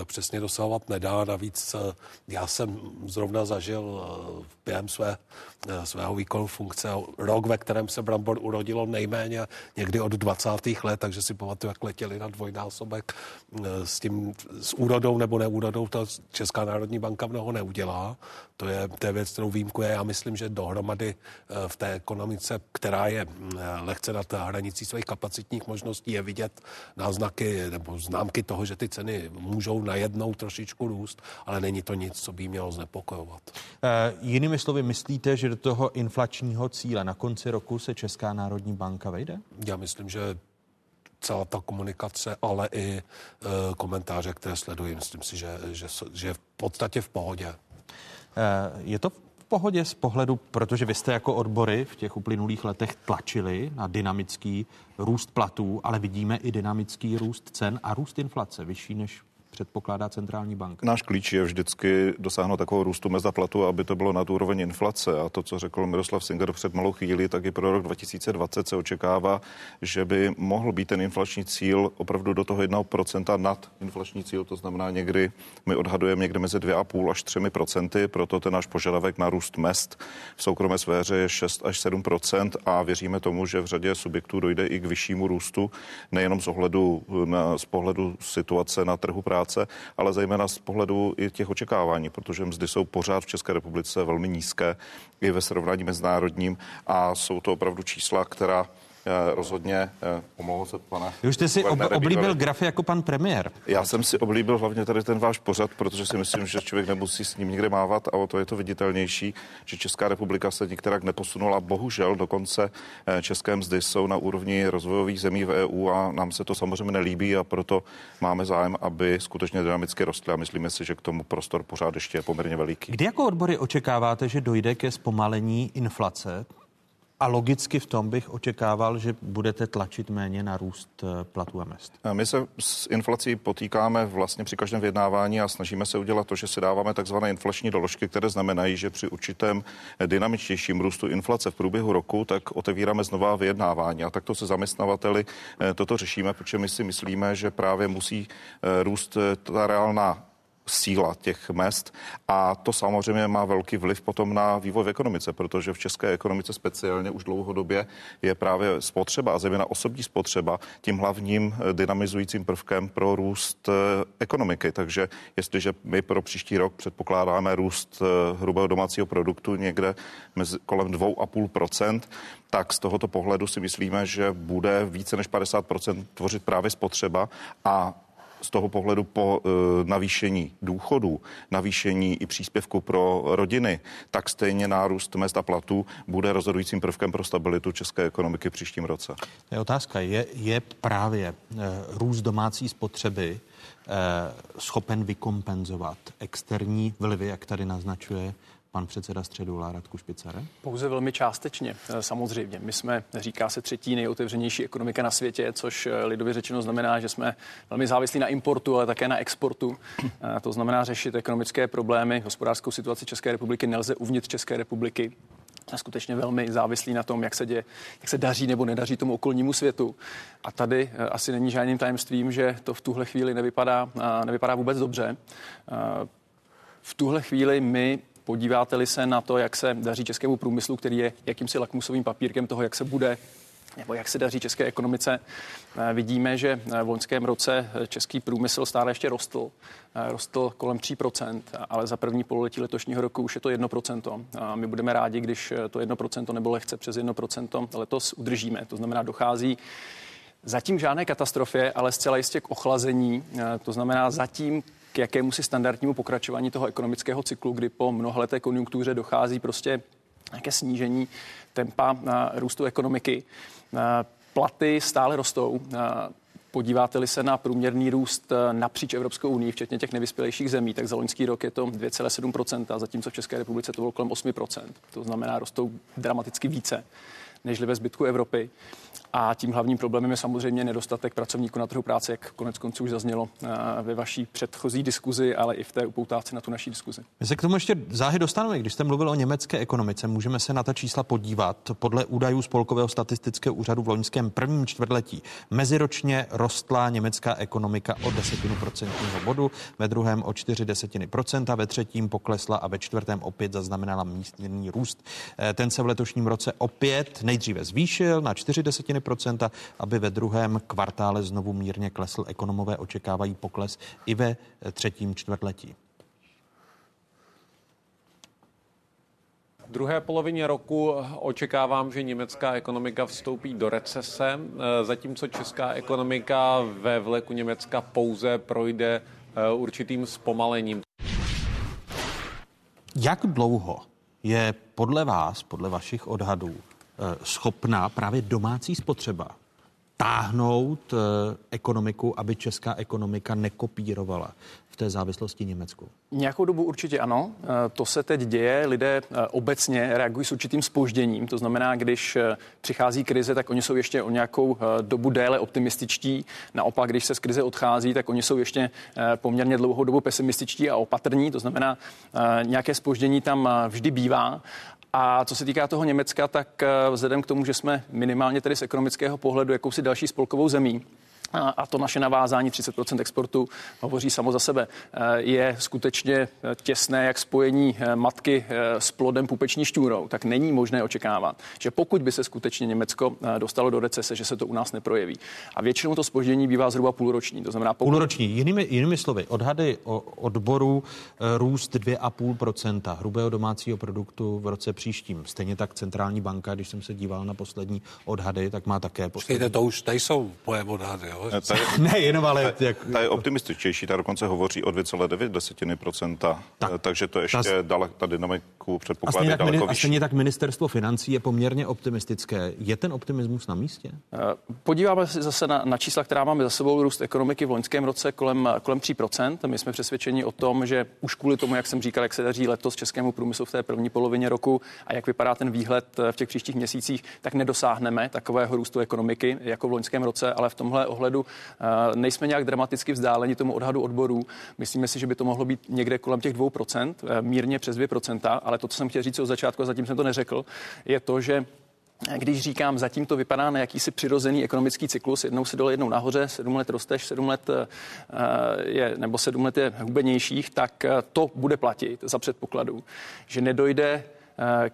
přesně dosahovat nedá. Navíc já jsem zrovna zažil během své, svého výkonu funkce rok, ve kterém se Brambor urodilo nejméně někdy od 20. let, takže si pamatuju, jak letěli na dvojnásobek s tím, s úrodou nebo neúrodou, to Česká národní banka mnoho neudělá. To je, to je věc, kterou výjimkuje. Já myslím, že dohromady v té ekonomice, která je lehce nad hranicí svých kapacitních možností je vidět náznaky nebo známky toho, že ty ceny můžou najednou trošičku růst, ale není to nic, co by mělo znepokojovat. E, jinými slovy, myslíte, že do toho inflačního cíle na konci roku se Česká národní banka vejde? Já myslím, že celá ta komunikace, ale i e, komentáře, které sleduji, myslím si, že, že, že je v podstatě v pohodě. Je to pohodě z pohledu, protože vy jste jako odbory v těch uplynulých letech tlačili na dynamický růst platů, ale vidíme i dynamický růst cen a růst inflace vyšší než předpokládá centrální banka. Náš klíč je vždycky dosáhnout takového růstu mezda platu, aby to bylo na úroveň inflace. A to, co řekl Miroslav Singer před malou chvíli, tak i pro rok 2020 se očekává, že by mohl být ten inflační cíl opravdu do toho 1% nad inflační cíl. To znamená někdy, my odhadujeme někde mezi 2,5 až 3 procenty, proto ten náš požadavek na růst mest v soukromé sféře je 6 až 7% a věříme tomu, že v řadě subjektů dojde i k vyššímu růstu, nejenom z, ohledu na, z pohledu situace na trhu práce, práce, ale zejména z pohledu i těch očekávání, protože mzdy jsou pořád v České republice velmi nízké i ve srovnání mezinárodním a jsou to opravdu čísla, která rozhodně eh, pomohl se, pane. Vy už jste si ob, oblíbil grafy jako pan premiér. Já jsem si oblíbil hlavně tady ten váš pořad, protože si myslím, že člověk nemusí s ním nikde mávat a o to je to viditelnější, že Česká republika se některak neposunula. Bohužel dokonce eh, české mzdy jsou na úrovni rozvojových zemí v EU a nám se to samozřejmě nelíbí a proto máme zájem, aby skutečně dynamicky rostly a myslíme si, že k tomu prostor pořád ještě je poměrně veliký. Kdy jako odbory očekáváte, že dojde ke zpomalení inflace? A logicky v tom bych očekával, že budete tlačit méně na růst eh, platů a mest. My se s inflací potýkáme vlastně při každém vyjednávání a snažíme se udělat to, že si dáváme takzvané inflační doložky, které znamenají, že při určitém dynamičtějším růstu inflace v průběhu roku, tak otevíráme znová vyjednávání. A takto se zaměstnavateli eh, toto řešíme, protože my si myslíme, že právě musí eh, růst ta reálná síla těch mest a to samozřejmě má velký vliv potom na vývoj v ekonomice, protože v české ekonomice speciálně už dlouhodobě je právě spotřeba a zejména osobní spotřeba tím hlavním eh, dynamizujícím prvkem pro růst eh, ekonomiky. Takže jestliže my pro příští rok předpokládáme růst eh, hrubého domácího produktu někde mezi kolem 2,5%, tak z tohoto pohledu si myslíme, že bude více než 50% tvořit právě spotřeba a z toho pohledu po e, navýšení důchodů, navýšení i příspěvku pro rodiny, tak stejně nárůst mest a platů bude rozhodujícím prvkem pro stabilitu české ekonomiky v příštím roce. Je otázka, je, je právě e, růst domácí spotřeby e, schopen vykompenzovat externí vlivy, jak tady naznačuje pan předseda středu Radku Špicare? Pouze velmi částečně, eh, samozřejmě. My jsme, říká se, třetí nejotevřenější ekonomika na světě, což eh, lidově řečeno znamená, že jsme velmi závislí na importu, ale také na exportu. Eh, to znamená řešit ekonomické problémy, hospodářskou situaci České republiky nelze uvnitř České republiky a skutečně velmi závislí na tom, jak se, děje, jak se daří nebo nedaří tomu okolnímu světu. A tady asi není žádným tajemstvím, že to v tuhle chvíli nevypadá, nevypadá vůbec dobře. V tuhle chvíli my Podíváte-li se na to, jak se daří českému průmyslu, který je jakýmsi lakmusovým papírkem toho, jak se bude nebo jak se daří české ekonomice. Eh, vidíme, že eh, v loňském roce eh, český průmysl stále ještě rostl. Rostl kolem 3%, ale za první pololetí letošního roku už je to 1%. A my budeme rádi, když to 1% nebo lehce přes 1% letos udržíme. To znamená, dochází Zatím žádné katastrofě, ale zcela jistě k ochlazení. To znamená, zatím k jakému si standardnímu pokračování toho ekonomického cyklu, kdy po mnohaleté konjunktuře dochází prostě nějaké snížení tempa růstu ekonomiky. Platy stále rostou. Podíváte-li se na průměrný růst napříč Evropskou unii, včetně těch nevyspělejších zemí, tak za loňský rok je to 2,7%, zatímco v České republice to bylo kolem 8%. To znamená, rostou dramaticky více než ve zbytku Evropy. A tím hlavním problémem je samozřejmě nedostatek pracovníků na trhu práce, jak konec konců už zaznělo eh, ve vaší předchozí diskuzi, ale i v té upoutávce na tu naší diskuzi. My se k tomu ještě záhy dostaneme. Když jste mluvil o německé ekonomice, můžeme se na ta čísla podívat. Podle údajů Spolkového statistického úřadu v loňském prvním čtvrtletí meziročně rostla německá ekonomika o desetinu procentního bodu, ve druhém o čtyři desetiny procenta, ve třetím poklesla a ve čtvrtém opět zaznamenala místní růst. Eh, ten se v letošním roce opět nejdříve zvýšil na čtyři desetiny procenta, aby ve druhém kvartále znovu mírně klesl. Ekonomové očekávají pokles i ve třetím čtvrtletí. V druhé polovině roku očekávám, že německá ekonomika vstoupí do recese, zatímco česká ekonomika ve vleku Německa pouze projde eh, určitým zpomalením. Jak dlouho je podle vás, podle vašich odhadů, schopná právě domácí spotřeba táhnout eh, ekonomiku, aby česká ekonomika nekopírovala v té závislosti Německu? Nějakou dobu určitě ano. Eh, to se teď děje. Lidé obecně reagují s určitým spožděním. To znamená, když přichází krize, tak oni jsou ještě o nějakou dobu déle optimističtí. Naopak, když se z krize odchází, tak oni jsou ještě poměrně dlouhou dobu pesimističtí a opatrní. To znamená, nějaké spoždění tam vždy bývá. A co se týká toho Německa, tak eh, vzhledem k tomu, že jsme minimálně tedy z ekonomického pohledu jakousi další spolkovou zemí, a to naše navázání 30% exportu hovoří samo za sebe. Eh, je skutečně eh, těsné jak spojení eh, matky s plodem pupeční šťůrou, tak není možné očekávat, že pokud by se skutečně Německo dostalo do recese, že se to u nás neprojeví. A většinou to spoždění bývá zhruba půlroční. To znamená pokud... půlroční. Jinými, jinými slovy, odhady o odboru růst 2,5% hrubého domácího produktu v roce příštím. Stejně tak centrální banka, když jsem se díval na poslední odhady, tak má také poslední. Počkejte, to už tady jsou moje odhady. Jo? Ta je, ne, jenom ale... Ta, jak... ta je optimističtější, ta dokonce hovoří o 2,9 desetiny procenta, tak, takže to ještě ta, dale, ta dynamiku předpokládá a stejně, tak, a stejně tak ministerstvo financí je poměrně optimistické. Je ten optimismus na místě? Eh, podíváme se zase na, na čísla, která máme za sebou. Růst ekonomiky v loňském roce kolem, kolem 3%. My jsme přesvědčeni o tom, že už kvůli tomu, jak jsem říkal, jak se daří letos českému průmyslu v té první polovině roku a jak vypadá ten výhled eh, v těch příštích měsících, tak nedosáhneme takového růstu ekonomiky jako v loňském roce, ale v tomhle ohledu ohledu eh, nejsme nějak dramaticky vzdáleni tomu odhadu odborů. Myslíme si, že by to mohlo být někde kolem těch 2%, eh, mírně přes 2%, ale to, co jsem chtěl říct od začátku, a zatím jsem to neřekl, je to, že když říkám, zatím to vypadá na jakýsi přirozený ekonomický cyklus, jednou se dole, jednou nahoře, sedm let rosteš, sedm let eh, je, nebo sedm let je hubenějších, tak to bude platit za předpokladu, že nedojde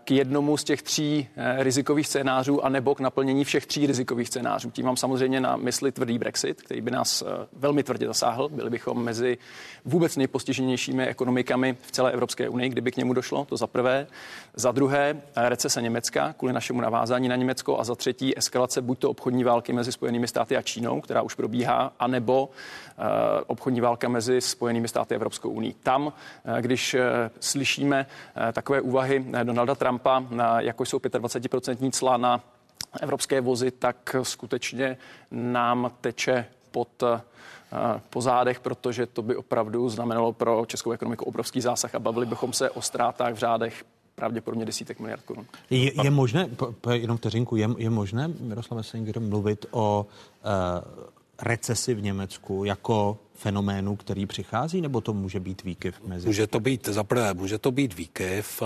k jednomu z těch tří eh, rizikových scénářů a nebo k naplnění všech tří rizikových scénářů. Tím mám samozřejmě na mysli tvrdý Brexit, který by nás eh, velmi tvrdě zasáhl. Byli bychom mezi vůbec nejpostiženějšími ekonomikami v celé Evropské unii, kdyby k němu došlo. To za prvé. Za druhé eh, recese Německa kvůli našemu navázání na Německo a za třetí eskalace buď to obchodní války mezi Spojenými státy a Čínou, která už probíhá, anebo obchodní válka mezi Spojenými státy a Evropskou unii. Tam, když slyšíme takové úvahy Donalda Trumpa, jako jsou 25% cla na evropské vozy, tak skutečně nám teče pod eh, po zádech, protože to by opravdu znamenalo pro českou ekonomiku obrovský zásah a bavili bychom se o ztrátách v řádech pravděpodobně desítek miliard korun. Je, je možné, po, po, jenom vteřinku, je, je možné, Miroslav Senger, mluvit o uh, recesi v Německu jako fenoménu, který přichází, nebo to může být výkyv mezi? Může to být, zaprvé, může to být výkyv,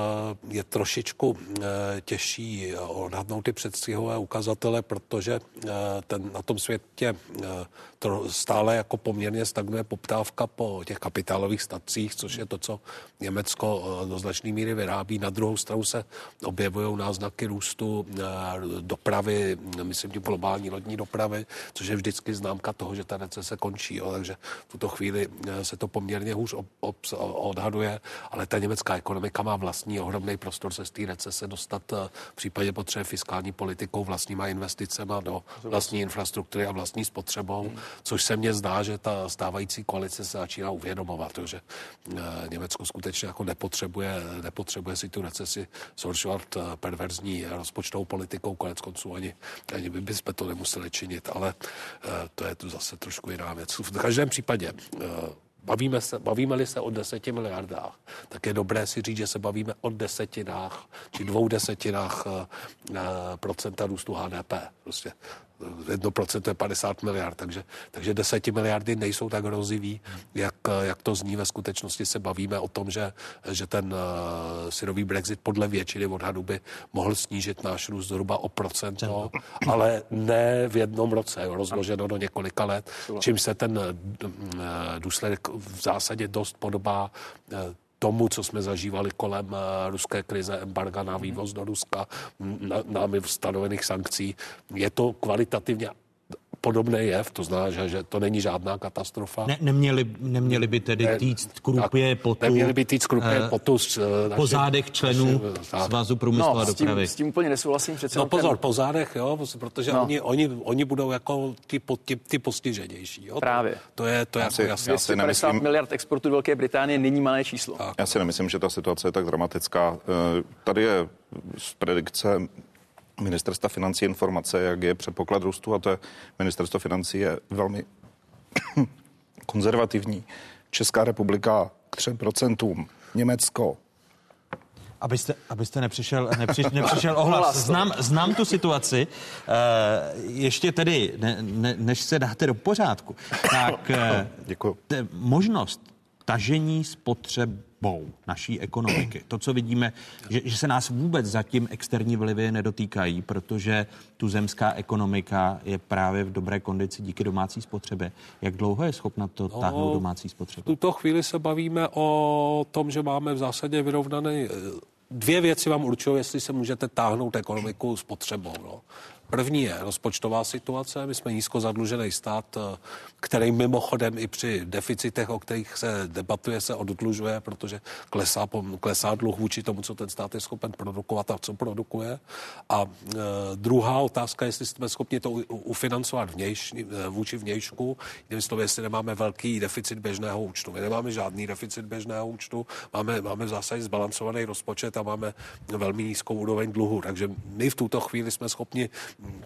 je trošičku eh, těžší odhadnout ty předstihové ukazatele, protože eh, ten, na tom světě eh, to stále jako poměrně stagnuje poptávka po těch kapitálových stacích, což je to, co Německo do značné míry vyrábí. Na druhou stranu se objevují náznaky růstu dopravy, myslím globální lodní dopravy, což je vždycky známka toho, že ta recese končí. Jo. Takže v tuto chvíli eh, se to poměrně hůř odhaduje, ale ta německá ekonomika má vlastní ohromný prostor se z té recese dostat eh, v případě potřeby fiskální politikou, vlastníma investicemi do vlastní infrastruktury a vlastní spotřebou, což se mně zdá, že ta stávající koalice se začíná uvědomovat, protože eh, Německo skutečně jako nepotřebuje, nepotřebuje si tu recesi zhoršovat perverzní rozpočtovou politikou, konec konců ani, ani by bychom to nemuseli činit, ale to je tu zase trošku jiná věc. V každém případě případě eh, bavíme se, bavíme-li se o deseti miliardách, tak je dobré si říct, že se bavíme o desetinách či dvou desetinách uh, procenta růstu HDP. Prostě 1% je 50 miliard, takže, takže 10 miliardy nejsou tak hrozivý, jak, jak to zní ve skutečnosti. Se bavíme o tom, že, že ten uh, syrový Brexit podle většiny odhadů by mohl snížit náš růst zhruba o procento, ale ne v jednom roce, rozloženo do několika let, čím se ten uh, důsledek v zásadě dost podobá uh, tomu, co jsme zažívali kolem uh, ruské krize, embarga na vývoz do Ruska, námi stanovených sankcí. Je to kvalitativně podobný jev, to znamená, že, že to není žádná katastrofa. Ne, neměli, neměli by tedy ne, týct krupě potu. Neměli by týct krupě uh, potu. S, uh, po zádech členů naši, Svazu průmyslu no, a dopravy. S tím, s tím úplně nesouhlasím přece. No pozor, ten... po zádech, jo, protože no. oni, oni, oni budou jako ty, ty, ty postiženější. Jo? Právě. To, je, to je jako jasné. 250 nemyslím... miliard exportu Velké Británie není malé číslo. Tak. Já si nemyslím, že ta situace je tak dramatická. Eh, tady je z predikce ministerstva financí informace, jak je předpoklad růstu a to je ministerstvo financí je velmi konzervativní. Česká republika k 3%, Německo Abyste, abyste nepřišel, nepřišel, nepřišel ohlas. Znám, znám tu situaci. Uh, ještě tedy, ne, ne, než se dáte do pořádku, tak uh, možnost tažení spotřeb hloubkou naší ekonomiky. To, co vidíme, že, že se nás vůbec zatím externí vlivy nedotýkají, protože tu zemská ekonomika je právě v dobré kondici díky domácí spotřebě. Jak dlouho je schopna to no, táhnout domácí spotřeba? V tuto chvíli se bavíme o tom, že máme v zásadě vyrovnaný Dvě věci vám určují, jestli se můžete táhnout ekonomiku spotřebou. No. První je rozpočtová situace. My jsme nízko zadlužený stát, eh, který mimochodem i při deficitech, o kterých se debatuje, se odlužuje, protože klesá, klesá dluh vůči tomu, co ten stát je schopen produkovat a co produkuje. A e, druhá otázka, jestli jsme schopni to ufinancovat vnějš, eh, vůči vnějšku, jinými slovy, jestli nemáme velký deficit běžného účtu. My nemáme žádný deficit běžného účtu, máme, máme v zásadě zbalancovaný rozpočet a máme velmi nízkou úroveň dluhu. Takže my v tuto chvíli jsme schopni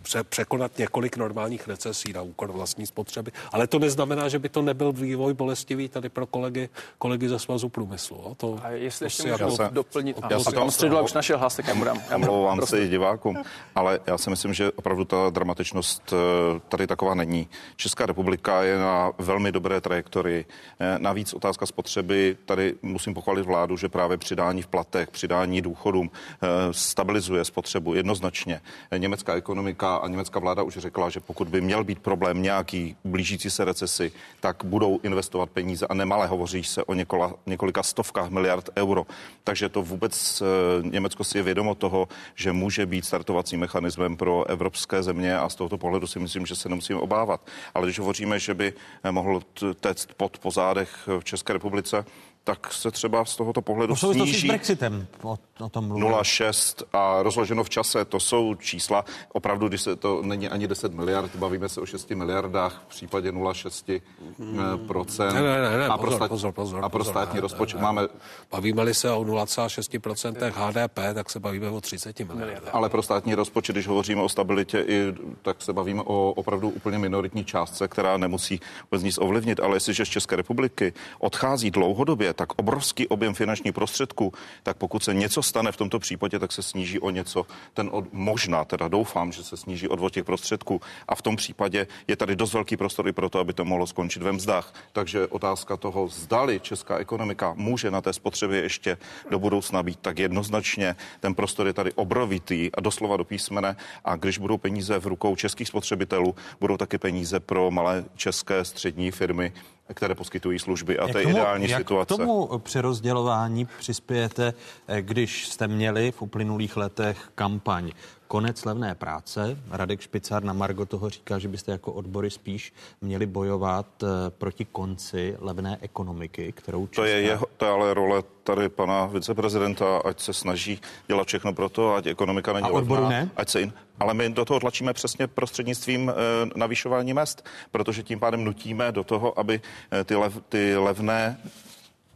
pře- překonat několik normálních recesí na úkor vlastní spotřeby. Ale to neznamená, že by to nebyl vývoj bolestivý tady pro kolegy, kolegy ze svazu průmyslu. Jo? To, a jestli ještě můžu jako doplnit. Já jsem tam středu už našel hlas, tak já budám. Omlouvám se divákům, ale já si myslím, že opravdu ta dramatičnost eh, tady taková není. Česká republika je na velmi dobré trajektorii. Eh, navíc otázka spotřeby, tady musím pochválit vládu, že právě přidání v platech, přidání důchodům eh, stabilizuje spotřebu jednoznačně. Německá ekonomika a německá vláda už řekla, že pokud by měl být problém nějaký blížící se recesi, tak budou investovat peníze a nemalé hovoří se o někola, několika stovkách miliard euro. Takže to vůbec Německo si je vědomo toho, že může být startovacím mechanismem pro evropské země a z tohoto pohledu si myslím, že se nemusíme obávat. Ale když hovoříme, že by mohl téct pod pozádech v České republice, tak se třeba z tohoto pohledu to sníží... s Brexitem o, o tom 0,6 a rozloženo v čase, to jsou čísla. Opravdu, když se to není ani 10 miliard, bavíme se o 6 miliardách v případě 0,6 hmm. procent. Ne, ne, ne, ne, a pozor, pro, stát, pozor, pozor, a pro pozor, státní ne, rozpočet ne, máme... Bavíme-li se o 0,6 procentech HDP, tak se bavíme o 30 miliardách. Ale pro státní rozpočet, když hovoříme o stabilitě, i, tak se bavíme o opravdu úplně minoritní částce, která nemusí vůbec nic ovlivnit. Ale jestliže z České republiky odchází dlouhodobě, tak obrovský objem finančních prostředků, tak pokud se něco stane v tomto případě, tak se sníží o něco ten od, možná, teda doufám, že se sníží odvod těch prostředků a v tom případě je tady dost velký prostor i pro to, aby to mohlo skončit ve mzdách. Takže otázka toho, zdali česká ekonomika může na té spotřebě ještě do budoucna být, tak jednoznačně ten prostor je tady obrovitý a doslova do písmene a když budou peníze v rukou českých spotřebitelů, budou taky peníze pro malé české střední firmy, které poskytují služby a jak to je tomu, ideální jak situace. k tomu přerozdělování přispějete, eh, když jste měli v uplynulých letech kampaň konec levné práce. Radek Špicar na Margo toho říká, že byste jako odbory spíš měli bojovat eh, proti konci levné ekonomiky, kterou Česká... To je, jeho, to je ale role tady pana viceprezidenta, ať se snaží dělat všechno pro to, ať ekonomika není levná, ne? ať se in... Ale my do toho tlačíme přesně prostřednictvím e, navýšování mest, protože tím pádem nutíme do toho, aby e, ty, lev, ty levné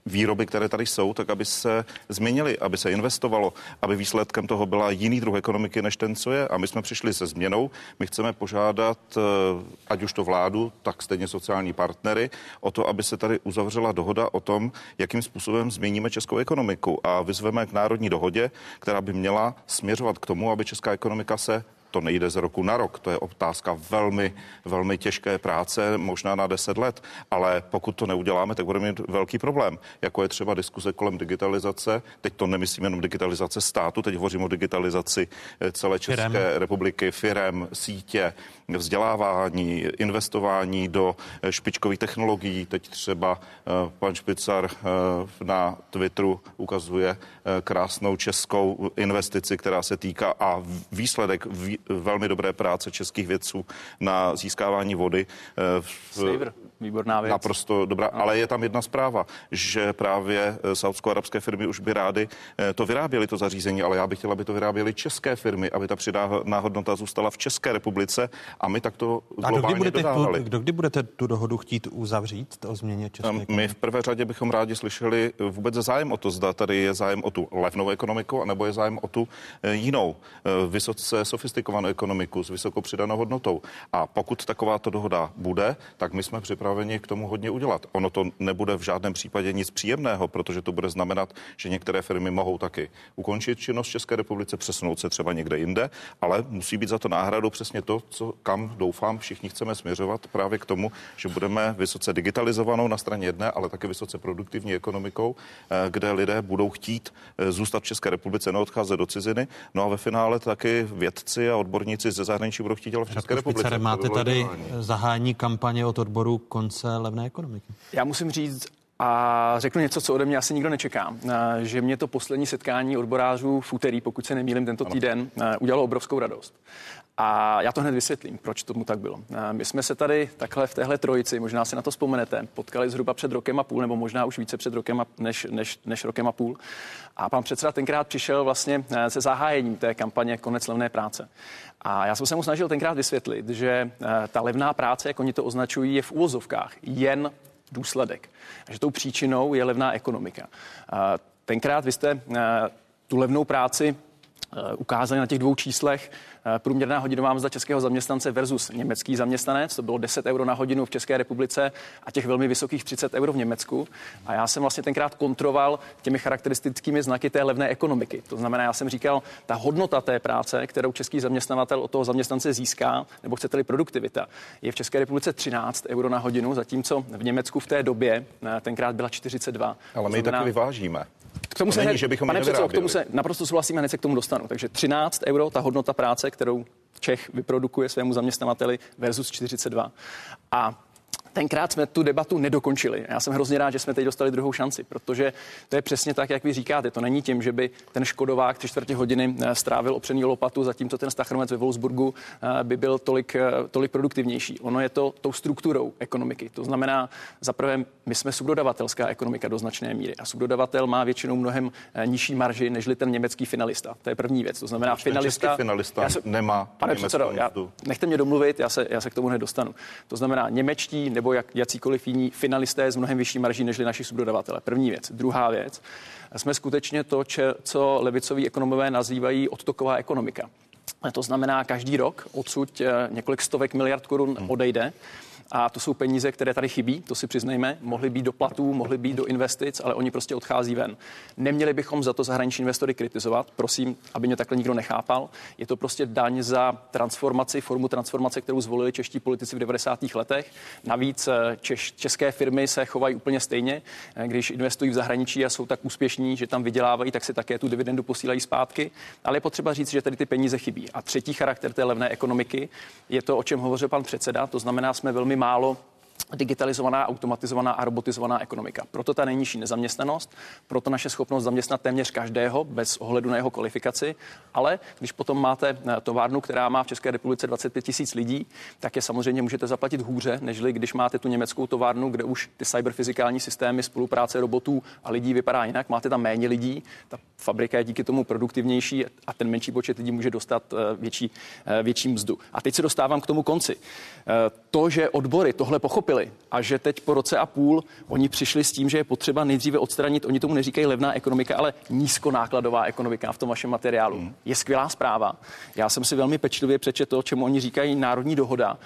výroby, které tady jsou, tak aby se změnily, aby se investovalo, aby výsledkem toho byla jiný druh ekonomiky než ten, co je. A my jsme přišli se změnou. My chceme požádat, eh, ať už to vládu, tak stejně sociální partnery, o to, aby se tady uzavřela dohoda o tom, jakým způsobem změníme českou ekonomiku. A vyzveme k národní dohodě, která by měla směřovat k tomu, aby česká ekonomika se To nejde z roku na rok, to je otázka velmi, velmi těžké práce, možná na 10 let, ale pokud to neuděláme, tak budeme mít velký problém, jako je třeba diskuze kolem digitalizace. Teď to nemyslím jenom digitalizace státu, teď hovořím o digitalizaci eh, celé České firem. republiky, firem, sítě, vzdělávání, investování do eh, špičkových technologií. Teď třeba eh, pan Špicar na Twitteru ukazuje krásnou českou investici, která se týká a výsledek velmi dobré práce českých vědců na získávání vody. Saver, výborná věc. Naprosto dobrá, no. ale je tam jedna zpráva, že právě eh, saudsko-arabské firmy už by rády eh, to vyráběly, to zařízení, ale já bych chtěla, aby to vyráběly české firmy, aby ta přidáhodná hodnota zůstala v České republice a my takto globálně a kdy budete dodávali. Tu, kdy budete tu dohodu chtít uzavřít o změně české ekonomiky? My v prvé řadě bychom rádi slyšeli vůbec zájem o to, zda tady je zájem o tu levnou ekonomiku, anebo je zájem o tu eh, jinou, vysoce sofistikovanou ekonomiku s vysokou přidanou hodnotou. A pokud takováto dohoda bude, tak my jsme připraveni k tomu hodně udělat. Ono to nebude v žádném případě nic příjemného, protože to bude znamenat, že některé firmy mohou taky ukončit činnost v České republice, přesunout se třeba někde jinde, ale musí být za to náhradou přesně to, co kam doufám všichni chceme směřovat právě k tomu, že budeme vysoce digitalizovanou na straně jedné, ale také vysoce produktivní ekonomikou, eh, kde lidé budou chtít eh, zůstat v České republice, neodcházet do ciziny. No a ve finále taky vědci a odborníci ze zahraničí budou chtít dělat v České republice. Máte tady zahájení kampaně od odboru konce levné ekonomiky. Já musím říct, a řeknu něco, co ode mě asi nikdo nečeká, že mě to poslední setkání odborářů v úterý, pokud se nemýlim tento týden, udělalo obrovskou radost. A já to hned vysvětlím, proč tomu tak bylo. My jsme se tady takhle v téhle trojici, možná si na to vzpomenete, potkali zhruba před rokem a půl, nebo možná už více před rokem a, než, než, než rokem a půl. A pan předseda tenkrát přišel vlastně se zahájením té kampaně Konec levné práce. A já jsem se mu snažil tenkrát vysvětlit, že ta levná práce, jak oni to označují, je v úvozovkách jen důsledek. A že tou příčinou je levná ekonomika. Tenkrát vy jste tu levnou práci ukázali na těch dvou číslech Eh, průměrná hodinová mzda českého zaměstnance versus německý zaměstnanec, to bylo 10 euro na hodinu v České republice a těch velmi vysokých 30 euro v Německu. A já jsem vlastně tenkrát kontroval těmi charakteristickými znaky té levné ekonomiky. To znamená, já jsem říkal, ta hodnota té práce, kterou český zaměstnavatel od toho zaměstnance získá, nebo chcete-li produktivita, je v České republice 13 euro na hodinu, zatímco v Německu v té době eh, tenkrát byla 42. Ale my znamená, taky vyvážíme. K tomu se Není, hned, že bychom pane předsedo, k tomu se naprosto souhlasím a hned se k tomu dostanu. Takže 13 euro, ta hodnota práce, kterou Čech vyprodukuje svému zaměstnavateli versus 42. A tenkrát jsme tu debatu nedokončili. Já jsem hrozně rád, že jsme teď dostali druhou šanci, protože to je přesně tak, jak vy říkáte. To není tím, že by ten Škodovák tři čtvrtě hodiny eh, strávil opřený lopatu, zatímco ten Stachromec ve Wolfsburgu eh, by byl tolik, eh, tolik produktivnější. Ono je to tou strukturou ekonomiky. To znamená, za prvé, my jsme subdodavatelská ekonomika do značné míry a subdodavatel má většinou mnohem nižší marži než ten německý finalista. To je první věc. To znamená, finalista, finalista se, nemá. Pane předsedo, já, nechte mě domluvit, já se, já se k tomu nedostanu. To znamená, němečtí nebo jak, jakýkoliv jiní finalisté s mnohem vyšší marží než naši subdodavatele. První věc. Druhá věc. Jsme skutečně to, če, co levicoví ekonomové nazývají odtoková ekonomika. To znamená, každý rok odsud eh, několik stovek miliard korun hmm. A to jsou peníze, které tady chybí, to si přiznejme. Mohly být do platů, mohly být do investic, ale oni prostě odchází ven. Neměli bychom za to zahraniční investory kritizovat, prosím, aby mě takhle nikdo nechápal. Je to prostě daň za transformaci, formu transformace, kterou zvolili čeští politici v 90. letech. Navíc eh, češ, české firmy se chovají úplně stejně. Eh, když investují v zahraničí a jsou tak úspěšní, že tam vydělávají, tak si také tu dividendu posílají zpátky. Ale je potřeba říct, že tady ty peníze chybí. A třetí charakter té levné ekonomiky je to, o čem hovořil pan předseda. To znamená, jsme velmi málo digitalizovaná, automatizovaná a robotizovaná ekonomika. Proto ta nejnižší nezaměstnanost, proto naše schopnost zaměstnat téměř každého bez ohledu na jeho kvalifikaci. Ale když potom máte eh, továrnu, která má v České republice 25 tisíc lidí, tak je samozřejmě můžete zaplatit hůře, nežli když máte tu německou továrnu, kde už ty cyberfyzikální systémy, spolupráce robotů a lidí vypadá jinak. Máte tam méně lidí, ta fabrika je díky tomu produktivnější a ten menší počet lidí může dostat eh, větší, eh, větší mzdu. A teď se dostávám k tomu konci. To, že odbory tohle pochopili, a že teď po roce a půl oni přišli s tím, že je potřeba nejdříve odstranit, oni tomu neříkají levná ekonomika, ale nízkonákladová ekonomika v tom vašem materiálu. Hmm. Je skvělá zpráva. Já jsem si velmi pečlivě přečetl, čemu oni říkají národní dohoda.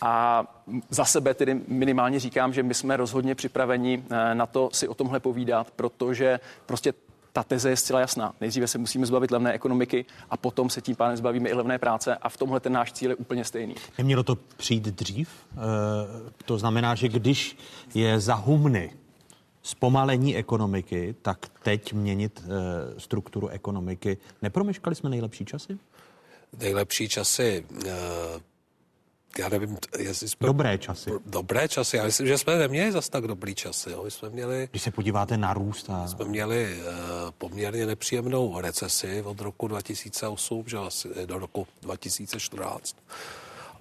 A za sebe tedy minimálně říkám, že my jsme rozhodně připraveni eh, na to si o tomhle povídat, protože prostě ta teze je zcela jasná. Nejdříve se musíme zbavit levné ekonomiky a potom se tím pádem zbavíme i levné práce a v tomhle ten náš cíl je úplně stejný. Nemělo to přijít dřív? E, to znamená, že když je za humny zpomalení ekonomiky, tak teď měnit e, strukturu ekonomiky. Nepromeškali jsme nejlepší časy? Nejlepší časy. E, já nevím, jestli jsme... Dobré časy. Dobré časy. Já myslím, že jsme neměli zase tak dobrý časy. Jo. My jsme měli... Když se podíváte na růst a... Jsme měli uh, poměrně nepříjemnou recesi od roku 2008, že asi do roku 2014.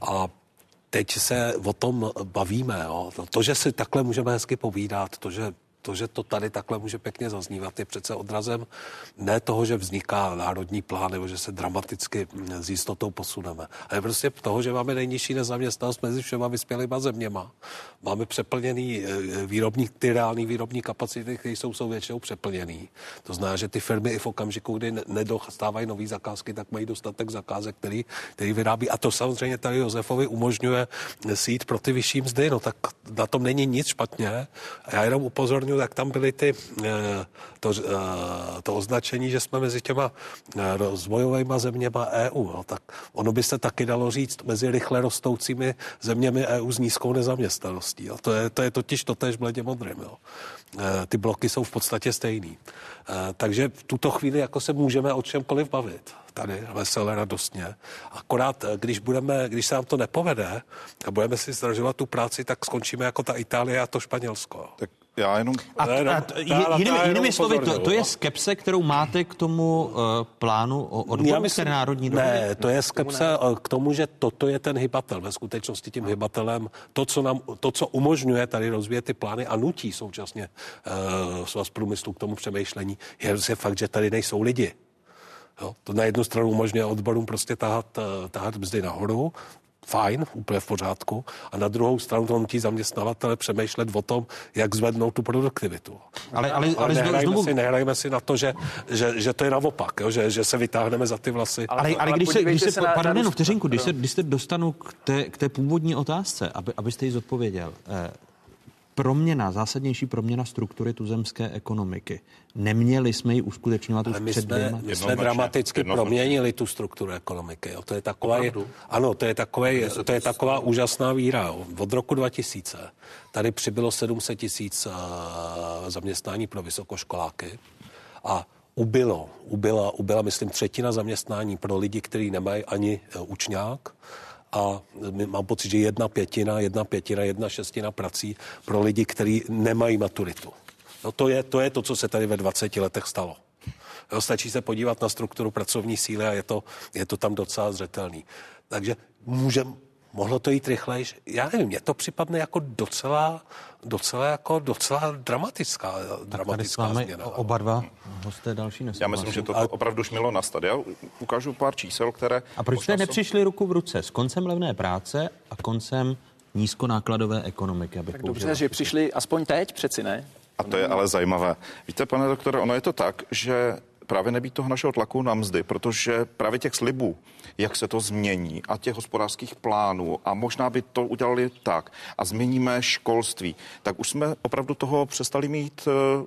A teď se o tom bavíme. Jo. To, že si takhle můžeme hezky povídat, to, že to, že to tady takhle může pěkně zaznívat, je přece odrazem ne toho, že vzniká národní plán nebo že se dramaticky s jistotou posuneme, ale prostě toho, že máme nejnižší nezaměstnanost mezi všema vyspělýma zeměma. Máme přeplněný eh, výrobní, ty reální výrobní kapacity, které jsou, jsou většinou přeplněný. To znamená, že ty firmy i v okamžiku, kdy nedostávají nové zakázky, tak mají dostatek zakázek, který, který vyrábí. A to samozřejmě tady Josefovi umožňuje sít pro ty vyšší mzdy. No tak na tom není nic špatně. A já jenom upozorňuji, upozornil, jak tam byly ty, eh, to, eh, to označení, že jsme mezi těma eh, rozvojovými zeměma EU. No, tak ono by se taky dalo říct mezi rychle rostoucími zeměmi EU s nízkou nezaměstnaností. To, je, to je totiž totéž bledě modrým. Jo. Ty bloky jsou v podstatě stejný. Takže v tuto chvíli jako se můžeme o čemkoliv bavit tady veselé, radostně. Akorát, když, budeme, když se nám to nepovede a budeme si zdražovat tu práci, tak skončíme jako ta Itálie a to Španělsko. Tak já jenom... A, a, a jinými, jinými slovy, to, to je skepse, kterou máte k tomu uh, plánu o odboru myslím, národní dohody? Ne, to je skepse ne? k tomu, že toto je ten hybatel. Ve skutečnosti tím hybatelem, to, co, nám, to, co umožňuje tady rozvíjet ty plány a nutí současně uh, svaz průmyslu k tomu přemýšlení, je, je fakt, že tady nejsou lidi. Jo? To na jednu stranu umožňuje odborům prostě tahat, eh, tahat mzdy nahoru, fajn, úplně v pořádku. A na druhou stranu to nutí zaměstnavatele přemýšlet o tom, jak zvednout tu produktivitu. Ale, ale, ale, ale nehrajme, znovu... si, nehrajme si na to, že, že, že to je naopak, jo? Že, že se vytáhneme za ty vlasy. Ale, ale, ale když se, když se, se na, pardon, na vteřinku, když se, když se dostanu k té, k té původní otázce, aby, abyste ji zodpověděl. Eh, proměna, zásadnější proměna struktury tuzemské ekonomiky. Neměli jsme ji uskutečňovat už my před jsme, dvěma? My jsme dramaticky jednoznačně. proměnili tu strukturu ekonomiky. Jo. To je taková, ano, to je, takové, to je taková úžasná víra. Jo. Od roku 2000 tady přibylo 700 tisíc uh, zaměstnání pro vysokoškoláky a ubylo, ubyla, ubyla, myslím, třetina zaměstnání pro lidi, kteří nemají ani uh, učňák a mám pocit, že jedna pětina, jedna pětina, jedna šestina prací pro lidi, kteří nemají maturitu. No to je, to je to, co se tady ve 20 letech stalo. Jo, stačí se podívat na strukturu pracovní síly a je to, je to tam docela zřetelný. Takže můžeme, mohlo to jít rychlejš. Já nevím, mně to připadne jako docela, docela, jako docela dramatická, dramatická tady změna. Oba dva hosté další nesouhlasí. Já myslím, že to opravdu šmilo nastat. Já ukážu pár čísel, které... A proč jste nepřišli ruku v ruce s koncem levné práce a koncem nízkonákladové ekonomiky? Abych tak dobře, že přišli aspoň teď, přeci ne? A to je ale zajímavé. Víte, pane doktore, ono je to tak, že právě nebýt toho našeho tlaku na mzdy, protože právě těch slibů, jak se to změní a těch hospodářských plánů. A možná by to udělali tak a změníme školství, tak už jsme opravdu toho přestali mít, eh,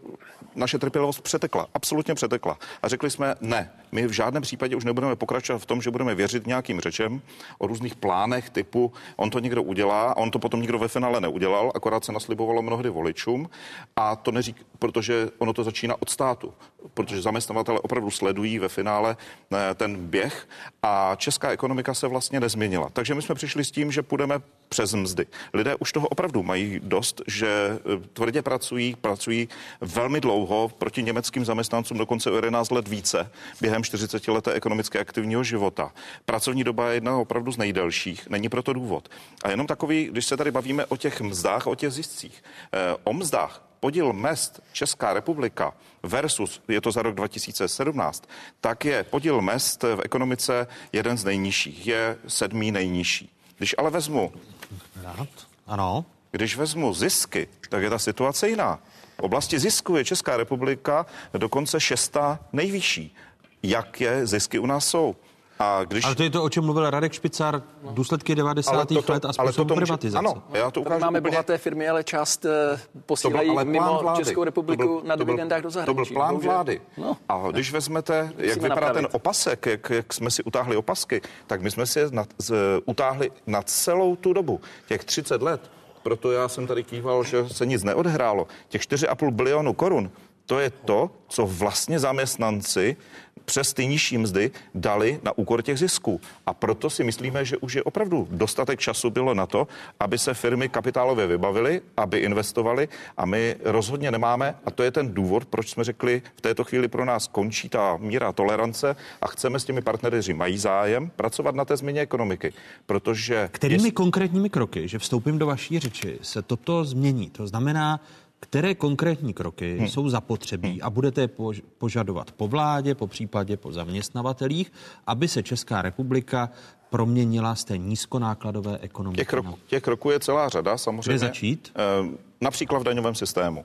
naše trpělivost přetekla, absolutně přetekla. A řekli jsme ne, my v žádném případě už nebudeme pokračovat v tom, že budeme věřit nějakým řečem o různých plánech typu, on to někdo udělá a on to potom nikdo ve finále neudělal, akorát se naslibovalo mnohdy voličům a to neřík, protože ono to začíná od státu, protože zaměstnavatele opravdu sledují ve finále eh, ten běh a česká ekonomika se vlastně nezměnila. Takže my jsme přišli s tím, že půjdeme přes mzdy. Lidé už toho opravdu mají dost, že eh, tvrdě pracují, pracují velmi dlouho proti německým zaměstnancům dokonce o 11 let více během 40 leté ekonomické aktivního života. Pracovní doba je jedna opravdu z nejdelších, není proto důvod. A jenom takový, když se tady bavíme o těch mzdách, o těch ziscích, eh, o mzdách, podíl mest Česká republika versus, je to za rok 2017, tak je podíl mest v ekonomice jeden z nejnižších, je sedmý nejnižší. Když ale vezmu... Ano. Když vezmu zisky, tak je ta situace jiná. V oblasti zisku je Česká republika dokonce šestá nejvyšší. Jaké zisky u nás jsou? A když... Ale to je to, o čem mluvil Radek Špicar, důsledky 90. Ale toto- let a ale způsob toto může- privatizace. ano, já to Tady ukážu máme úplně- bohaté firmy, ale část eh, posílají ale plán mimo vlády. Českou republiku To byl- na byl- dividendách do zahraničí. To byl plán Bohužel. vlády. No. A když vezmete, jak vypadá napravit. ten opasek, jak, jak jsme si utáhli opasky, tak my jsme si je nad, z, utáhli na celou tu dobu, těch 30 let. Proto já jsem tady kýval, že se nic neodhrálo. Těch 4,5 bilionu korun, to je to, co vlastně zaměstnanci přes ty nižší mzdy dali na úkor těch zisků. A proto si myslíme, že už je opravdu dostatek času bylo na to, aby se firmy kapitálově vybavily, aby investovali a my rozhodně nemáme, a to je ten důvod, proč jsme řekli, v této chvíli pro nás končí ta míra tolerance a chceme s těmi partnery, kteří mají zájem, pracovat na té změně ekonomiky. Protože Kterými konkrétními kroky, že vstoupím do vaší řeči, se toto změní? To znamená, které konkrétní kroky hmm. jsou zapotřebí hmm. a budete je pož- požadovat po vládě, po případě po zaměstnavatelích, aby se Česká republika proměnila z té nízkonákladové ekonomiky. Těch, kroků, těch kroků je celá řada, samozřejmě. Kde začít? Eh, Například v daňovém systému.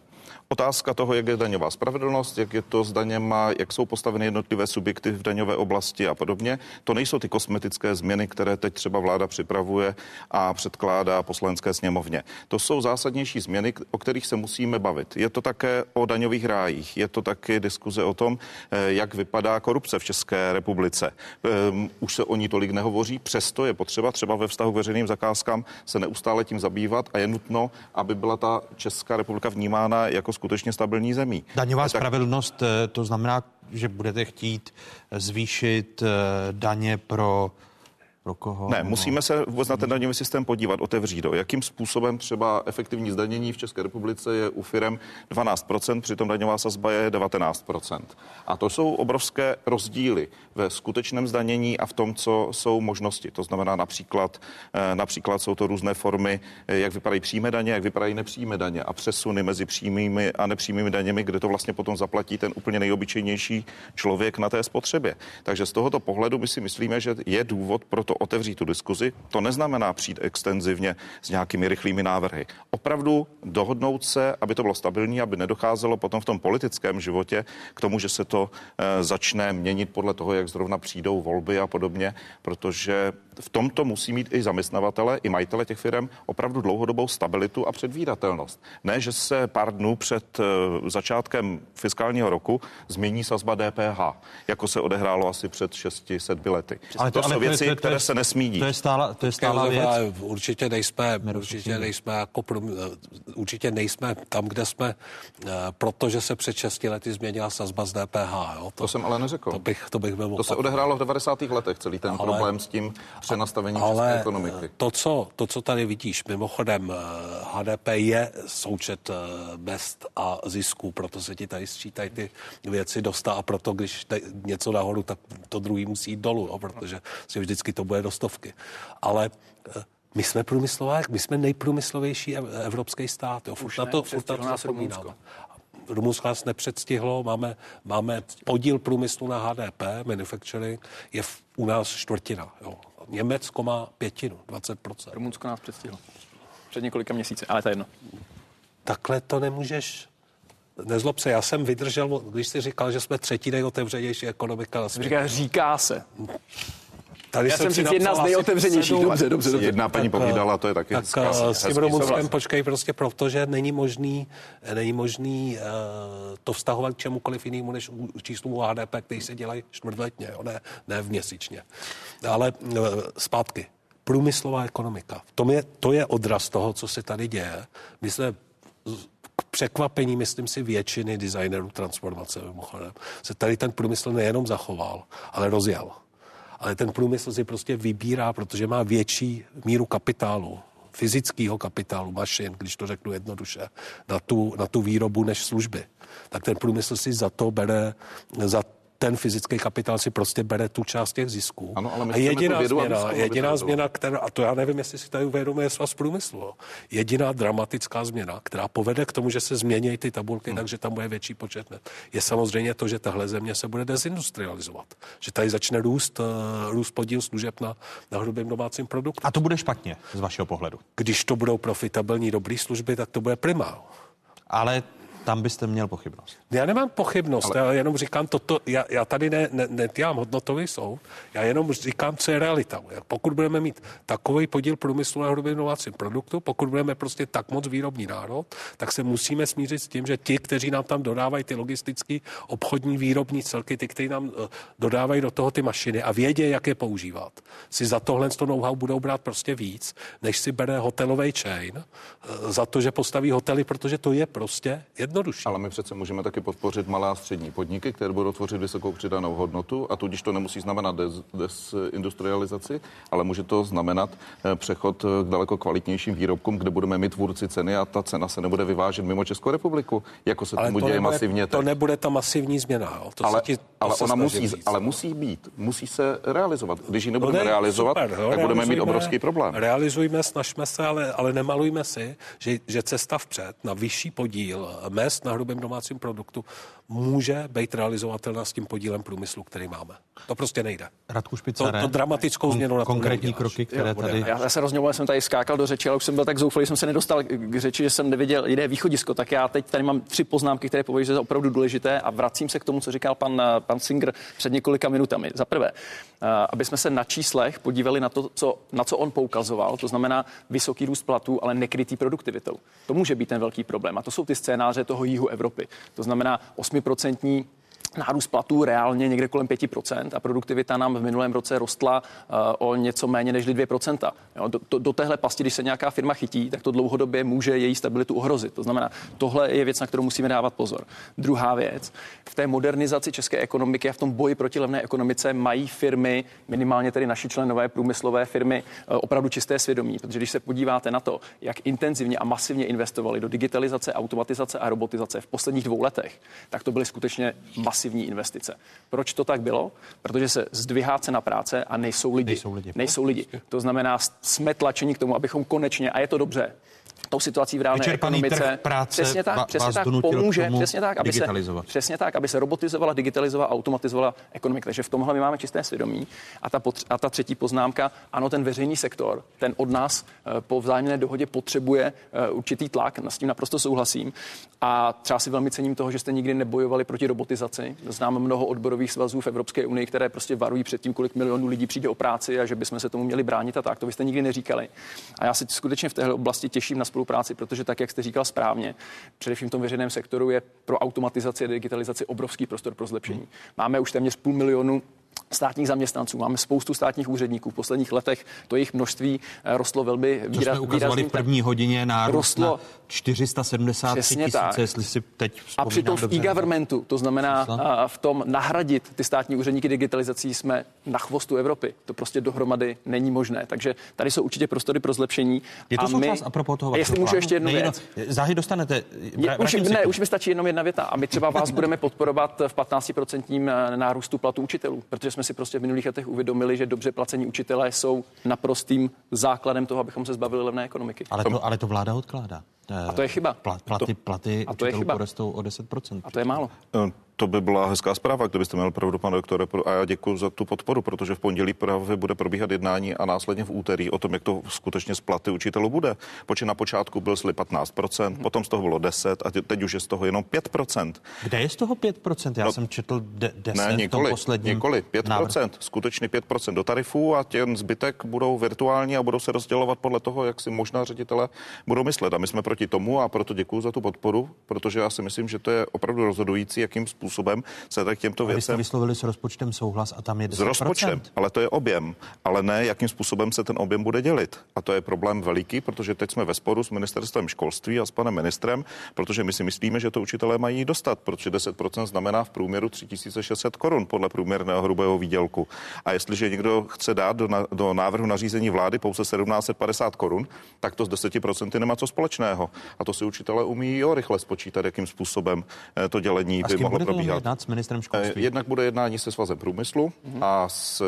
Otázka toho, jak je daňová spravedlnost, jak je to s daněma, jak jsou postaveny jednotlivé subjekty v daňové oblasti a podobně. To nejsou ty kosmetické změny, které teď třeba vláda připravuje a předkládá poslanecké sněmovně. To jsou zásadnější změny, o kterých se musíme bavit. Je to také o daňových rájích, je to taky diskuze o tom, eh, jak vypadá korupce v České republice. Ehm, Už se o ní tolik nehovoří, přesto je potřeba třeba ve vztahu k veřejným zakázkám se neustále tím zabývat a je nutno, aby byla ta Česká republika vnímána jako skutečně stabilní zemí. Daňová Tak- spravedlnost, eh, to znamená, že budete chtít zvýšit eh, daně pro, pro koho? Ne, musíme se vůbec na ten daňový systém podívat, otevřít ho. Jakým způsobem třeba efektivní zdanění v České republice je u firem 12%, přitom daňová sazba je 19%. A to jsou obrovské rozdíly ve skutečném zdanění a v tom, co jsou možnosti. To znamená například, eh, například jsou to různé formy, eh, jak vypadají přímé daně, jak vypadají nepřímé daně a přesuny mezi přímými a nepřímými daněmi, kde to vlastně potom zaplatí ten úplně nejobyčejnější člověk na té spotřebě. Takže z tohoto pohledu my si myslíme, že je důvod pro to otevřít tu diskuzi. To neznamená přijít extenzivně s nějakými rychlými návrhy. Opravdu dohodnout se, aby to bylo stabilní, aby nedocházelo potom v tom politickém životě k tomu, že se to eh, začne měnit podle toho, jak zrovna přijdou volby a podobně, protože v tomto musí mít i zaměstnavatele, i majitele těch firm opravdu dlouhodobou stabilitu a předvídatelnost. Ne, že se pár dnů před eh, začátkem fiskálního roku změní sazba DPH, jako se odehrálo asi před 6-7 lety. Ale to, to jsou věci, které se nesmí dít. To je stála, to je stála věc. Určitě nejsme, určitě nejsme jako určitě nejsme tam, kde jsme, eh, protože se před 6 lety změnila sazba z DPH. Jo? To jsem ale neřekl. To bych, to bych byl To se odehrálo v 90. letech, celý ten Ale- problém s tím přenastavením Ale české ekonomiky. to co, to, co tady vidíš, mimochodem eh, HDP je součet eh, mest a zisků, proto se ti tady sčítají ty věci dosta a proto, když te, něco nahoru, tak to druhý musí jít dolů, jo, protože si vždycky to bude do stovky. Ale eh, my jsme průmyslová, my jsme nejprůmyslovější ev- evropský stát. Jo. Už na to, furt na to nás zapomínáme. Rumunsko. Rumunsko nás nepředstihlo, máme, máme podíl průmyslu na HDP, manufacturing, je v, u nás čtvrtina. Jo. Německo má pětinu, 20%. Rumunsko nás předstihlo. Před několika měsíci, ale to je jedno. Takhle to nemůžeš... Nezlob se, já jsem vydržel, když jsi říkal, že jsme třetí nejotevřenější ekonomika na světě. Říká, říká se. Tady Já jsem si říct jedna z nejotevřenějších. Dobře, dobře, dobře. Jedna paní Tak, povídala, to je taky tak hezká- eh, hezký s tím Rumunskem počkej prostě proto, že není možný, není možný uh, to vztahovat k čemukoliv jinému, než u číslům HDP, který se dělají čtvrtletně, jo, ne, ne v měsíčně. Ale uh, zpátky. Průmyslová ekonomika. V tom je, to je odraz toho, co se tady děje. My jsme k překvapení, myslím si, většiny designerů transformace, mimochodem, se tady ten průmysl nejenom zachoval, ale rozjel. Ale ten průmysl si prostě vybírá, protože má větší míru kapitálu, fyzického kapitálu, mašin, když to řeknu jednoduše, na tu, na tu výrobu než služby. Tak ten průmysl si za to bere, za ten fyzický kapitál si prostě bere tu část těch zisků. Ano, ale my a jediná vědu a změna, aby jediná změna, která, a to já nevím, jestli si tady uvědomuje svaz průmyslu, jediná dramatická změna, která povede k tomu, že se změní ty tabulky, hmm. takže tam bude větší počet net, je samozřejmě to, že tahle země se bude dezindustrializovat. Že tady začne růst, uh, růst podíl služeb na, na hrubém domácím produktu. A to bude špatně z vašeho pohledu. Když to budou profitabilní, dobrý služby, tak to bude prima. Ale tam byste měl pochybnost. Já nemám pochybnost, Ale... já jenom říkám toto, já, já tady ne, ne, nedělám hodnotový soud, já jenom říkám, co je realita. Pokud budeme mít takový podíl průmyslu na hrubém domácím produktu, pokud budeme prostě tak moc výrobní národ, tak se musíme smířit s tím, že ti, kteří nám tam dodávají ty logistické, obchodní, výrobní celky, ty, kteří nám uh, dodávají do toho ty mašiny a vědí, jak je používat, si za tohle to know-how budou brát prostě víc, než si bere hotelový chain uh, za to, že postaví hotely, protože to je prostě jednodušší. Ale my přece můžeme taky podpořit malé a střední podniky, které budou tvořit vysokou přidanou hodnotu a tudíž to nemusí znamenat des, desindustrializaci, ale může to znamenat eh, přechod k daleko kvalitnějším výrobkům, kde budeme mít tvůrci ceny a ta cena se nebude vyvážet mimo Českou republiku, jako se ale tomu to děje nebude, masivně. To teď. nebude ta masivní změna. Jo. To ale, ti, to ale ona musí, říct. ale musí být, musí se realizovat. Když ji nebudeme No ne, realizovat, super, jo, tak budeme mít obrovský problém. Realizujme, snažme se, ale, ale nemalujme si, že, že cesta vpřed na vyšší podíl mest na hrubém domácím produktu může být realizovatelná s tím podílem průmyslu, který máme. To prostě nejde. Radku To, Špicare, to dramatickou změnu na konkrétní neuděláš. kroky, které tady... Já, já se rozňoval, jsem tady skákal do řeči, ale už jsem byl tak zoufalý, jsem se nedostal k řeči, že jsem nevěděl jiné východisko. Tak já teď tady mám tři poznámky, které považuji za opravdu důležité a vracím se k tomu, co říkal pan, eh, pan Singer před několika minutami. Za prvé, eh, aby jsme se na číslech podívali na to, co, na co on poukazoval, to znamená vysoký růst platů, ale nekrytý produktivitou. To může být ten velký problém. A to jsou ty scénáře toho jihu Evropy. To znamená 8% nárůst platů reálně někde kolem 5% a produktivita nám v minulém roce rostla uh, o něco méně než 2%. Jo, do, do, do téhle pasti, když se nějaká firma chytí, tak to dlouhodobě může její stabilitu ohrozit. To znamená, tohle je věc, na kterou musíme dávat pozor. Druhá věc, v té modernizaci české ekonomiky a v tom boji proti levné ekonomice mají firmy, minimálně tedy naši členové průmyslové firmy, uh, opravdu čisté svědomí. Protože když se podíváte na to, jak intenzivně a masivně investovali do digitalizace, automatizace a robotizace v posledních dvou letech, tak to byly skutečně masivní investice. Proč to tak bylo? Protože se zdvihá cena práce a nejsou lidi. Nejsou lidi. Nejsou lidi. To znamená, jsme tlačeni k tomu, abychom konečně, a je to dobře, tou situací v reálné Vyčerpaný ekonomice. trh práce přesně tak, přesně tak pomůže, přesně tak, aby se, přesně tak, aby se robotizovala, digitalizovala, automatizovala ekonomika. Takže v tomhle my máme čisté svědomí. A ta, potř- a ta třetí poznámka, ano, ten veřejný sektor, ten od nás eh, po vzájemné dohodě potřebuje eh, určitý tlak, s tím naprosto souhlasím. A třeba si velmi cením toho, že jste nikdy nebojovali proti robotizaci. Znám mnoho odborových svazů v Evropské unii, které prostě varují před tím, kolik milionů lidí přijde o práci a že bychom se tomu měli bránit a tak. To vy jste nikdy neříkali. A já se skutečně v téhle oblasti těším na spolupráci, protože tak, jak jste říkal správně, především v tom veřejném sektoru je pro automatizaci a digitalizaci obrovský prostor pro zlepšení. Máme už téměř půl milionu státních zaměstnanců, máme spoustu státních úředníků. V posledních letech to jejich množství eh, rostlo velmi Co výraz, jsme ukazovali v první hodině nárůst Rostlo- na 473 Přesně tisíce, tak. jestli si teď A přitom v e-governmentu, to znamená a, v tom nahradit ty státní úředníky digitalizací, jsme na chvostu Evropy. To prostě dohromady není možné. Takže tady jsou určitě prostory pro zlepšení. Je to a součást a propos toho jestli můžu ještě jednu Nejno- věc. Záhy dostanete. Je, už, ne, tomu. už mi stačí jenom jedna věta. A my třeba vás budeme podporovat v 15% nárůstu platu učitelů, protože jsme si prostě v minulých letech uvědomili, že dobře placení učitelé jsou naprostým základem toho, abychom se zbavili levné ekonomiky. Ale to, ale to vláda odkládá. A to je chyba. Pla, platy, platy a to je učitelů chyba. porostou o 10%. A to je málo. Eh, To by byla hezká zpráva, kdybyste měl pravdu, pane doktore, a já děkuji za tu podporu, protože v pondělí právě bude probíhat jednání a následně v úterý o tom, jak to skutečně z platy učitelů bude. Počet na počátku byl slib 15%, potom z toho bylo 10 a tě- teď už je z toho jenom 5%. Kde je z toho 5%? Já No, jsem četl de- 10 Ne, v tom nikoli, posledním nikoli, 5%, návrhu. skutečně 5% do tarifů a ten zbytek budou virtuální a budou se rozdělovat podle toho, jak si možná ředitele budou myslet. A my jsme proti tomu a proto děkuji za tu podporu, protože já si myslím, že to je opravdu rozhodující, jakým způsobem se tak těmto A vy jste věcem vyslovili s rozpočtem souhlas a tam je 10%. s rozpočtem, ale to je objem, ale ne, jakým způsobem se ten objem bude dělit. A to je problém veliký, protože teď jsme ve sporu s ministerstvem školství a s panem ministrem, protože my si myslíme, že to učitelé mají dostat, protože 10% znamená v průměru 3600 korun podle průměrného hrubého výdělku. A jestliže někdo chce dát do, na, do návrhu nařízení vlády pouze 1750 korun, tak to s 10% nemá co společného. A to si učitelé umí jo rychle spočítat, jakým způsobem eh, to dělení A by mohlo probíhat. jednat s ministrem Eh, školství? Jednak bude jednání se svazem průmyslu Mhm. a s,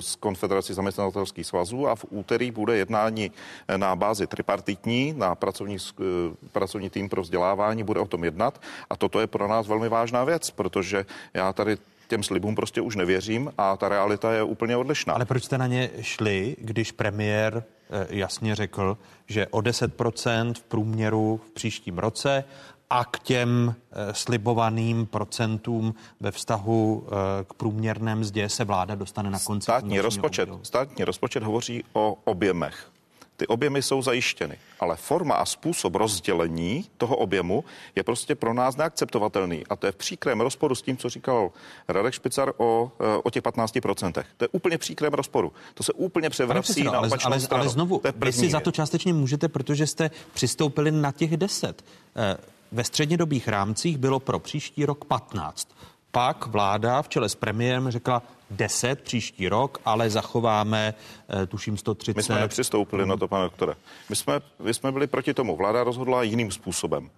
s konfederací zaměstnavatelských svazů a v úterý bude jednání eh, na bázi tripartitní, na pracovní, eh, pracovní tým pro vzdělávání bude o tom jednat a toto je pro nás velmi vážná věc, protože já tady těm slibům prostě už nevěřím a ta realita je úplně odlišná. Ale proč jste na ně šli, když premiér eh, jasně řekl, že o 10% v průměru v příštím roce a k těm eh, slibovaným procentům ve vztahu eh, k průměrné mzdě se vláda dostane na konci. Státní rozpočet, státní rozpočet hovoří o objemech. Ty objemy jsou zajištěny, ale forma a způsob rozdělení toho objemu je prostě pro nás neakceptovatelný. A to je v příkrém rozporu s tím, co říkal Radek Špicar o, eh, o těch 15%. To je úplně příkrém rozporu. To se úplně převrací na ale, opačnou ale, stranu. ale znovu, To vy si za to částečně můžete, protože jste přistoupili na těch 10. Eh, Ve střednědobých rámcích bylo pro příští rok 15. Pak vláda v čele s premiérem řekla 10 příští rok, ale zachováme, eh, tuším, 130. My jsme nepřistoupili na to, pane doktore. My jsme, my jsme byli proti tomu. Vláda rozhodla jiným způsobem.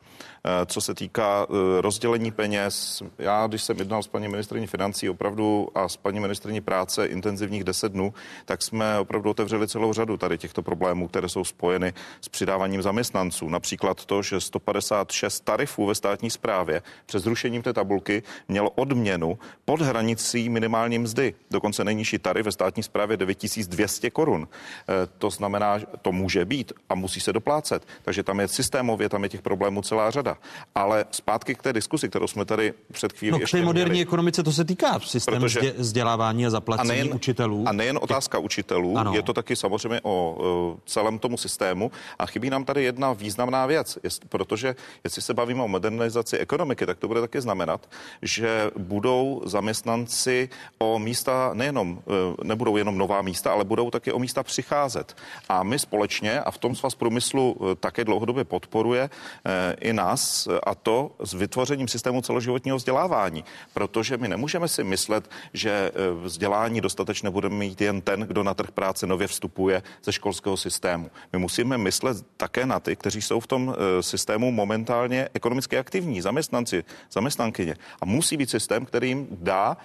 Eh, Co se týká eh, rozdělení peněz, já, když jsem jednal s paní ministriní financí opravdu a s paní ministriní práce intenzivních 10 dnů, tak jsme opravdu otevřeli celou řadu tady těchto problémů, které jsou spojeny s přidáváním zaměstnanců. Například to, že 156 tarifů ve státní správě před zrušením té tabulky mělo odměnu pod hranicí minimální mzdy. Dokonce nejnižší tarif ve státní správě 9200 korun. Eh, To znamená, to může být a musí se doplácet. Takže tam je systémově, tam je těch problémů celá řada. Ale zpátky k té diskusi, kterou jsme tady před chvílí No, k ještě té moderní měli. ekonomice to se týká systému Protože- vzdělávání a zaplacení A nejen- učitelů. A nejen otázka učitelů, Ano. je to taky samozřejmě o e, celém tomu systému. A chybí nám tady jedna významná věc, jest, protože jestli se bavíme o modernizaci ekonomiky, tak to bude taky znamenat, že budou zaměstnanci o místa nejenom, e, nebudou jenom nová místa, ale budou taky o místa přicházet. A my společně, a v tom svaz průmyslu e, také dlouhodobě podporuje i nás, e, a to s vytvořením systému celoživotního vzdělávání, protože my nemůžeme si myslet, že e, vzdělání dostatečně bude mít jen ten, kdo na trh práce nově vstupuje ze školského systému. My musíme myslet také na ty, kteří jsou v tom e, systému momentálně ekonomicky aktivní, zaměstnanci, zaměstnankyně. A musí být systém, který jim dá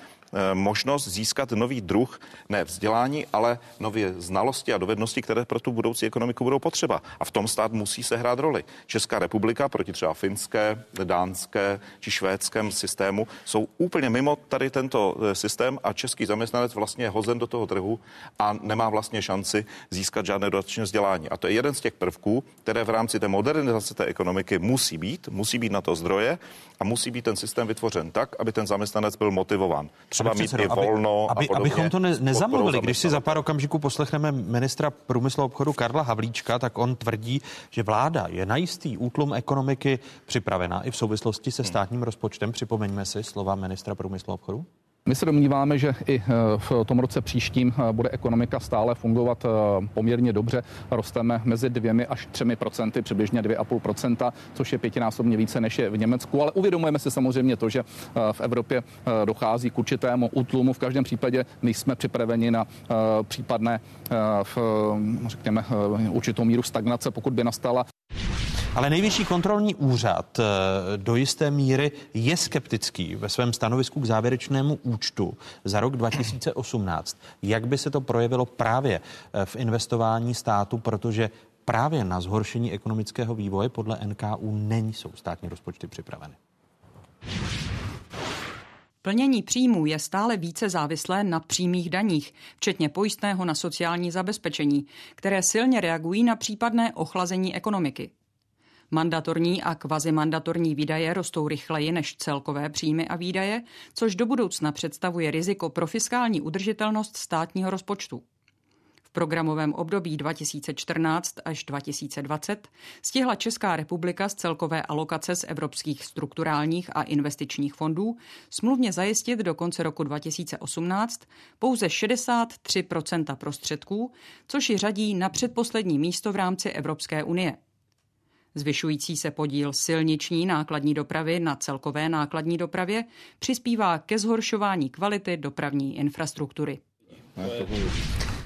možnost získat nový druh, ne vzdělání, ale nové znalosti a dovednosti, které pro tu budoucí ekonomiku budou potřeba. A v tom stát musí se hrát roli. Česká republika proti třeba finské, dánské či švédském systému jsou úplně mimo tady tento eh, systém a český zaměstnanec vlastně je hozen do toho trhu a nemá vlastně šanci získat žádné dodatečné vzdělání. A to je jeden z těch prvků, které v rámci té modernizace té ekonomiky musí být, musí být na to zdroje a musí být ten systém vytvořen tak, aby ten zaměstnanec byl motivován. Třeba mít předsedo, i volno aby, a podobně. Abychom to ne, nezamluvili, když si za pár okamžiků poslechneme ministra průmyslu a obchodu Karla Havlíčka, tak on tvrdí, že vláda je na jistý útlum ekonomiky připravená i v souvislosti se státním rozpočtem. Připomeňme si slova ministra průmyslu a obchodu. My se domníváme, že i eh, v tom roce příštím eh, bude ekonomika stále fungovat eh, poměrně dobře. Rosteme mezi dvěmi až třemi procenty, přibližně 2,5 procenta, což je pětinásobně více než je v Německu. Ale uvědomujeme si samozřejmě to, že v Evropě dochází k určitému útlumu. V každém případě jsme připraveni na případné, řekněme, určitou míru stagnace, pokud by nastala. Ale nejvyšší kontrolní úřad eh, do jisté míry je skeptický ve svém stanovisku k závěrečnému účtu za rok 2018. Jak by se to projevilo právě eh, v investování státu, protože právě na zhoršení ekonomického vývoje podle NKU není jsou státní rozpočty připraveny. Plnění příjmů je stále více závislé na přímých daních, včetně pojistného na sociální zabezpečení, které silně reagují na případné ochlazení ekonomiky. Mandatorní a kvazimandatorní výdaje rostou rychleji než celkové příjmy a výdaje, což do budoucna představuje riziko pro fiskální udržitelnost státního rozpočtu. V programovém období 2014 až 2020 stihla Česká republika z celkové alokace z evropských strukturálních a investičních fondů smluvně zajistit do konce roku 2018 pouze 63% prostředků, což ji řadí na předposlední místo v rámci Evropské unie. Zvyšující se podíl silniční nákladní dopravy na celkové nákladní dopravě přispívá ke zhoršování kvality dopravní infrastruktury.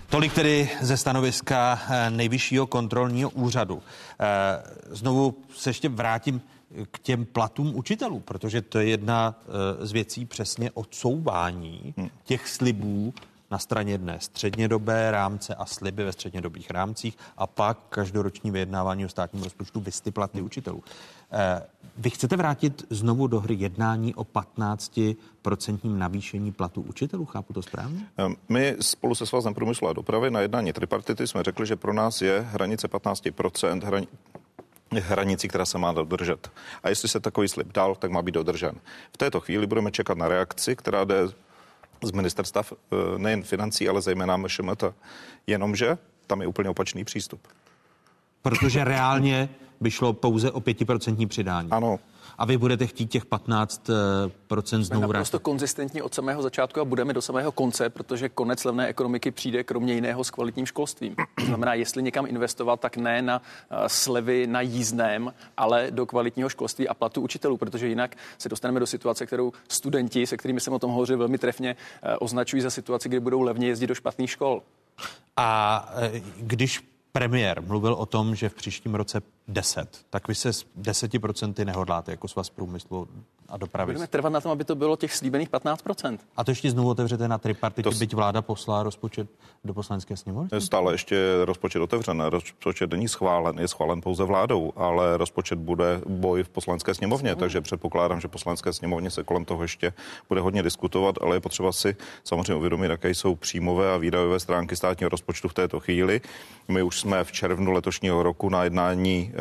Tolik tedy ze stanoviska eh, nejvyššího kontrolního úřadu. Eh, Znovu se ještě vrátím k těm platům učitelů, protože to je jedna eh, z věcí přesně odsouvání těch slibů na straně jedné střednědobé rámce a sliby ve střednědobých rámcích a pak každoroční vyjednávání o státním rozpočtu vysty platy učitelů. Eh, vy chcete vrátit znovu do hry jednání o 15% navýšení platu učitelů? Chápu to správně? Ehm, my spolu se Svazem průmyslu a dopravy na jednání tripartity jsme řekli, že pro nás je hranice 15% hran hranici, která se má dodržet. A jestli se takový slib dal, tak má být dodržen. V této chvíli budeme čekat na reakci, která jde z ministerstva eh, nejen financí, ale zejména MŠMT. Jenomže tam je úplně opačný přístup. Protože reálně by šlo pouze o pětiprocentní přidání. Ano. A vy budete chtít těch 15% znovu Jsme naprosto konzistentní od samého začátku a budeme do samého konce, protože konec levné ekonomiky přijde kromě jiného s kvalitním školstvím. To znamená, jestli někam investovat, tak ne na eh, slevy na jízdném, ale do kvalitního školství a platu učitelů, protože jinak se dostaneme do situace, kterou studenti, se kterými jsem o tom hovořil velmi trefně, eh, označují za situaci, kdy budou levně jezdit do špatných škol. A eh, když premiér mluvil o tom, že v příštím roce 10, tak vy se s 10% nehodláte jako svaz průmyslu a dopravy. Budeme trvat na tom, aby to bylo těch slíbených 15%. A to ještě znovu otevřete na tripartitě, to... byť vláda poslala rozpočet do poslanecké sněmovny? Stále ještě rozpočet otevřen. Rozpočet není schválen, je schválen pouze vládou, ale rozpočet bude boj v poslanecké sněmovně, Sněmovně. takže předpokládám, že poslanecké sněmovně se kolem toho ještě bude hodně diskutovat, ale je potřeba si samozřejmě uvědomit, jaké jsou příjmové a výdajové stránky státního rozpočtu v této chvíli. My už jsme v červnu letošního roku na jednání e,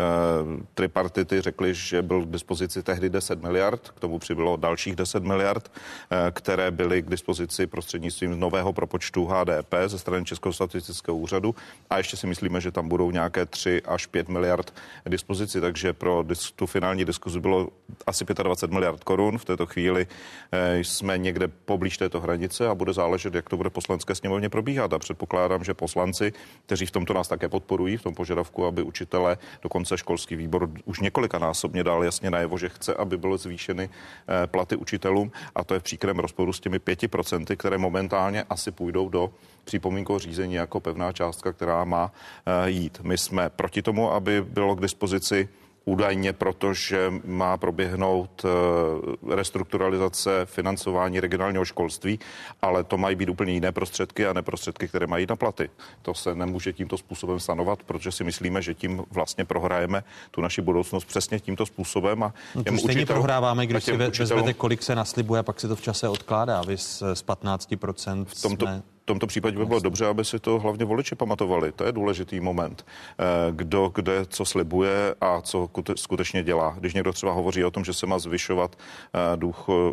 tripartity řekli, že byl k dispozici tehdy 10 miliard, k tomu přibylo dalších 10 miliard, e, které byly k dispozici prostřednictvím nového propočtu HDP ze strany Českého statistického úřadu a ještě si myslíme, že tam budou nějaké 3 až 5 miliard dispozici, takže pro tu finální diskuzi bylo asi 25 miliard korun. V této chvíli e, jsme někde poblíž této hranice a bude záležet, jak to bude poslanské sněmovně probíhat. A předpokládám, že poslanci, kteří v tomto nás také podporují, v tom požadavku, aby učitele dokonce školský výbor už několikanásobně dal jasně najevo, že chce, aby byly zvýšeny eh, platy učitelům a to je v příkrém rozporu s těmi pěti procenty, které momentálně asi půjdou do připomínkového řízení jako pevná částka, která má eh, jít. My jsme proti tomu, aby bylo k dispozici údajně, protože má proběhnout eh, restrukturalizace financování regionálního školství, ale to mají být úplně jiné prostředky a neprostředky, které mají na platy. To se nemůže tímto způsobem sanovat, protože si myslíme, že tím vlastně prohrajeme tu naši budoucnost přesně tímto způsobem. A no to stejně prohráváme, když si vezmete, kolik se naslibuje, pak se to v čase odkládá. Vy z, z 15% v tomto, jsme tomto případě by bylo dobře, aby si to hlavně voliči pamatovali. To je důležitý moment. Eh, kdo kde co slibuje a co skutečně dělá. Když někdo třeba hovoří o tom, že se má zvyšovat eh,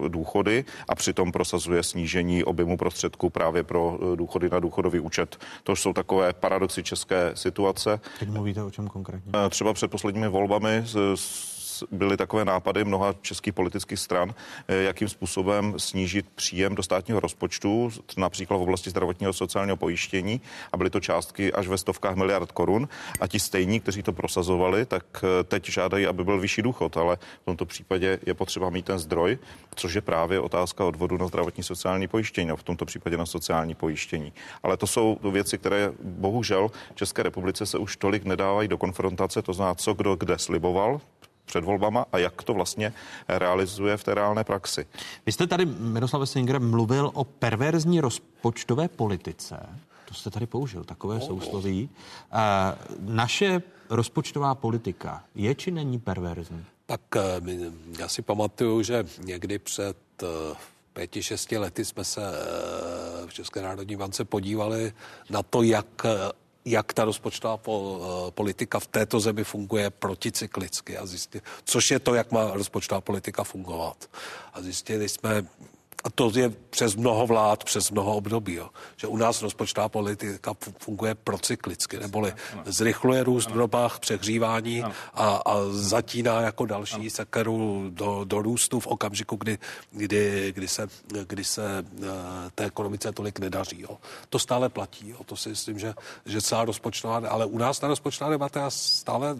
důchody a přitom prosazuje snížení objemu prostředků právě pro eh, důchody na důchodový účet. To jsou takové paradoxy české situace. Teď mluvíte o čem konkrétně? Třeba před posledními volbami z byly takové nápady mnoha českých politických stran, eh, jakým způsobem snížit příjem do státního rozpočtu, například v oblasti zdravotního sociálního pojištění a byly to částky až ve stovkách miliard korun a ti stejní, kteří to prosazovali, tak eh, teď žádají, aby byl vyšší důchod, ale v tomto případě je potřeba mít ten zdroj, což je právě otázka odvodu na zdravotní sociální pojištění, a v tomto případě na sociální pojištění. Ale to jsou věci, které bohužel České republice se už tolik nedávají do konfrontace, to znamená, co kdo kde sliboval, před volbama a jak to vlastně realizuje v té reálné praxi. Vy jste tady, Miroslav Singer, mluvil o perverzní rozpočtové politice. To jste tady použil, takové oh, sousloví. Uh, naše rozpočtová politika je či není perverzní? Tak eh, já si pamatuju, že někdy před eh, pěti, šesti lety jsme se v České národní bance podívali na to, jak jak ta rozpočtová eh, politika v této zemi funguje proticyklicky a zjistit, což je to, jak má rozpočtová politika fungovat. A zjistili jsme, a to je přes mnoho vlád, přes mnoho období, jo. že u nás rozpočtová politika funguje procyklicky, neboli zrychluje růst v dobách přehřívání a, a zatíná jako další sekeru do, do růstu v okamžiku, kdy, kdy, kdy se, kdy se eh, té ekonomice tolik nedaří. Jo. To stále platí, jo. to si myslím, že, že celá rozpočtová, ale u nás ta rozpočtová debata já stále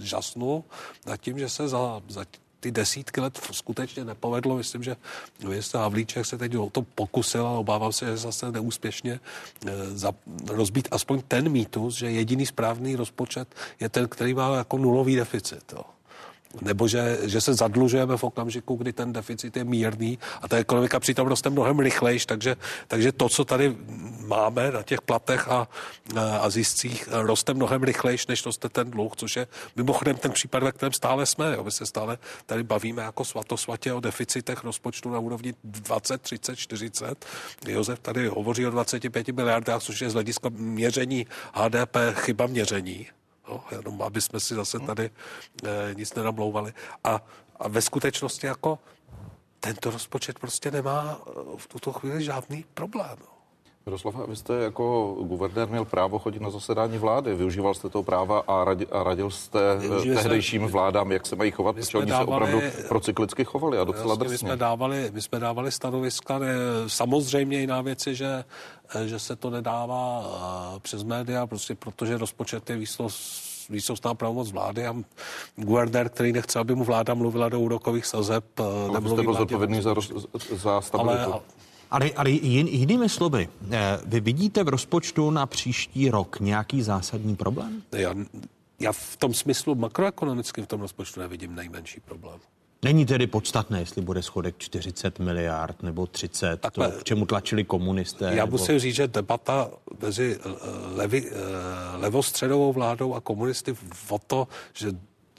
žasnu nad tím, že se za, za ty desítky let skutečně nepovedlo. Myslím, že ministr Havlíček se teď o to pokusil, ale obávám se, že zase neúspěšně e, za, rozbít aspoň ten mýtus, že jediný správný rozpočet je ten, který má jako nulový deficit. Jo. Nebo že, že se zadlužujeme v okamžiku, kdy ten deficit je mírný a ta ekonomika přitom roste mnohem rychlejš, takže, takže to, co tady máme na těch platech a, a ziscích, roste mnohem rychlejš, než roste ten dluh, což je mimochodem ten případ, ve kterém stále jsme. Jo. My se stále tady bavíme jako svatosvatě o deficitech rozpočtu na úrovni 20, 30, 40. Josef tady hovoří o 25 miliardách, což je z hlediska měření HDP chyba měření. No, jenom aby jsme si zase tady e, nic nenamlouvali. A, a ve skutečnosti jako tento rozpočet prostě nemá eh, v tuto chvíli žádný problém. No. Miroslava, vy jste jako guvernér měl právo chodit na zasedání vlády. Využíval jste to práva a, radi, a radil jste eh, Využili tehdejším jsme, vládám, jak se mají chovat, protože oni dávali, se opravdu procyklicky chovali a docela jasně, my jsme dávali, my jsme dávali stanoviska. Ne, samozřejmě jiná věc je, že, eh, že se to nedává eh, přes média, prostě protože rozpočet je výslost výsostná pravomoc vlády a guvernér, který nechce, aby mu vláda mluvila do úrokových sazeb, no, nemluví jste byl zodpovědný za, za stabilitu. Ale, ale, ale jin, jinými slovy, eh, vy vidíte v rozpočtu na příští rok nějaký zásadní problém? Já, já v tom smyslu makroekonomickým v tom rozpočtu nevidím nejmenší problém. Není tedy podstatné, jestli bude schodek 40 miliard nebo 30, Takhle, to, k čemu tlačili komunisté. Já nebo... musím říct, že debata mezi eh, levi, eh, levostředovou vládou a komunisty o to, že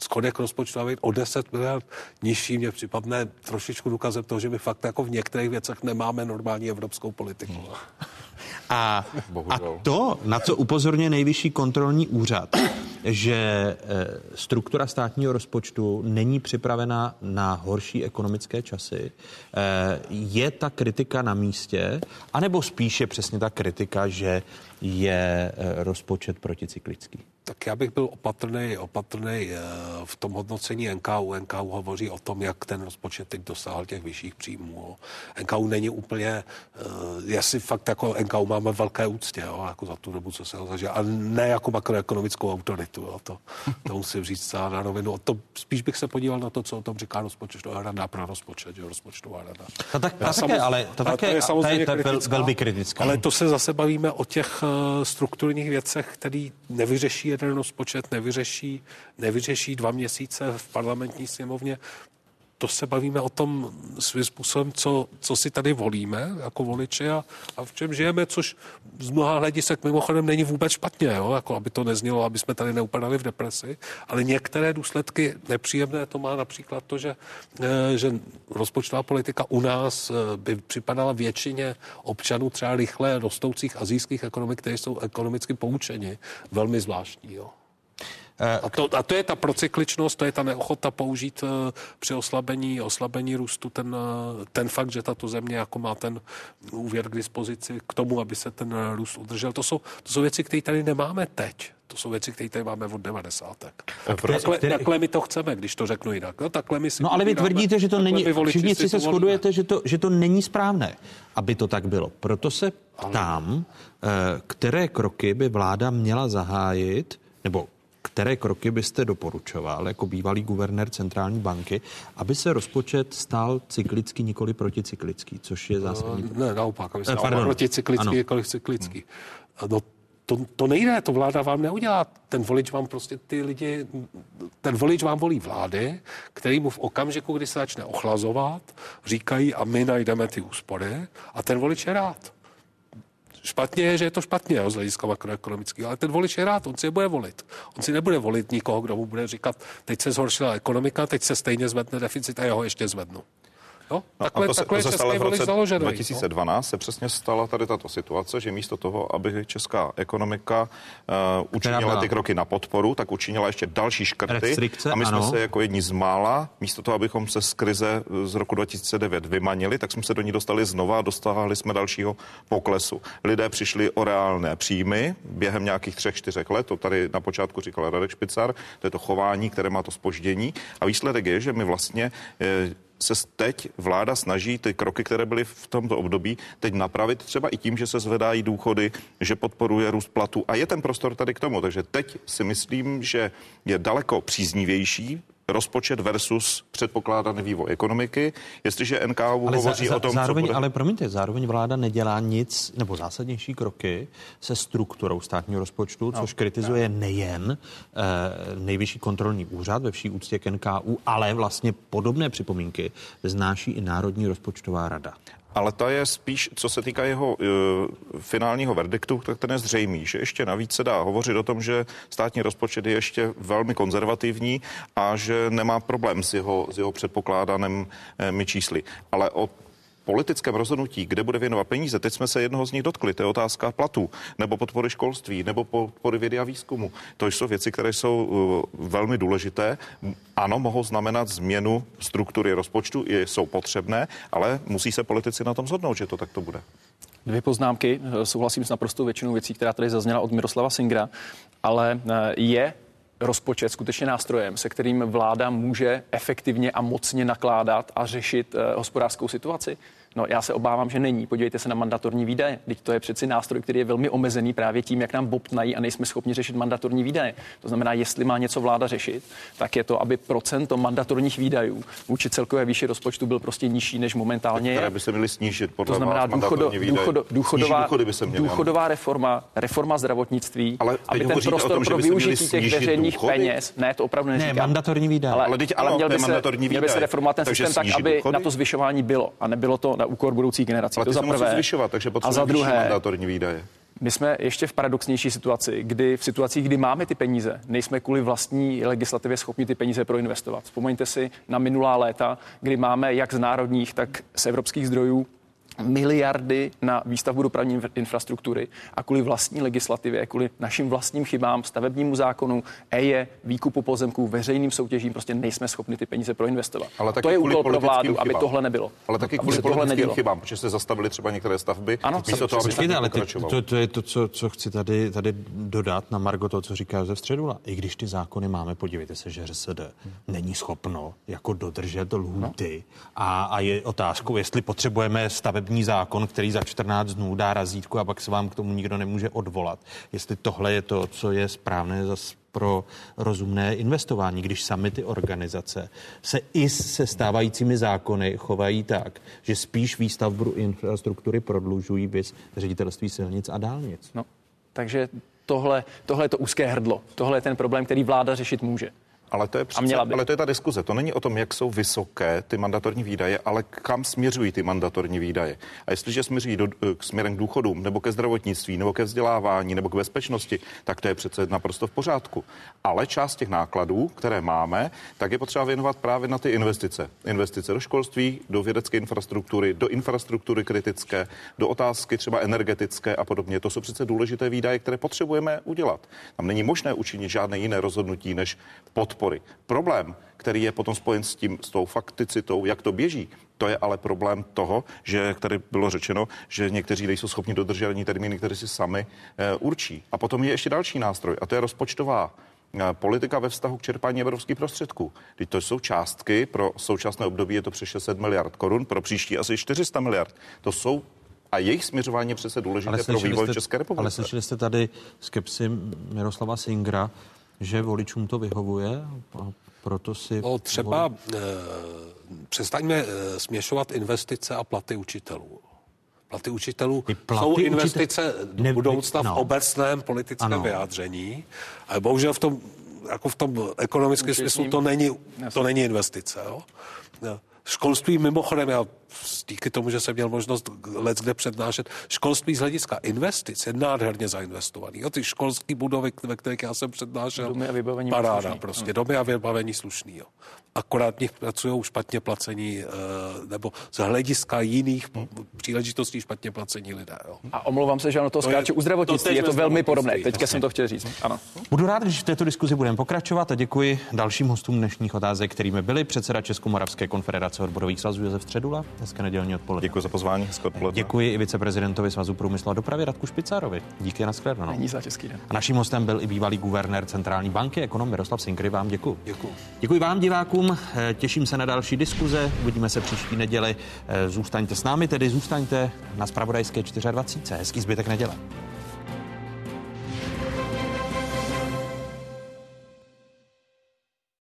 schodek rozpočtu být o 10 miliard nižší, mě připadne trošičku důkazem toho, že my fakt jako v některých věcech nemáme normální evropskou politiku. Hmm. A, a to, na co upozorňuje nejvyšší kontrolní úřad, že e, struktura státního rozpočtu není připravena na horší ekonomické časy, e, je ta kritika na místě, anebo spíše přesně ta kritika, že je e, rozpočet proticyklický? Tak já bych byl opatrný, opatrný eh, v tom hodnocení NKU. NKU hovoří o tom, jak ten rozpočet teď dosáhl těch vyšších příjmů. NKU není úplně, eh, já si fakt jako NKU máme velké úctě, jo, jako za tu dobu, co se ho zažil, a ne jako makroekonomickou autoritu, jo, to, to musím říct na rovinu. To, spíš bych se podíval na to, co o tom říká rozpočtová rada pro rozpočet, že rozpočtová rada. Ta, tak, ta také, ale ta také, to je samozřejmě ta je kritická, velmi kritická. Ale to se zase bavíme o těch uh, strukturních věcech, které nevyřeší jeden rozpočet nevyřeší, nevyřeší dva měsíce v parlamentní sněmovně. To se bavíme o tom svým způsobem, co, co si tady volíme jako voliči a, a v čem žijeme, což z mnoha hledisek mimochodem není vůbec špatně, jo? Jako aby to neznělo, aby jsme tady neupadali v depresi, ale některé důsledky nepříjemné to má například to, že, eh, že rozpočtová politika u nás eh, by připadala většině občanů třeba rychle rostoucích azijských ekonomik, které jsou ekonomicky poučeni, velmi zvláštní. Jo? Eh, a to, a to je ta procykličnost, to je ta neochota použít uh, při oslabení, oslabení růstu ten, uh, ten fakt, že tato země jako má ten úvěr k dispozici k tomu, aby se ten růst udržel. To jsou, to jsou věci, které tady nemáme teď. To jsou věci, které tady máme od 90. Takhle, které... takhle my to chceme, když to řeknu jinak. No, takhle my si no ale vy tvrdíte, že to není, všichni si se shodujete, že to, že to není správné, aby to tak bylo. Proto se ptám, které kroky by vláda měla zahájit, nebo které kroky byste doporučoval jako bývalý guvernér centrální banky, aby se rozpočet stal cyklický, nikoli proticyklický, což je zásadní. Ne, naopak, aby se stal proticyklický, nikoli cyklický. No, to, to nejde, to vláda vám neudělá. Ten volič vám prostě ty lidi, ten volič vám volí vlády, který mu v okamžiku, kdy se začne ochlazovat, říkají a my najdeme ty úspory a ten volič je rád. Špatně je, že je to špatně jo, z hlediska makroekonomického, ale ten volič je rád, on si je bude volit. On si nebude volit nikoho, kdo mu bude říkat, teď se zhoršila ekonomika, teď se stejně zvedne deficit a jeho ještě zvednu. Jo? No, takhle, to se, takhle to se stalo v roce založený, 2012 no? se přesně stala tady tato situace, že místo toho, aby česká ekonomika uh, učinila ty kroky na podporu, tak učinila ještě další škrty. Restrikce, a my jsme ano. se jako jedni z mála, místo toho, abychom se z krize z roku 2009 vymanili, tak jsme se do ní dostali znova a dostávali jsme dalšího poklesu. Lidé přišli o reálné příjmy během nějakých třech, čtyřech let, to tady na počátku říkal Radek Špicar, to je to chování, které má to spoždění. A výsledek je, že my vlastně eh, se teď vláda snaží ty kroky, které byly v tomto období, teď napravit třeba i tím, že se zvedají důchody, že podporuje růst platu a je ten prostor tady k tomu. Takže teď si myslím, že je daleko příznivější rozpočet versus předpokládaný vývoj ekonomiky. Jestliže NKU ale hovoří za, o tom, zároveň, co bude... Ale promiňte, zároveň vláda nedělá nic nebo zásadnější kroky se strukturou státního rozpočtu, což no, kritizuje nejen eh, nejvyšší kontrolní úřad ve vší úctě k NKU, ale vlastně podobné připomínky znáší i Národní rozpočtová rada. Ale ta je spíš, co se týká jeho uh, finálního verdiktu, tak ten je zřejmý, že ještě navíc se dá hovořit o tom, že státní rozpočet je ještě velmi konzervativní a že nemá problém s jeho, s jeho předpokládanými uh, čísly. Ale o politickém rozhodnutí, kde bude věnovat peníze, teď jsme se jednoho z nich dotkli, to je otázka platů, nebo podpory školství, nebo podpory vědy a výzkumu. To jsou věci, které jsou uh, velmi důležité. Ano, mohou znamenat změnu struktury rozpočtu, jsou potřebné, ale musí se politici na tom zhodnout, že to takto bude. Dvě poznámky. Souhlasím s naprostou většinou věcí, která tady zazněla od Miroslava Singra, ale eh, je rozpočet skutečně nástrojem, se kterým vláda může efektivně a mocně nakládat a řešit uh, hospodářskou situaci? No já se obávám, že není. Podívejte se na mandatorní výdaje. Teď to je přeci nástroj, který je velmi omezený právě tím, jak nám bobtnají a nejsme schopni řešit mandatorní výdaje. To znamená, jestli má něco vláda řešit, tak je to, aby procento mandatorních výdajů vůči celkové výši rozpočtu byl prostě nižší než momentálně. Které by se měly snížit podle to znamená vás důchodo, důchodo, důchodová, by se měly, důchodová reforma, reforma zdravotnictví, ale aby ten prostor tom, pro využití těch veřejných důchody? peněz, ne, to opravdu neříkám. Ne, mandatorní výdaje. Ale, ale, ale měl, by se, měl by se reformovat ten systém tak, aby na to zvyšování bylo a nebylo to na úkor budoucí generací. Ale to za prvé. zvyšovat, takže a za druhé, mandatorní výdaje. My jsme ještě v paradoxnější situaci, kdy v situacích, kdy máme ty peníze, nejsme kvůli vlastní legislativě schopni ty peníze proinvestovat. Vzpomeňte si na minulá léta, kdy máme jak z národních, tak z evropských zdrojů miliardy na výstavbu dopravní infrastruktury a kvůli vlastní legislativě, kvůli našim vlastním chybám, stavebnímu zákonu, EIE, výkupu pozemků, veřejným soutěžím, prostě nejsme schopni ty peníze proinvestovat. Ale to je úkol pro vládu, chybám. aby tohle nebylo. Ale taky kvůli politickým chybám, protože se zastavili třeba některé stavby. Ano, toho, aby ale ty, to, to, je to, co, co chci tady, tady dodat na Margo to, co říká Josef Středula. I když ty zákony máme, podívejte se, že ŘSD není schopno jako dodržet lhůty no. a, a je otázkou, jestli potřebujeme stavební stavební zákon, který za 14 dnů dá razítku a pak se vám k tomu nikdo nemůže odvolat. Jestli tohle je to, co je správné zase pro rozumné investování, když sami ty organizace se i se stávajícími zákony chovají tak, že spíš výstavbu infrastruktury prodlužují bys ředitelství silnic a dálnic. No, takže tohle, tohle je to úzké hrdlo. Tohle je ten problém, který vláda řešit může. Ale to, je přece, ale to je ta diskuze. To není o tom, jak jsou vysoké ty mandatorní výdaje, ale kam směřují ty mandatorní výdaje. A jestliže směřují do, k směrem k důchodům, nebo ke zdravotnictví, nebo ke vzdělávání, nebo k bezpečnosti, tak to je přece naprosto v pořádku. Ale část těch nákladů, které máme, tak je potřeba věnovat právě na ty investice. Investice do školství, do vědecké infrastruktury, do infrastruktury kritické, do otázky třeba energetické a podobně. To jsou přece důležité výdaje, které potřebujeme udělat. Tam není možné učinit žádné jiné rozhodnutí než pod podpory. Problém, který je potom spojen s tím, s tou fakticitou, jak to běží, to je ale problém toho, že, jak tady bylo řečeno, že někteří nejsou schopni dodržet ani termíny, které si sami e, určí. A potom je ještě další nástroj, a to je rozpočtová eh, politika ve vztahu k čerpání evropských prostředků. Teď to jsou částky, pro současné období je to přes 600 miliard korun, pro příští asi 400 miliard. To jsou a jejich směřování je přece důležité pro vývoj jste, České republiky. Ale slyšeli jste tady skepsy Miroslava Singra, že voličům to vyhovuje a proto si... No, třeba volí... e, přestaňme e, směšovat investice a platy učitelů. Platy učitelů platy jsou investice učitel... do budoucna no. v obecném politickém ano. vyjádření, ale bohužel v tom, jako v tom ekonomickém smyslu to není, to není investice. Jo? Školství mimochodem, já díky tomu, že jsem měl možnost let kde přednášet, školství z hlediska investic je nádherně zainvestovaný. Jo, ty školské budovy, ve kterých já jsem přednášel, domy a vybavení paráda slušný. prostě, domy a vybavení slušný. Jo. Akorát v nich pracují špatně placení, eh, nebo z hlediska jiných příležitostí špatně placení lidé. Jo. A omlouvám se, že ono to, to skáče u zdravotnictví, je to velmi podobné. Teďka jsem to chtěl říct. Ano. Budu rád, když v této diskuzi budeme pokračovat a děkuji dalším hostům dnešních otázek, kterými byli předseda Českomoravské konfederace odborových svazů Josef Středula, Hezké nedělní odpoledne. Děkuji za pozvání. Hezké odpoledne. Děkuji i viceprezidentovi Svazu průmyslu a dopravy Radku Špicárovi. Díky na shledanou. Není za český den. A naším hostem byl i bývalý guvernér Centrální banky, ekonom Miroslav Sinkry. Vám děkuji. Děkuji. Děkuji vám, divákům. Eh, těším se na další diskuze. Uvidíme se příští neděli. Eh, zůstaňte s námi, tedy zůstaňte na Spravodajské 24. Hezký zbytek neděle.